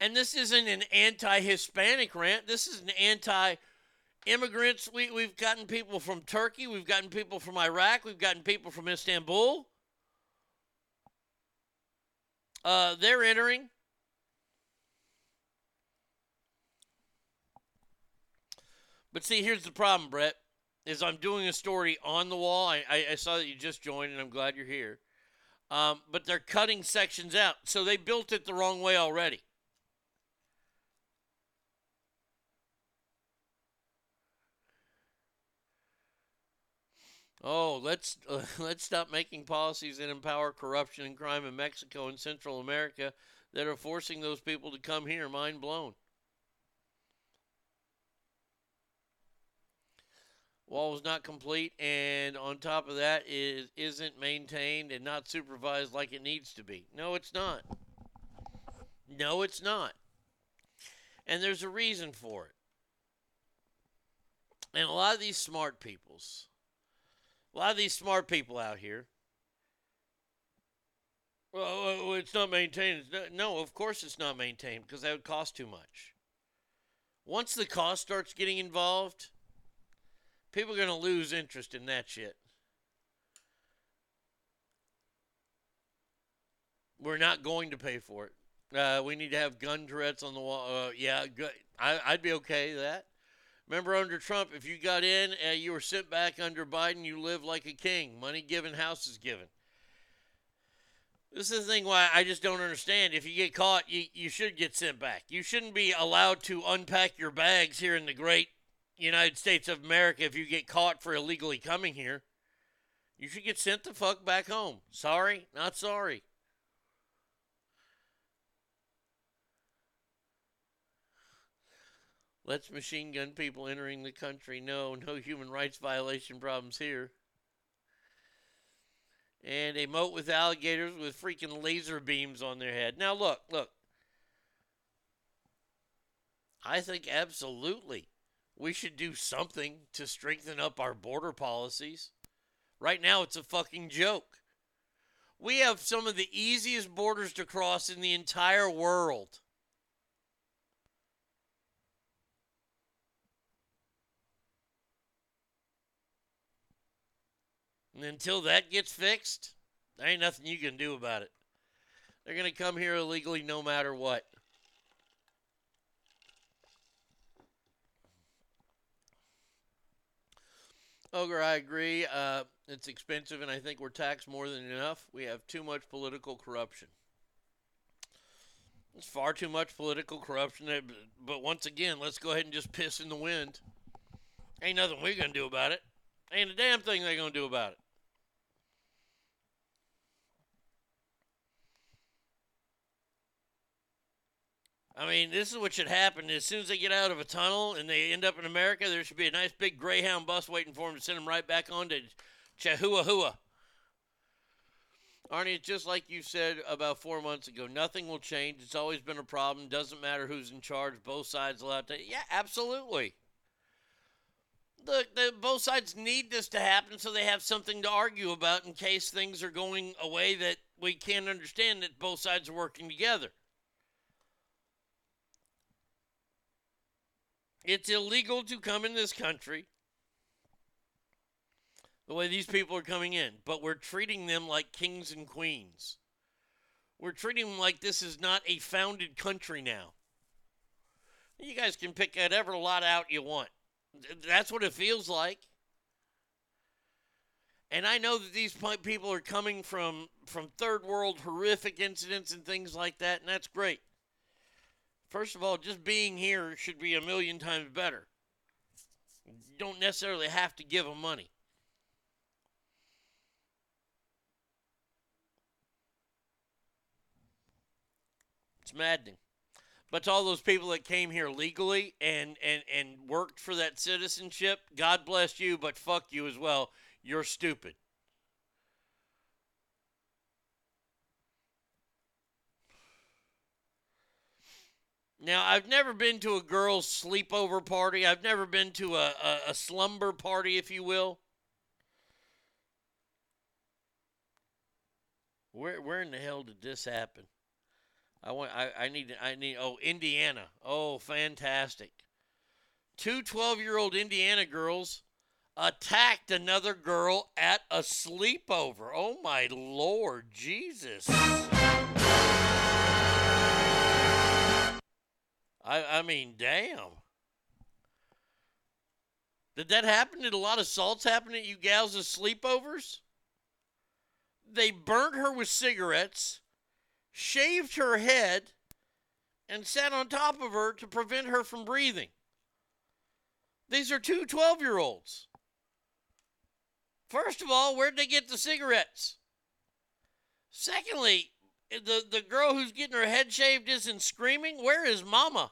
And this isn't an anti Hispanic rant. This is an anti immigrants. We, we've gotten people from Turkey. We've gotten people from Iraq. We've gotten people from Istanbul. Uh, they're entering. But see, here's the problem, Brett. Is I'm doing a story on the wall. I, I, I saw that you just joined, and I'm glad you're here. Um, but they're cutting sections out, so they built it the wrong way already. Oh, let's uh, let's stop making policies that empower corruption and crime in Mexico and Central America that are forcing those people to come here. Mind blown. Wall is not complete, and on top of that, is isn't maintained and not supervised like it needs to be. No, it's not. No, it's not. And there's a reason for it. And a lot of these smart peoples, a lot of these smart people out here, well, it's not maintained. No, of course it's not maintained because that would cost too much. Once the cost starts getting involved, people are going to lose interest in that shit. We're not going to pay for it. Uh, we need to have gun turrets on the wall. Uh, yeah. I, I'd be okay with that. Remember under Trump, if you got in, uh, you were sent back under Biden, you live like a king. Money given, houses given. This is the thing why I just don't understand. If you get caught, you, you should get sent back. You shouldn't be allowed to unpack your bags here in the great United States of America if you get caught for illegally coming here. You should get sent the fuck back home. Sorry, not sorry. Let's machine gun people entering the country. No, no human rights violation problems here. And a moat with alligators with freaking laser beams on their head. Now, look, look. I think absolutely we should do something to strengthen up our border policies. Right now, it's a fucking joke. We have some of the easiest borders to cross in the entire world. And until that gets fixed, there ain't nothing you can do about it. They're going to come here illegally no matter what. Ogre, I agree. Uh, it's expensive, and I think we're taxed more than enough. We have too much political corruption. It's far too much political corruption. But once again, let's go ahead and just piss in the wind. Ain't nothing we're going to do about it. Ain't a damn thing they're going to do about it. I mean, this is what should happen. As soon as they get out of a tunnel and they end up in America, there should be a nice big Greyhound bus waiting for them to send them right back on to Chihuahua. Arnie, it's just like you said about four months ago. Nothing will change. It's always been a problem. Doesn't matter who's in charge. Both sides allowed to. Yeah, absolutely. The, the both sides need this to happen so they have something to argue about in case things are going a way that we can't understand that both sides are working together. It's illegal to come in this country the way these people are coming in, but we're treating them like kings and queens. We're treating them like this is not a founded country now. You guys can pick whatever lot out you want. That's what it feels like. And I know that these people are coming from from third world horrific incidents and things like that, and that's great. First of all, just being here should be a million times better. You don't necessarily have to give them money. It's maddening. But to all those people that came here legally and, and, and worked for that citizenship, God bless you, but fuck you as well. You're stupid. Now, I've never been to a girl's sleepover party. I've never been to a, a, a slumber party, if you will. Where, where in the hell did this happen? I want. I, I need. I need. Oh, Indiana. Oh, fantastic. Two 12 year old Indiana girls attacked another girl at a sleepover. Oh my lord, Jesus. I I mean, damn. Did that happen? Did a lot of assaults happen at you gals' sleepovers? They burnt her with cigarettes shaved her head, and sat on top of her to prevent her from breathing. These are two 12 year olds. First of all, where'd they get the cigarettes? Secondly, the, the girl who's getting her head shaved isn't screaming. Where is mama?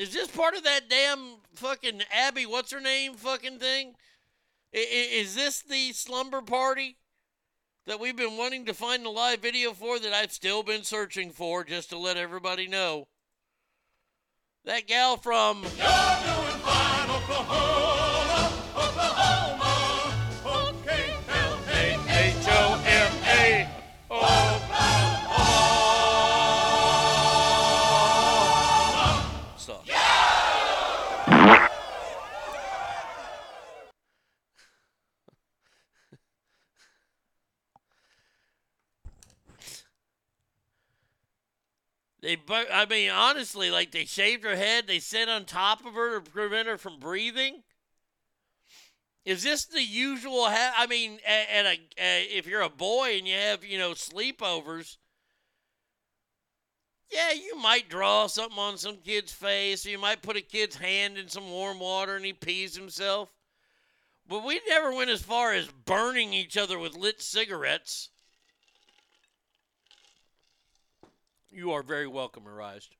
Is this part of that damn fucking Abby, what's her name, fucking thing? Is this the slumber party? that we've been wanting to find the live video for that I've still been searching for just to let everybody know. That gal from. They, I mean, honestly, like they shaved her head, they sat on top of her to prevent her from breathing. Is this the usual? Ha- I mean, at, a if you're a boy and you have you know sleepovers, yeah, you might draw something on some kid's face, or you might put a kid's hand in some warm water and he pees himself. But we never went as far as burning each other with lit cigarettes. You are very welcome, Arised.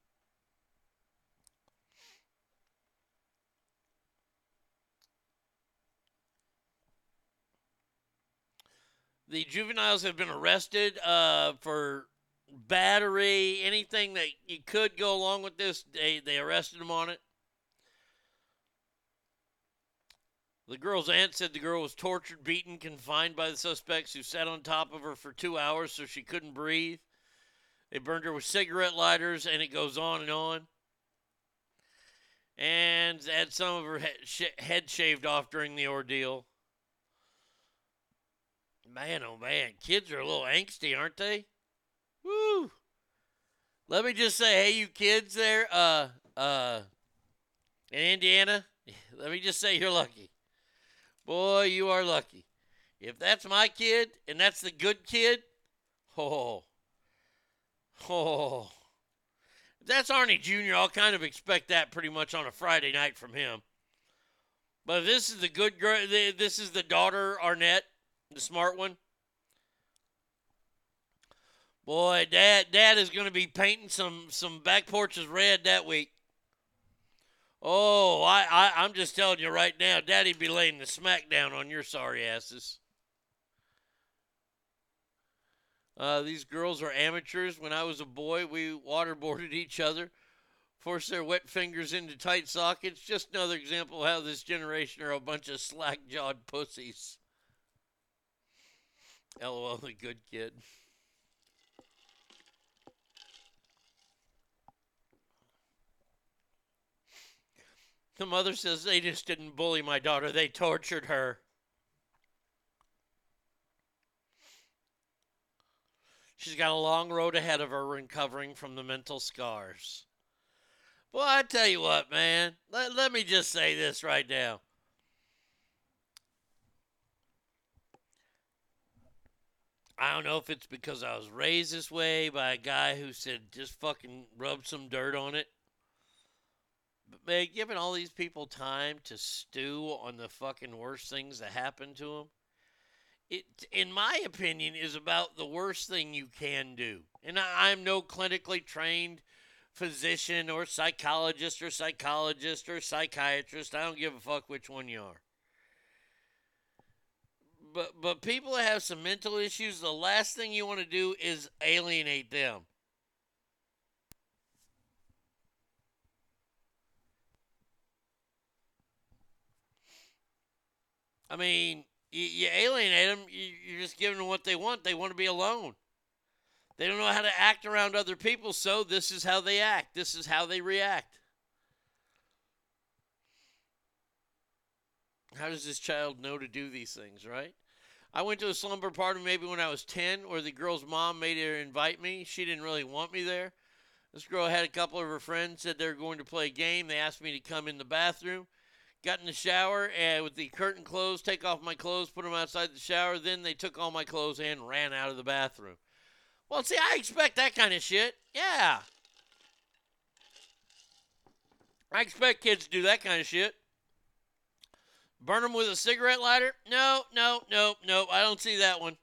The juveniles have been arrested uh, for battery, anything that you could go along with this. They they arrested them on it. The girl's aunt said the girl was tortured, beaten, confined by the suspects who sat on top of her for two hours so she couldn't breathe. They burned her with cigarette lighters, and it goes on and on. And had some of her head shaved off during the ordeal. Man, oh man, kids are a little angsty, aren't they? Woo! Let me just say, hey, you kids there, uh, uh, in Indiana, let me just say you're lucky. Boy, you are lucky. If that's my kid and that's the good kid, oh, Oh, that's Arnie Jr. I'll kind of expect that pretty much on a Friday night from him. But this is the good girl. This is the daughter Arnett, the smart one. Boy, dad, dad is going to be painting some some back porches red that week. Oh, I, I I'm just telling you right now, Daddy'd be laying the smack down on your sorry asses. Uh, these girls are amateurs. When I was a boy, we waterboarded each other, forced their wet fingers into tight sockets. Just another example how this generation are a bunch of slack jawed pussies. LOL, the good kid. The mother says they just didn't bully my daughter, they tortured her. She's got a long road ahead of her recovering from the mental scars. Well, I tell you what, man. Let, let me just say this right now. I don't know if it's because I was raised this way by a guy who said just fucking rub some dirt on it. But man, giving all these people time to stew on the fucking worst things that happened to them, it, in my opinion, is about the worst thing you can do. And I, I'm no clinically trained physician or psychologist or psychologist or psychiatrist. I don't give a fuck which one you are. But but people that have some mental issues, the last thing you want to do is alienate them. I mean, you, you alienate them, you, you're just giving them what they want. They want to be alone. They don't know how to act around other people, so this is how they act. This is how they react. How does this child know to do these things, right? I went to a slumber party maybe when I was 10 where the girl's mom made her invite me. She didn't really want me there. This girl had a couple of her friends said they were going to play a game. They asked me to come in the bathroom. Got in the shower and with the curtain closed, take off my clothes, put them outside the shower. Then they took all my clothes and ran out of the bathroom. Well, see, I expect that kind of shit. Yeah. I expect kids to do that kind of shit. Burn them with a cigarette lighter? No, no, no, no. I don't see that one.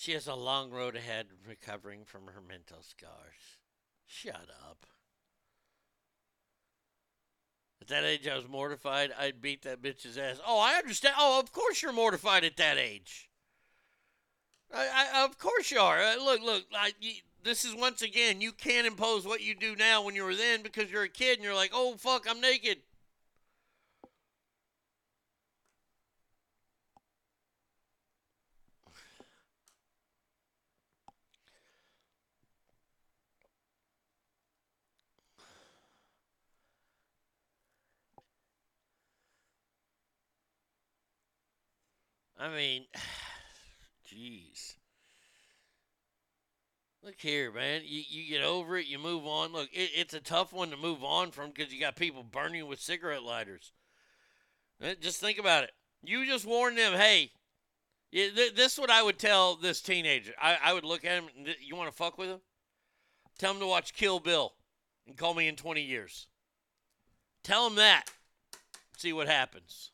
She has a long road ahead recovering from her mental scars. Shut up. At that age, I was mortified. I'd beat that bitch's ass. Oh, I understand. Oh, of course you're mortified at that age. I, I, of course you are. Uh, look, look. I, you, this is once again, you can't impose what you do now when you were then because you're a kid and you're like, oh, fuck, I'm naked. I mean, jeez. Look here, man. You, you get over it, you move on. Look, it, it's a tough one to move on from because you got people burning with cigarette lighters. Uh, Just think about it. You just warn them, hey, th- this is what I would tell this teenager. I, I would look at him, you want to fuck with him? Tell him to watch Kill Bill and call me in 20 years. Tell him that. See what happens.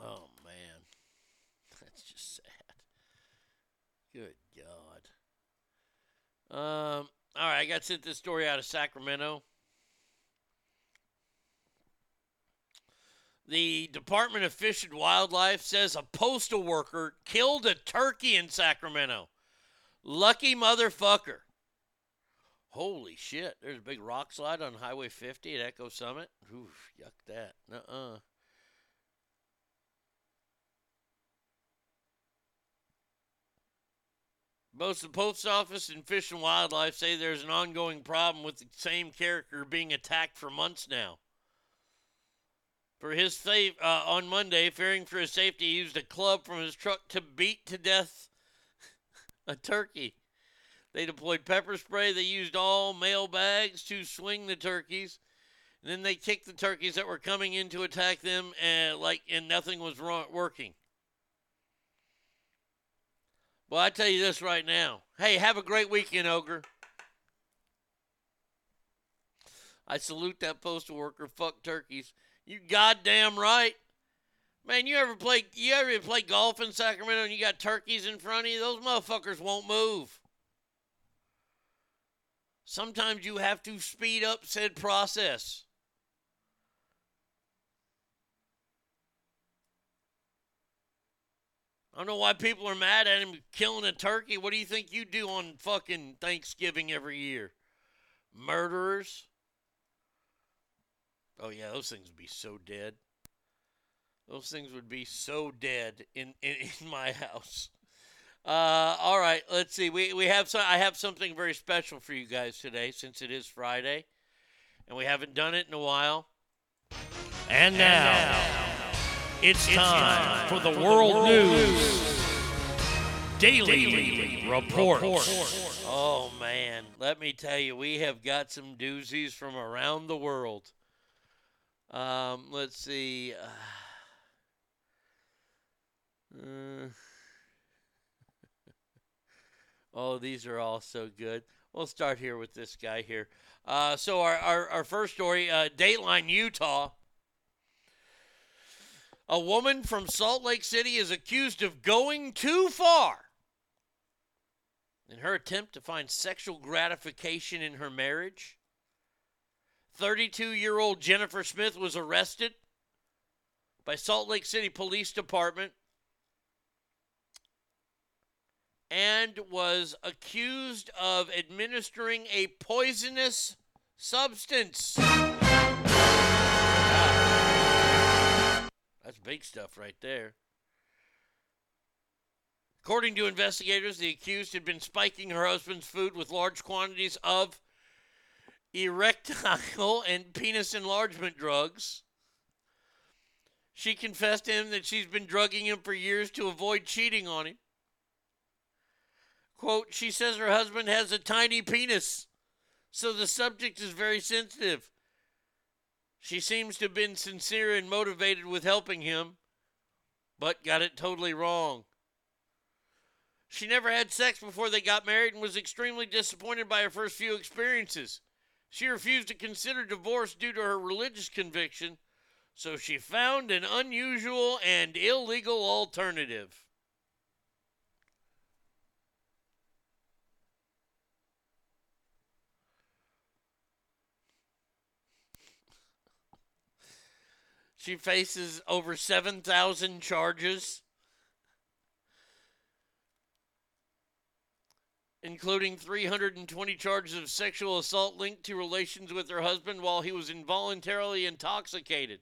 Oh man, that's just sad. Good God. Um. All right, I got sent this story out of Sacramento. The Department of Fish and Wildlife says a postal worker killed a turkey in Sacramento. Lucky motherfucker. Holy shit. There's a big rock slide on Highway 50 at Echo Summit. Oof, yuck that. Uh-uh. Both the post office and Fish and Wildlife say there's an ongoing problem with the same character being attacked for months now. For his safe uh, on Monday, fearing for his safety, he used a club from his truck to beat to death a turkey. They deployed pepper spray. They used all mail bags to swing the turkeys. And then they kicked the turkeys that were coming in to attack them, and like and nothing was wrong, working. Well, I tell you this right now. Hey, have a great weekend, Ogre. I salute that postal worker. Fuck turkeys. You goddamn right. Man, you ever play you ever play golf in Sacramento and you got turkeys in front of you? Those motherfuckers won't move. Sometimes you have to speed up said process. I don't know why people are mad at him killing a turkey. What do you think you do on fucking Thanksgiving every year? Murderers? Oh yeah, those things would be so dead. Those things would be so dead in, in, in my house. Uh, all right, let's see. We we have some. I have something very special for you guys today, since it is Friday, and we haven't done it in a while. And now, it's, time, for the World, News, Daily, Report. Oh man, let me tell you, we have got some doozies from around the world. Um, let's see. Uh, oh, these are all so good. We'll start here with this guy here. Uh, so our, our, our first story, uh, Dateline, Utah. A woman from Salt Lake City is accused of going too far in her attempt to find sexual gratification in her marriage. 32 year old Jennifer Smith was arrested by Salt Lake City Police Department and was accused of administering a poisonous substance. That's big stuff right there. According to investigators, the accused had been spiking her husband's food with large quantities of erectile and penis enlargement drugs. She confessed to him that she's been drugging him for years to avoid cheating on him. Quote, she says her husband has a tiny penis, so the subject is very sensitive. She seems to have been sincere and motivated with helping him, but got it totally wrong. She never had sex before they got married and was extremely disappointed by her first few experiences. She refused to consider divorce due to her religious conviction, so she found an unusual and illegal alternative. She faces over 7,000 charges, including 320 charges of sexual assault linked to relations with her husband while he was involuntarily intoxicated.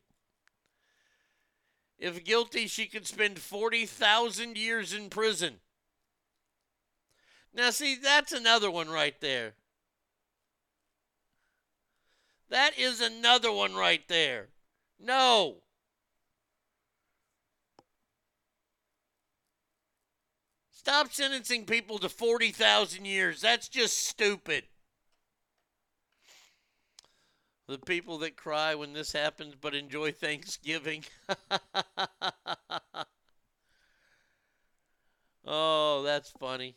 If guilty, she could spend 40,000 years in prison. Now, see, that's another one right there. That is another one right there. No. Stop sentencing people to 40,000 years. That's just stupid. The people that cry when this happens but enjoy Thanksgiving. oh, that's funny.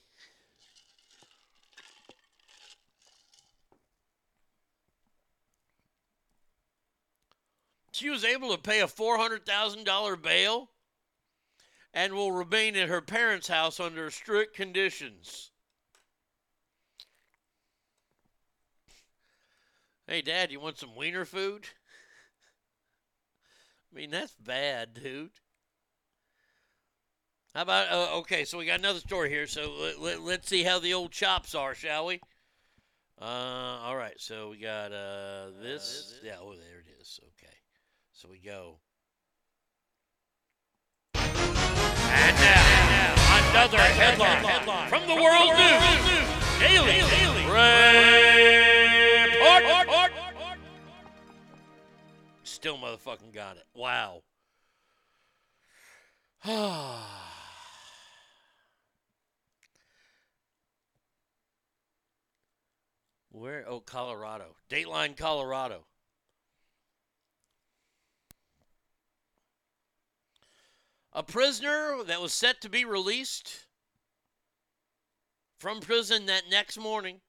She was able to pay a $400,000 bail and will remain at her parents' house under strict conditions. Hey, Dad, you want some wiener food? I mean, that's bad, dude. How about, uh, okay, so we got another story here. So let, let, let's see how the old chops are, shall we? Uh, all right, so we got uh, this. Yeah, oh, there. So we go. And now, another headline, headline from the World News Daily, Report. Still motherfucking got it. Wow. Where? Oh, Colorado. Dateline, Colorado. A prisoner that was set to be released from prison that next morning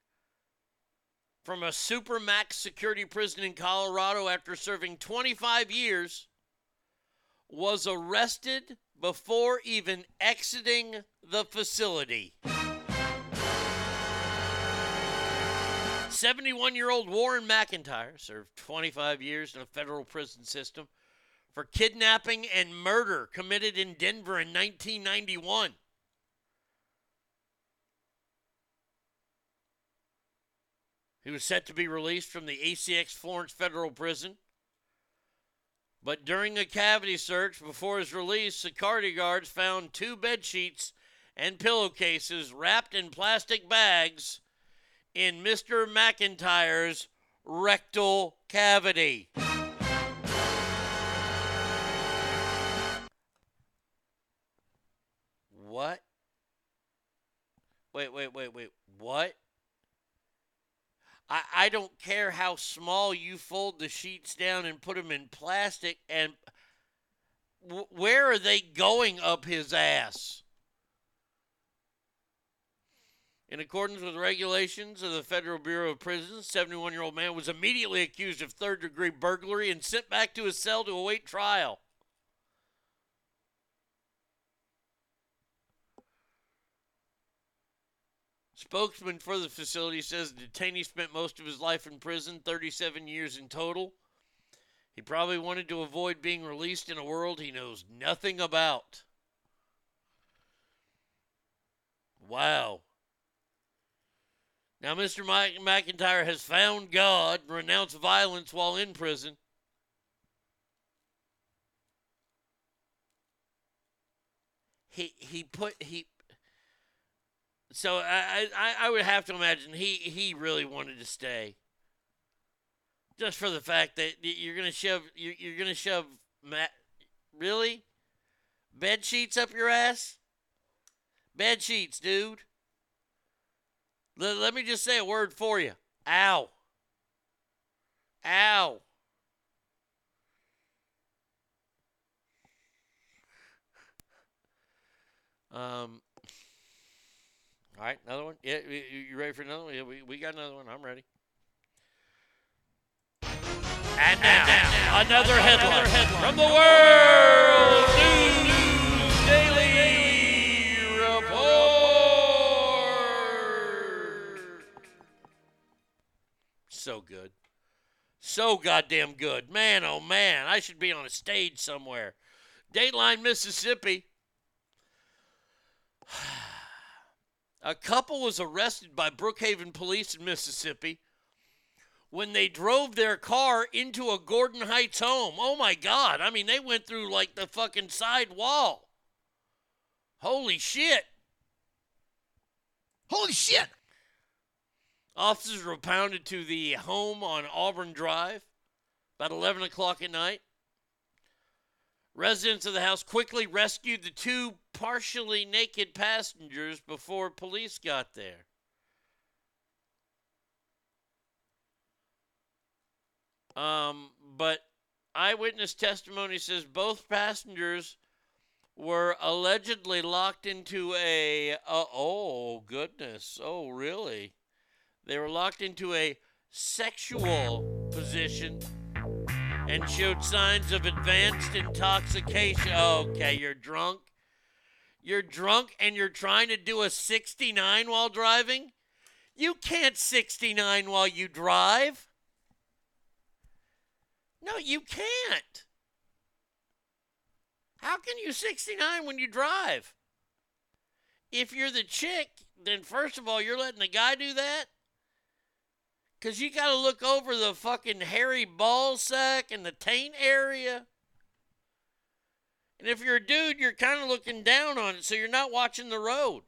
from a supermax security prison in Colorado after serving 25 years was arrested before even exiting the facility. 71 year old Warren McIntyre served 25 years in a federal prison system for kidnapping and murder committed in Denver in 1991. He was set to be released from the ADX Florence Federal Prison. But during a cavity search before his release, security guards found two bed sheets and pillowcases wrapped in plastic bags in Mr. McIntyre's rectal cavity. What? Wait, wait, wait, wait. What? I, I don't care how small you fold the sheets down and put them in plastic and where are they going up his ass? In accordance with regulations of the Federal Bureau of Prisons, 71 year old man was immediately accused of third degree burglary and sent back to his cell to await trial. Spokesman for the facility says the detainee spent most of his life in prison, 37 years in total. He probably wanted to avoid being released in a world he knows nothing about. Wow. Now, Mr. Mike McIntyre has found God renounced violence while in prison. He he put he so I, I I would have to imagine he he really wanted to stay. Just for the fact that you're gonna shove you're, you're gonna shove Matt really bed sheets up your ass. Bed sheets, dude. Let, let me just say a word for you. Ow. Ow. Um. All right, another one. Yeah, you ready for another one? Yeah, we, we got another one. I'm ready. And now, another, headline, from the World News Daily Report. So good. So goddamn good. Man, oh man, I should be on a stage somewhere. Dateline, Mississippi. A couple was arrested by Brookhaven police in Mississippi when they drove their car into a Gordon Heights home. Oh my God. I mean, they went through like the fucking side wall. Holy shit. Holy shit. Officers were pounded to the home on Auburn Drive about 11 o'clock at night. Residents of the house quickly rescued the two partially naked passengers before police got there. Um, but eyewitness testimony says both passengers were allegedly locked into a. Uh, oh, goodness. Oh, really? They were locked into a sexual position and showed signs of advanced intoxication. Okay, you're drunk. You're drunk and you're trying to do a 69 while driving? You can't 69 while you drive. No, you can't. How can you 69 when you drive? If you're the chick, then first of all, you're letting the guy do that? Because you got to look over the fucking hairy ball sack and the taint area. And if you're a dude, you're kind of looking down on it, so you're not watching the road.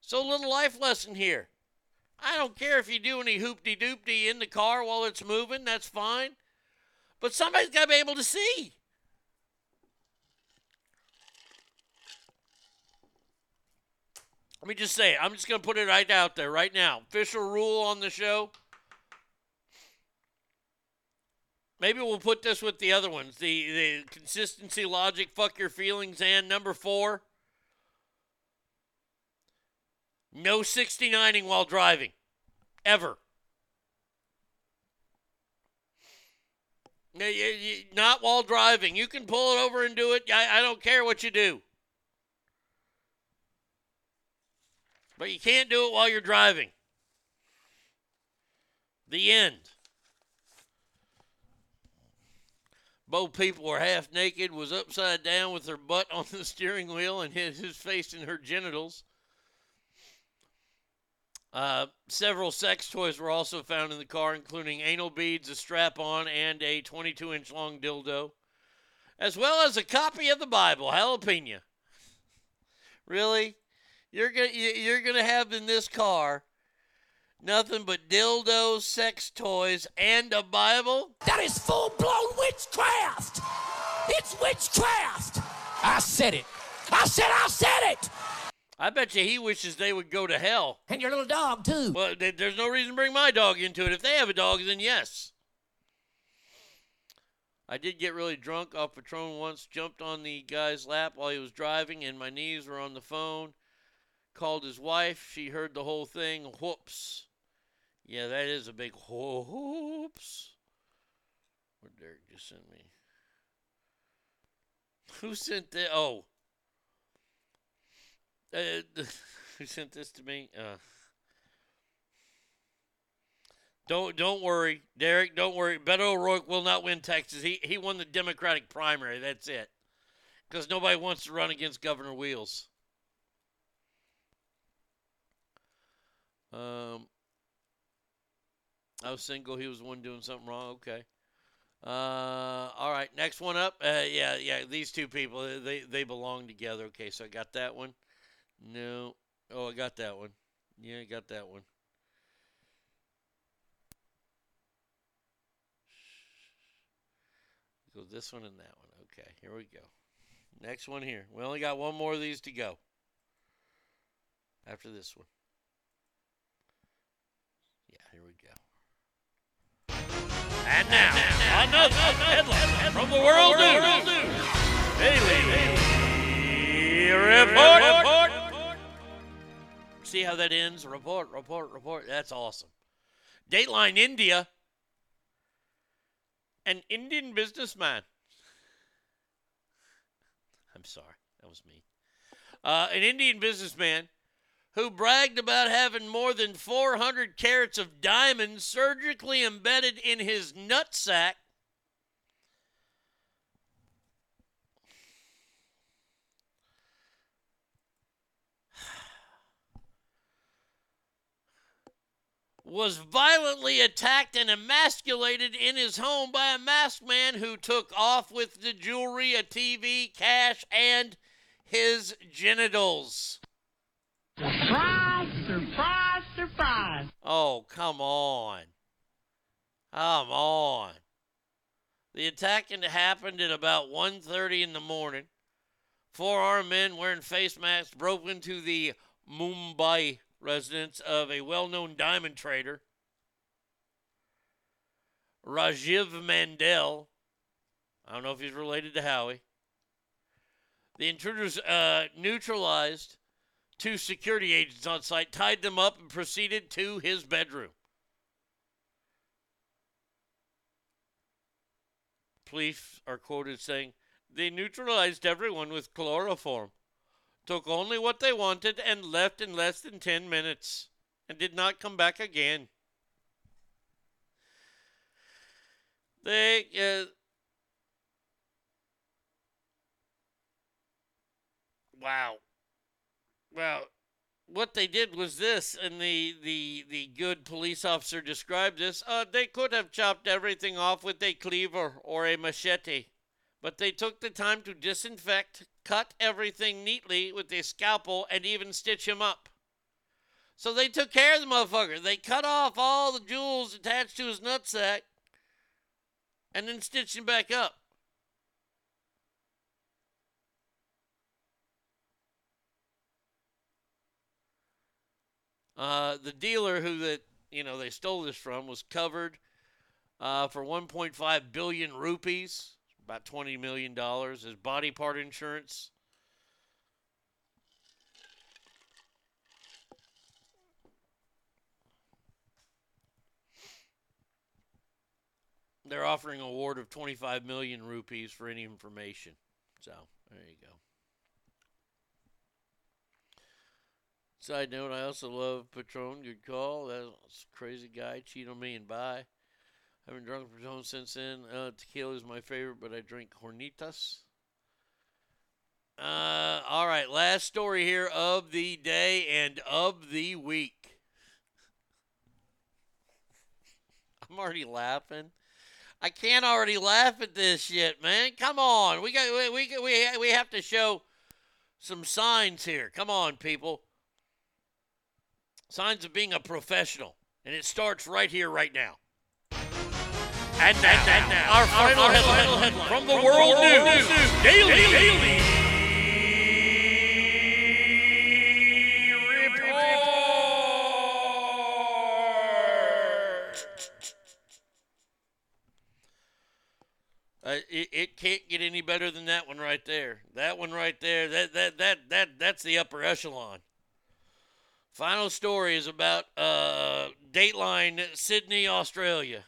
So, a little life lesson here. I don't care if you do any hoopty doopty in the car while it's moving, that's fine. But somebody's got to be able to see. Let me just say, I'm just going to put it right out there right now. Official rule on the show. Maybe we'll put this with the other ones. The the consistency, logic, fuck your feelings, and number four. No 69ing while driving. Ever. Not while driving. You can pull it over and do it. I, I don't care what you do. But you can't do it while you're driving. The end. Both people were half naked, was upside down with her butt on the steering wheel and his, his face in her genitals. Uh, several sex toys were also found in the car, including anal beads, a strap on, and a 22 inch long dildo, as well as a copy of the Bible. Jalapeno. Really? You're gonna you- you're gonna have in this car nothing but dildos, sex toys, and a Bible? That is full blown witchcraft! It's witchcraft! I said it! I said I said it! I bet you he wishes they would go to hell. And your little dog, too. Well, there's no reason to bring my dog into it. If they have a dog, then yes. I did get really drunk off Patron once, jumped on the guy's lap while he was driving, and my knees were on the phone. Called his wife. She heard the whole thing. Whoops. Yeah, that is a big whoops. What Derek just sent me? Who sent that? Oh. Uh, who sent this to me? Uh, don't don't worry, Derek. Don't worry. Beto O'Rourke will not win Texas. He he won the Democratic primary. That's it. Because nobody wants to run against Governor Wheels. Um, I was single. He was the one doing something wrong. Okay. Uh, all right. Next one up. Uh, yeah, yeah. These two people, they they belong together. Okay, so I got that one. No. Oh, I got that one. Yeah, I got that one. Go this one and that one. Okay, here we go. Next one here. We only got one more of these to go. After this one. Here we go. And now, another headline from the World News. Daily Report. See how that ends? Report, report, report. That's awesome. Dateline India. An Indian businessman. I'm sorry, that was me. Uh, an Indian businessman who bragged about having more than 400 carats of diamonds surgically embedded in his nutsack was violently attacked and emasculated in his home by a masked man who took off with the jewelry, a TV, cash, and his genitals. Surprise, surprise, surprise. Oh, come on. Come on. The attack happened at about 1.30 in the morning. Four armed men wearing face masks broke into the Mumbai residence of a well-known diamond trader, Rajiv Mandel. I don't know if he's related to Howie. The intruders uh, neutralized two security agents on site, tied them up, and proceeded to his bedroom. Police are quoted saying, They neutralized everyone with chloroform, took only what they wanted, and left in less than 10 minutes, and did not come back again. They, uh, wow. Well, what they did was this, and the the the good police officer described this. Uh, they could have chopped everything off with a cleaver or a machete, but they took the time to disinfect, cut everything neatly with a scalpel, and even stitch him up. So they took care of the motherfucker. They cut off all the jewels attached to his nutsack, and then stitched him back up. Uh, the dealer who that you know they stole this from was covered uh, for 1.5 billion rupees, about 20 million dollars, as body part insurance. they're offering an award of 25 million rupees for any information. So there you go. Side note: I also love Patron. Good call. That's crazy guy. Cheat on me and buy. I haven't drunk Patron since then. Uh, tequila is my favorite, but I drink Hornitos. Uh, all right, last story here of the day and of the week. I'm already laughing. I can't already laugh at this shit, man. Come on, we got we we we, we have to show some signs here. Come on, people. Signs of being a professional, and it starts right here, right now. And now, and now our, final, headline, headline from the World, News, Daily. Uh, it, it can't get any better than that one right there. That one right there. That that that that that's the upper echelon. Final story is about uh, Dateline Sydney, Australia.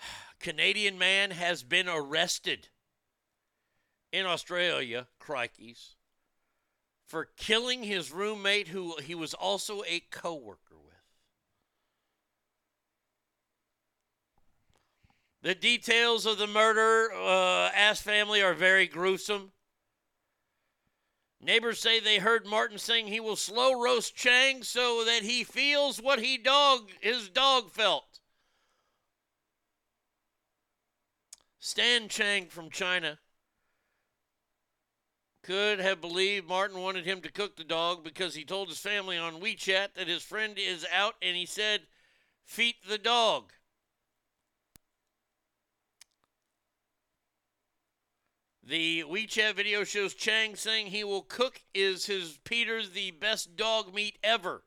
Canadian man has been arrested in Australia, crikeys, for killing his roommate who he was also a co-worker with. The details of the murder, uh, ass family, are very gruesome. Neighbors say they heard Martin saying he will slow roast Chang so that he feels what he dog his dog felt. Stan Chang from China could have believed Martin wanted him to cook the dog because he told his family on WeChat that his friend is out and he said, Feed the dog. The WeChat video shows Chang saying he will cook is his Peter's the best dog meat ever.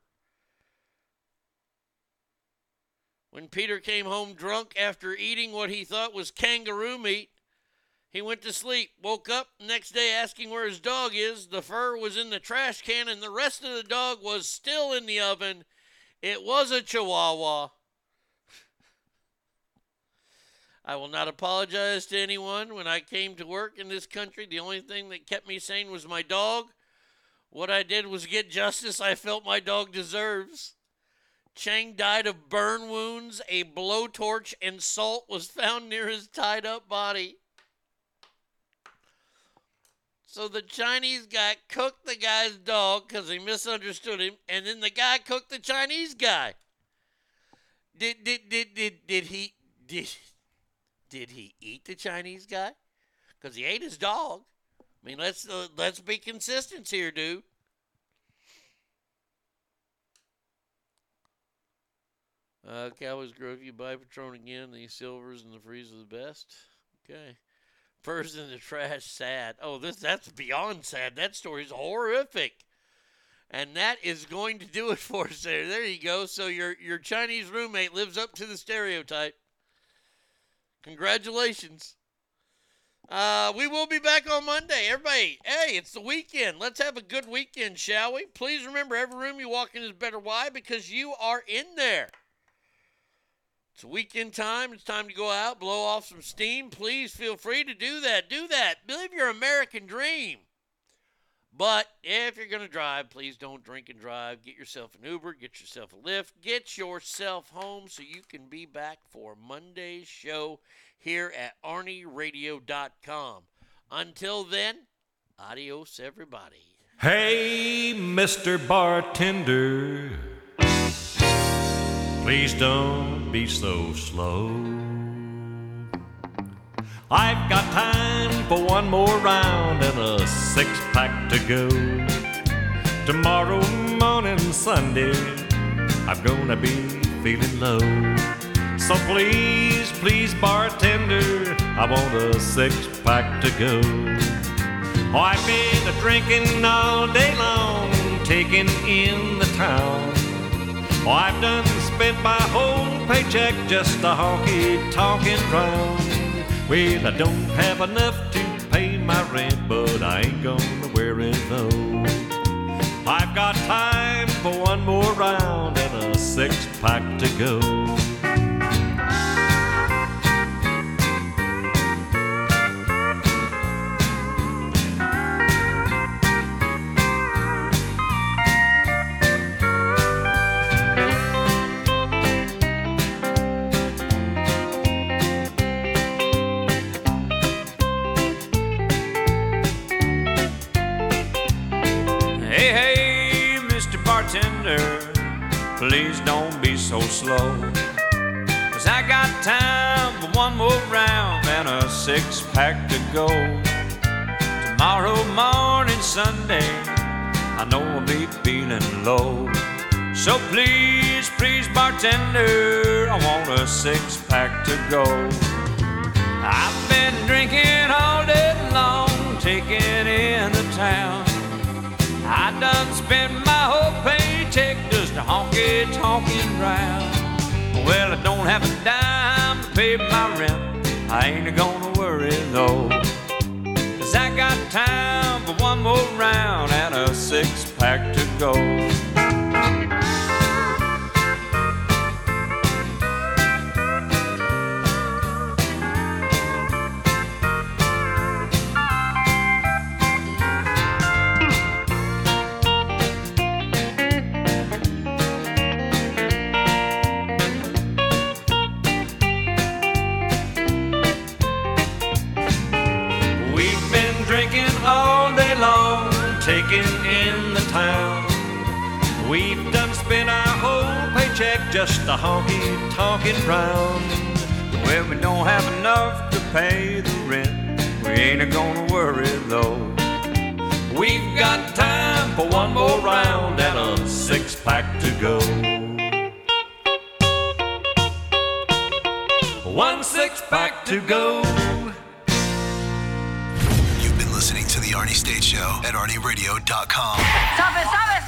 When Peter came home drunk after eating what he thought was kangaroo meat, he went to sleep, woke up next day asking where his dog is. The fur was in the trash can and the rest of the dog was still in the oven. It was a chihuahua. I will not apologize to anyone. When I came to work in this country, the only thing that kept me sane was my dog. What I did was get justice I felt my dog deserves. Chang died of burn wounds. A blowtorch and salt was found near his tied up body. So the Chinese guy cooked the guy's dog because he misunderstood him, and then the guy cooked the Chinese guy. Did did did did did he did did he eat the Chinese guy? Because he ate his dog. I mean, let's uh, let's be consistent here, dude. Uh, Cowboys Grove, you buy Patron again. The silvers and the freeze are the best. Okay. Furs in the trash, sad. Oh, this that's beyond sad. That story's horrific. And that is going to do it for us there. There you go. So your your Chinese roommate lives up to the stereotype. Congratulations. Uh, we will be back on Monday. Everybody, hey, it's the weekend. Let's have a good weekend, shall we? Please remember every room you walk in is better. Why? Because you are in there. It's weekend time. It's time to go out, blow off some steam. Please feel free to do that. Do that. Live your American dream. But if you're going to drive, please don't drink and drive. Get yourself an Uber, get yourself a Lyft, get yourself home so you can be back for Monday's show here at ArnieRadio.com. Until then, adios, everybody. Hey, Mr. Bartender, please don't be so slow. I've got time for one more round and a six pack to go. Tomorrow morning, Sunday, I'm gonna be feeling low. So please, please, bartender, I want a six pack to go. Oh, I've been a drinking all day long, taking in the town. Oh, I've done spent my whole paycheck just a honky tonkin' round. Well, I don't have enough to pay my rent, but I ain't gonna wear it though. I've got time for one more round and a six pack to go. Slow. Cause I got time for one more round and a six pack to go. Tomorrow morning, Sunday, I know I'll be feeling low. So please, please, bartender, I want a six pack to go. I've been drinking all day long, taking in the town. I done spent my whole paycheck a honky tonkin' round. Well, I don't have a dime to pay my rent. I ain't gonna worry though. Cause I got time for one more round and a six pack to go. Whole paycheck just a honky tonkin' round. Well, we don't have enough to pay the rent. We ain't a gonna worry though. We've got time for one more round and a six pack to go. One six pack to go. You've been listening to The Arnie State Show at ArnieRadio.com. Stop it, stop it,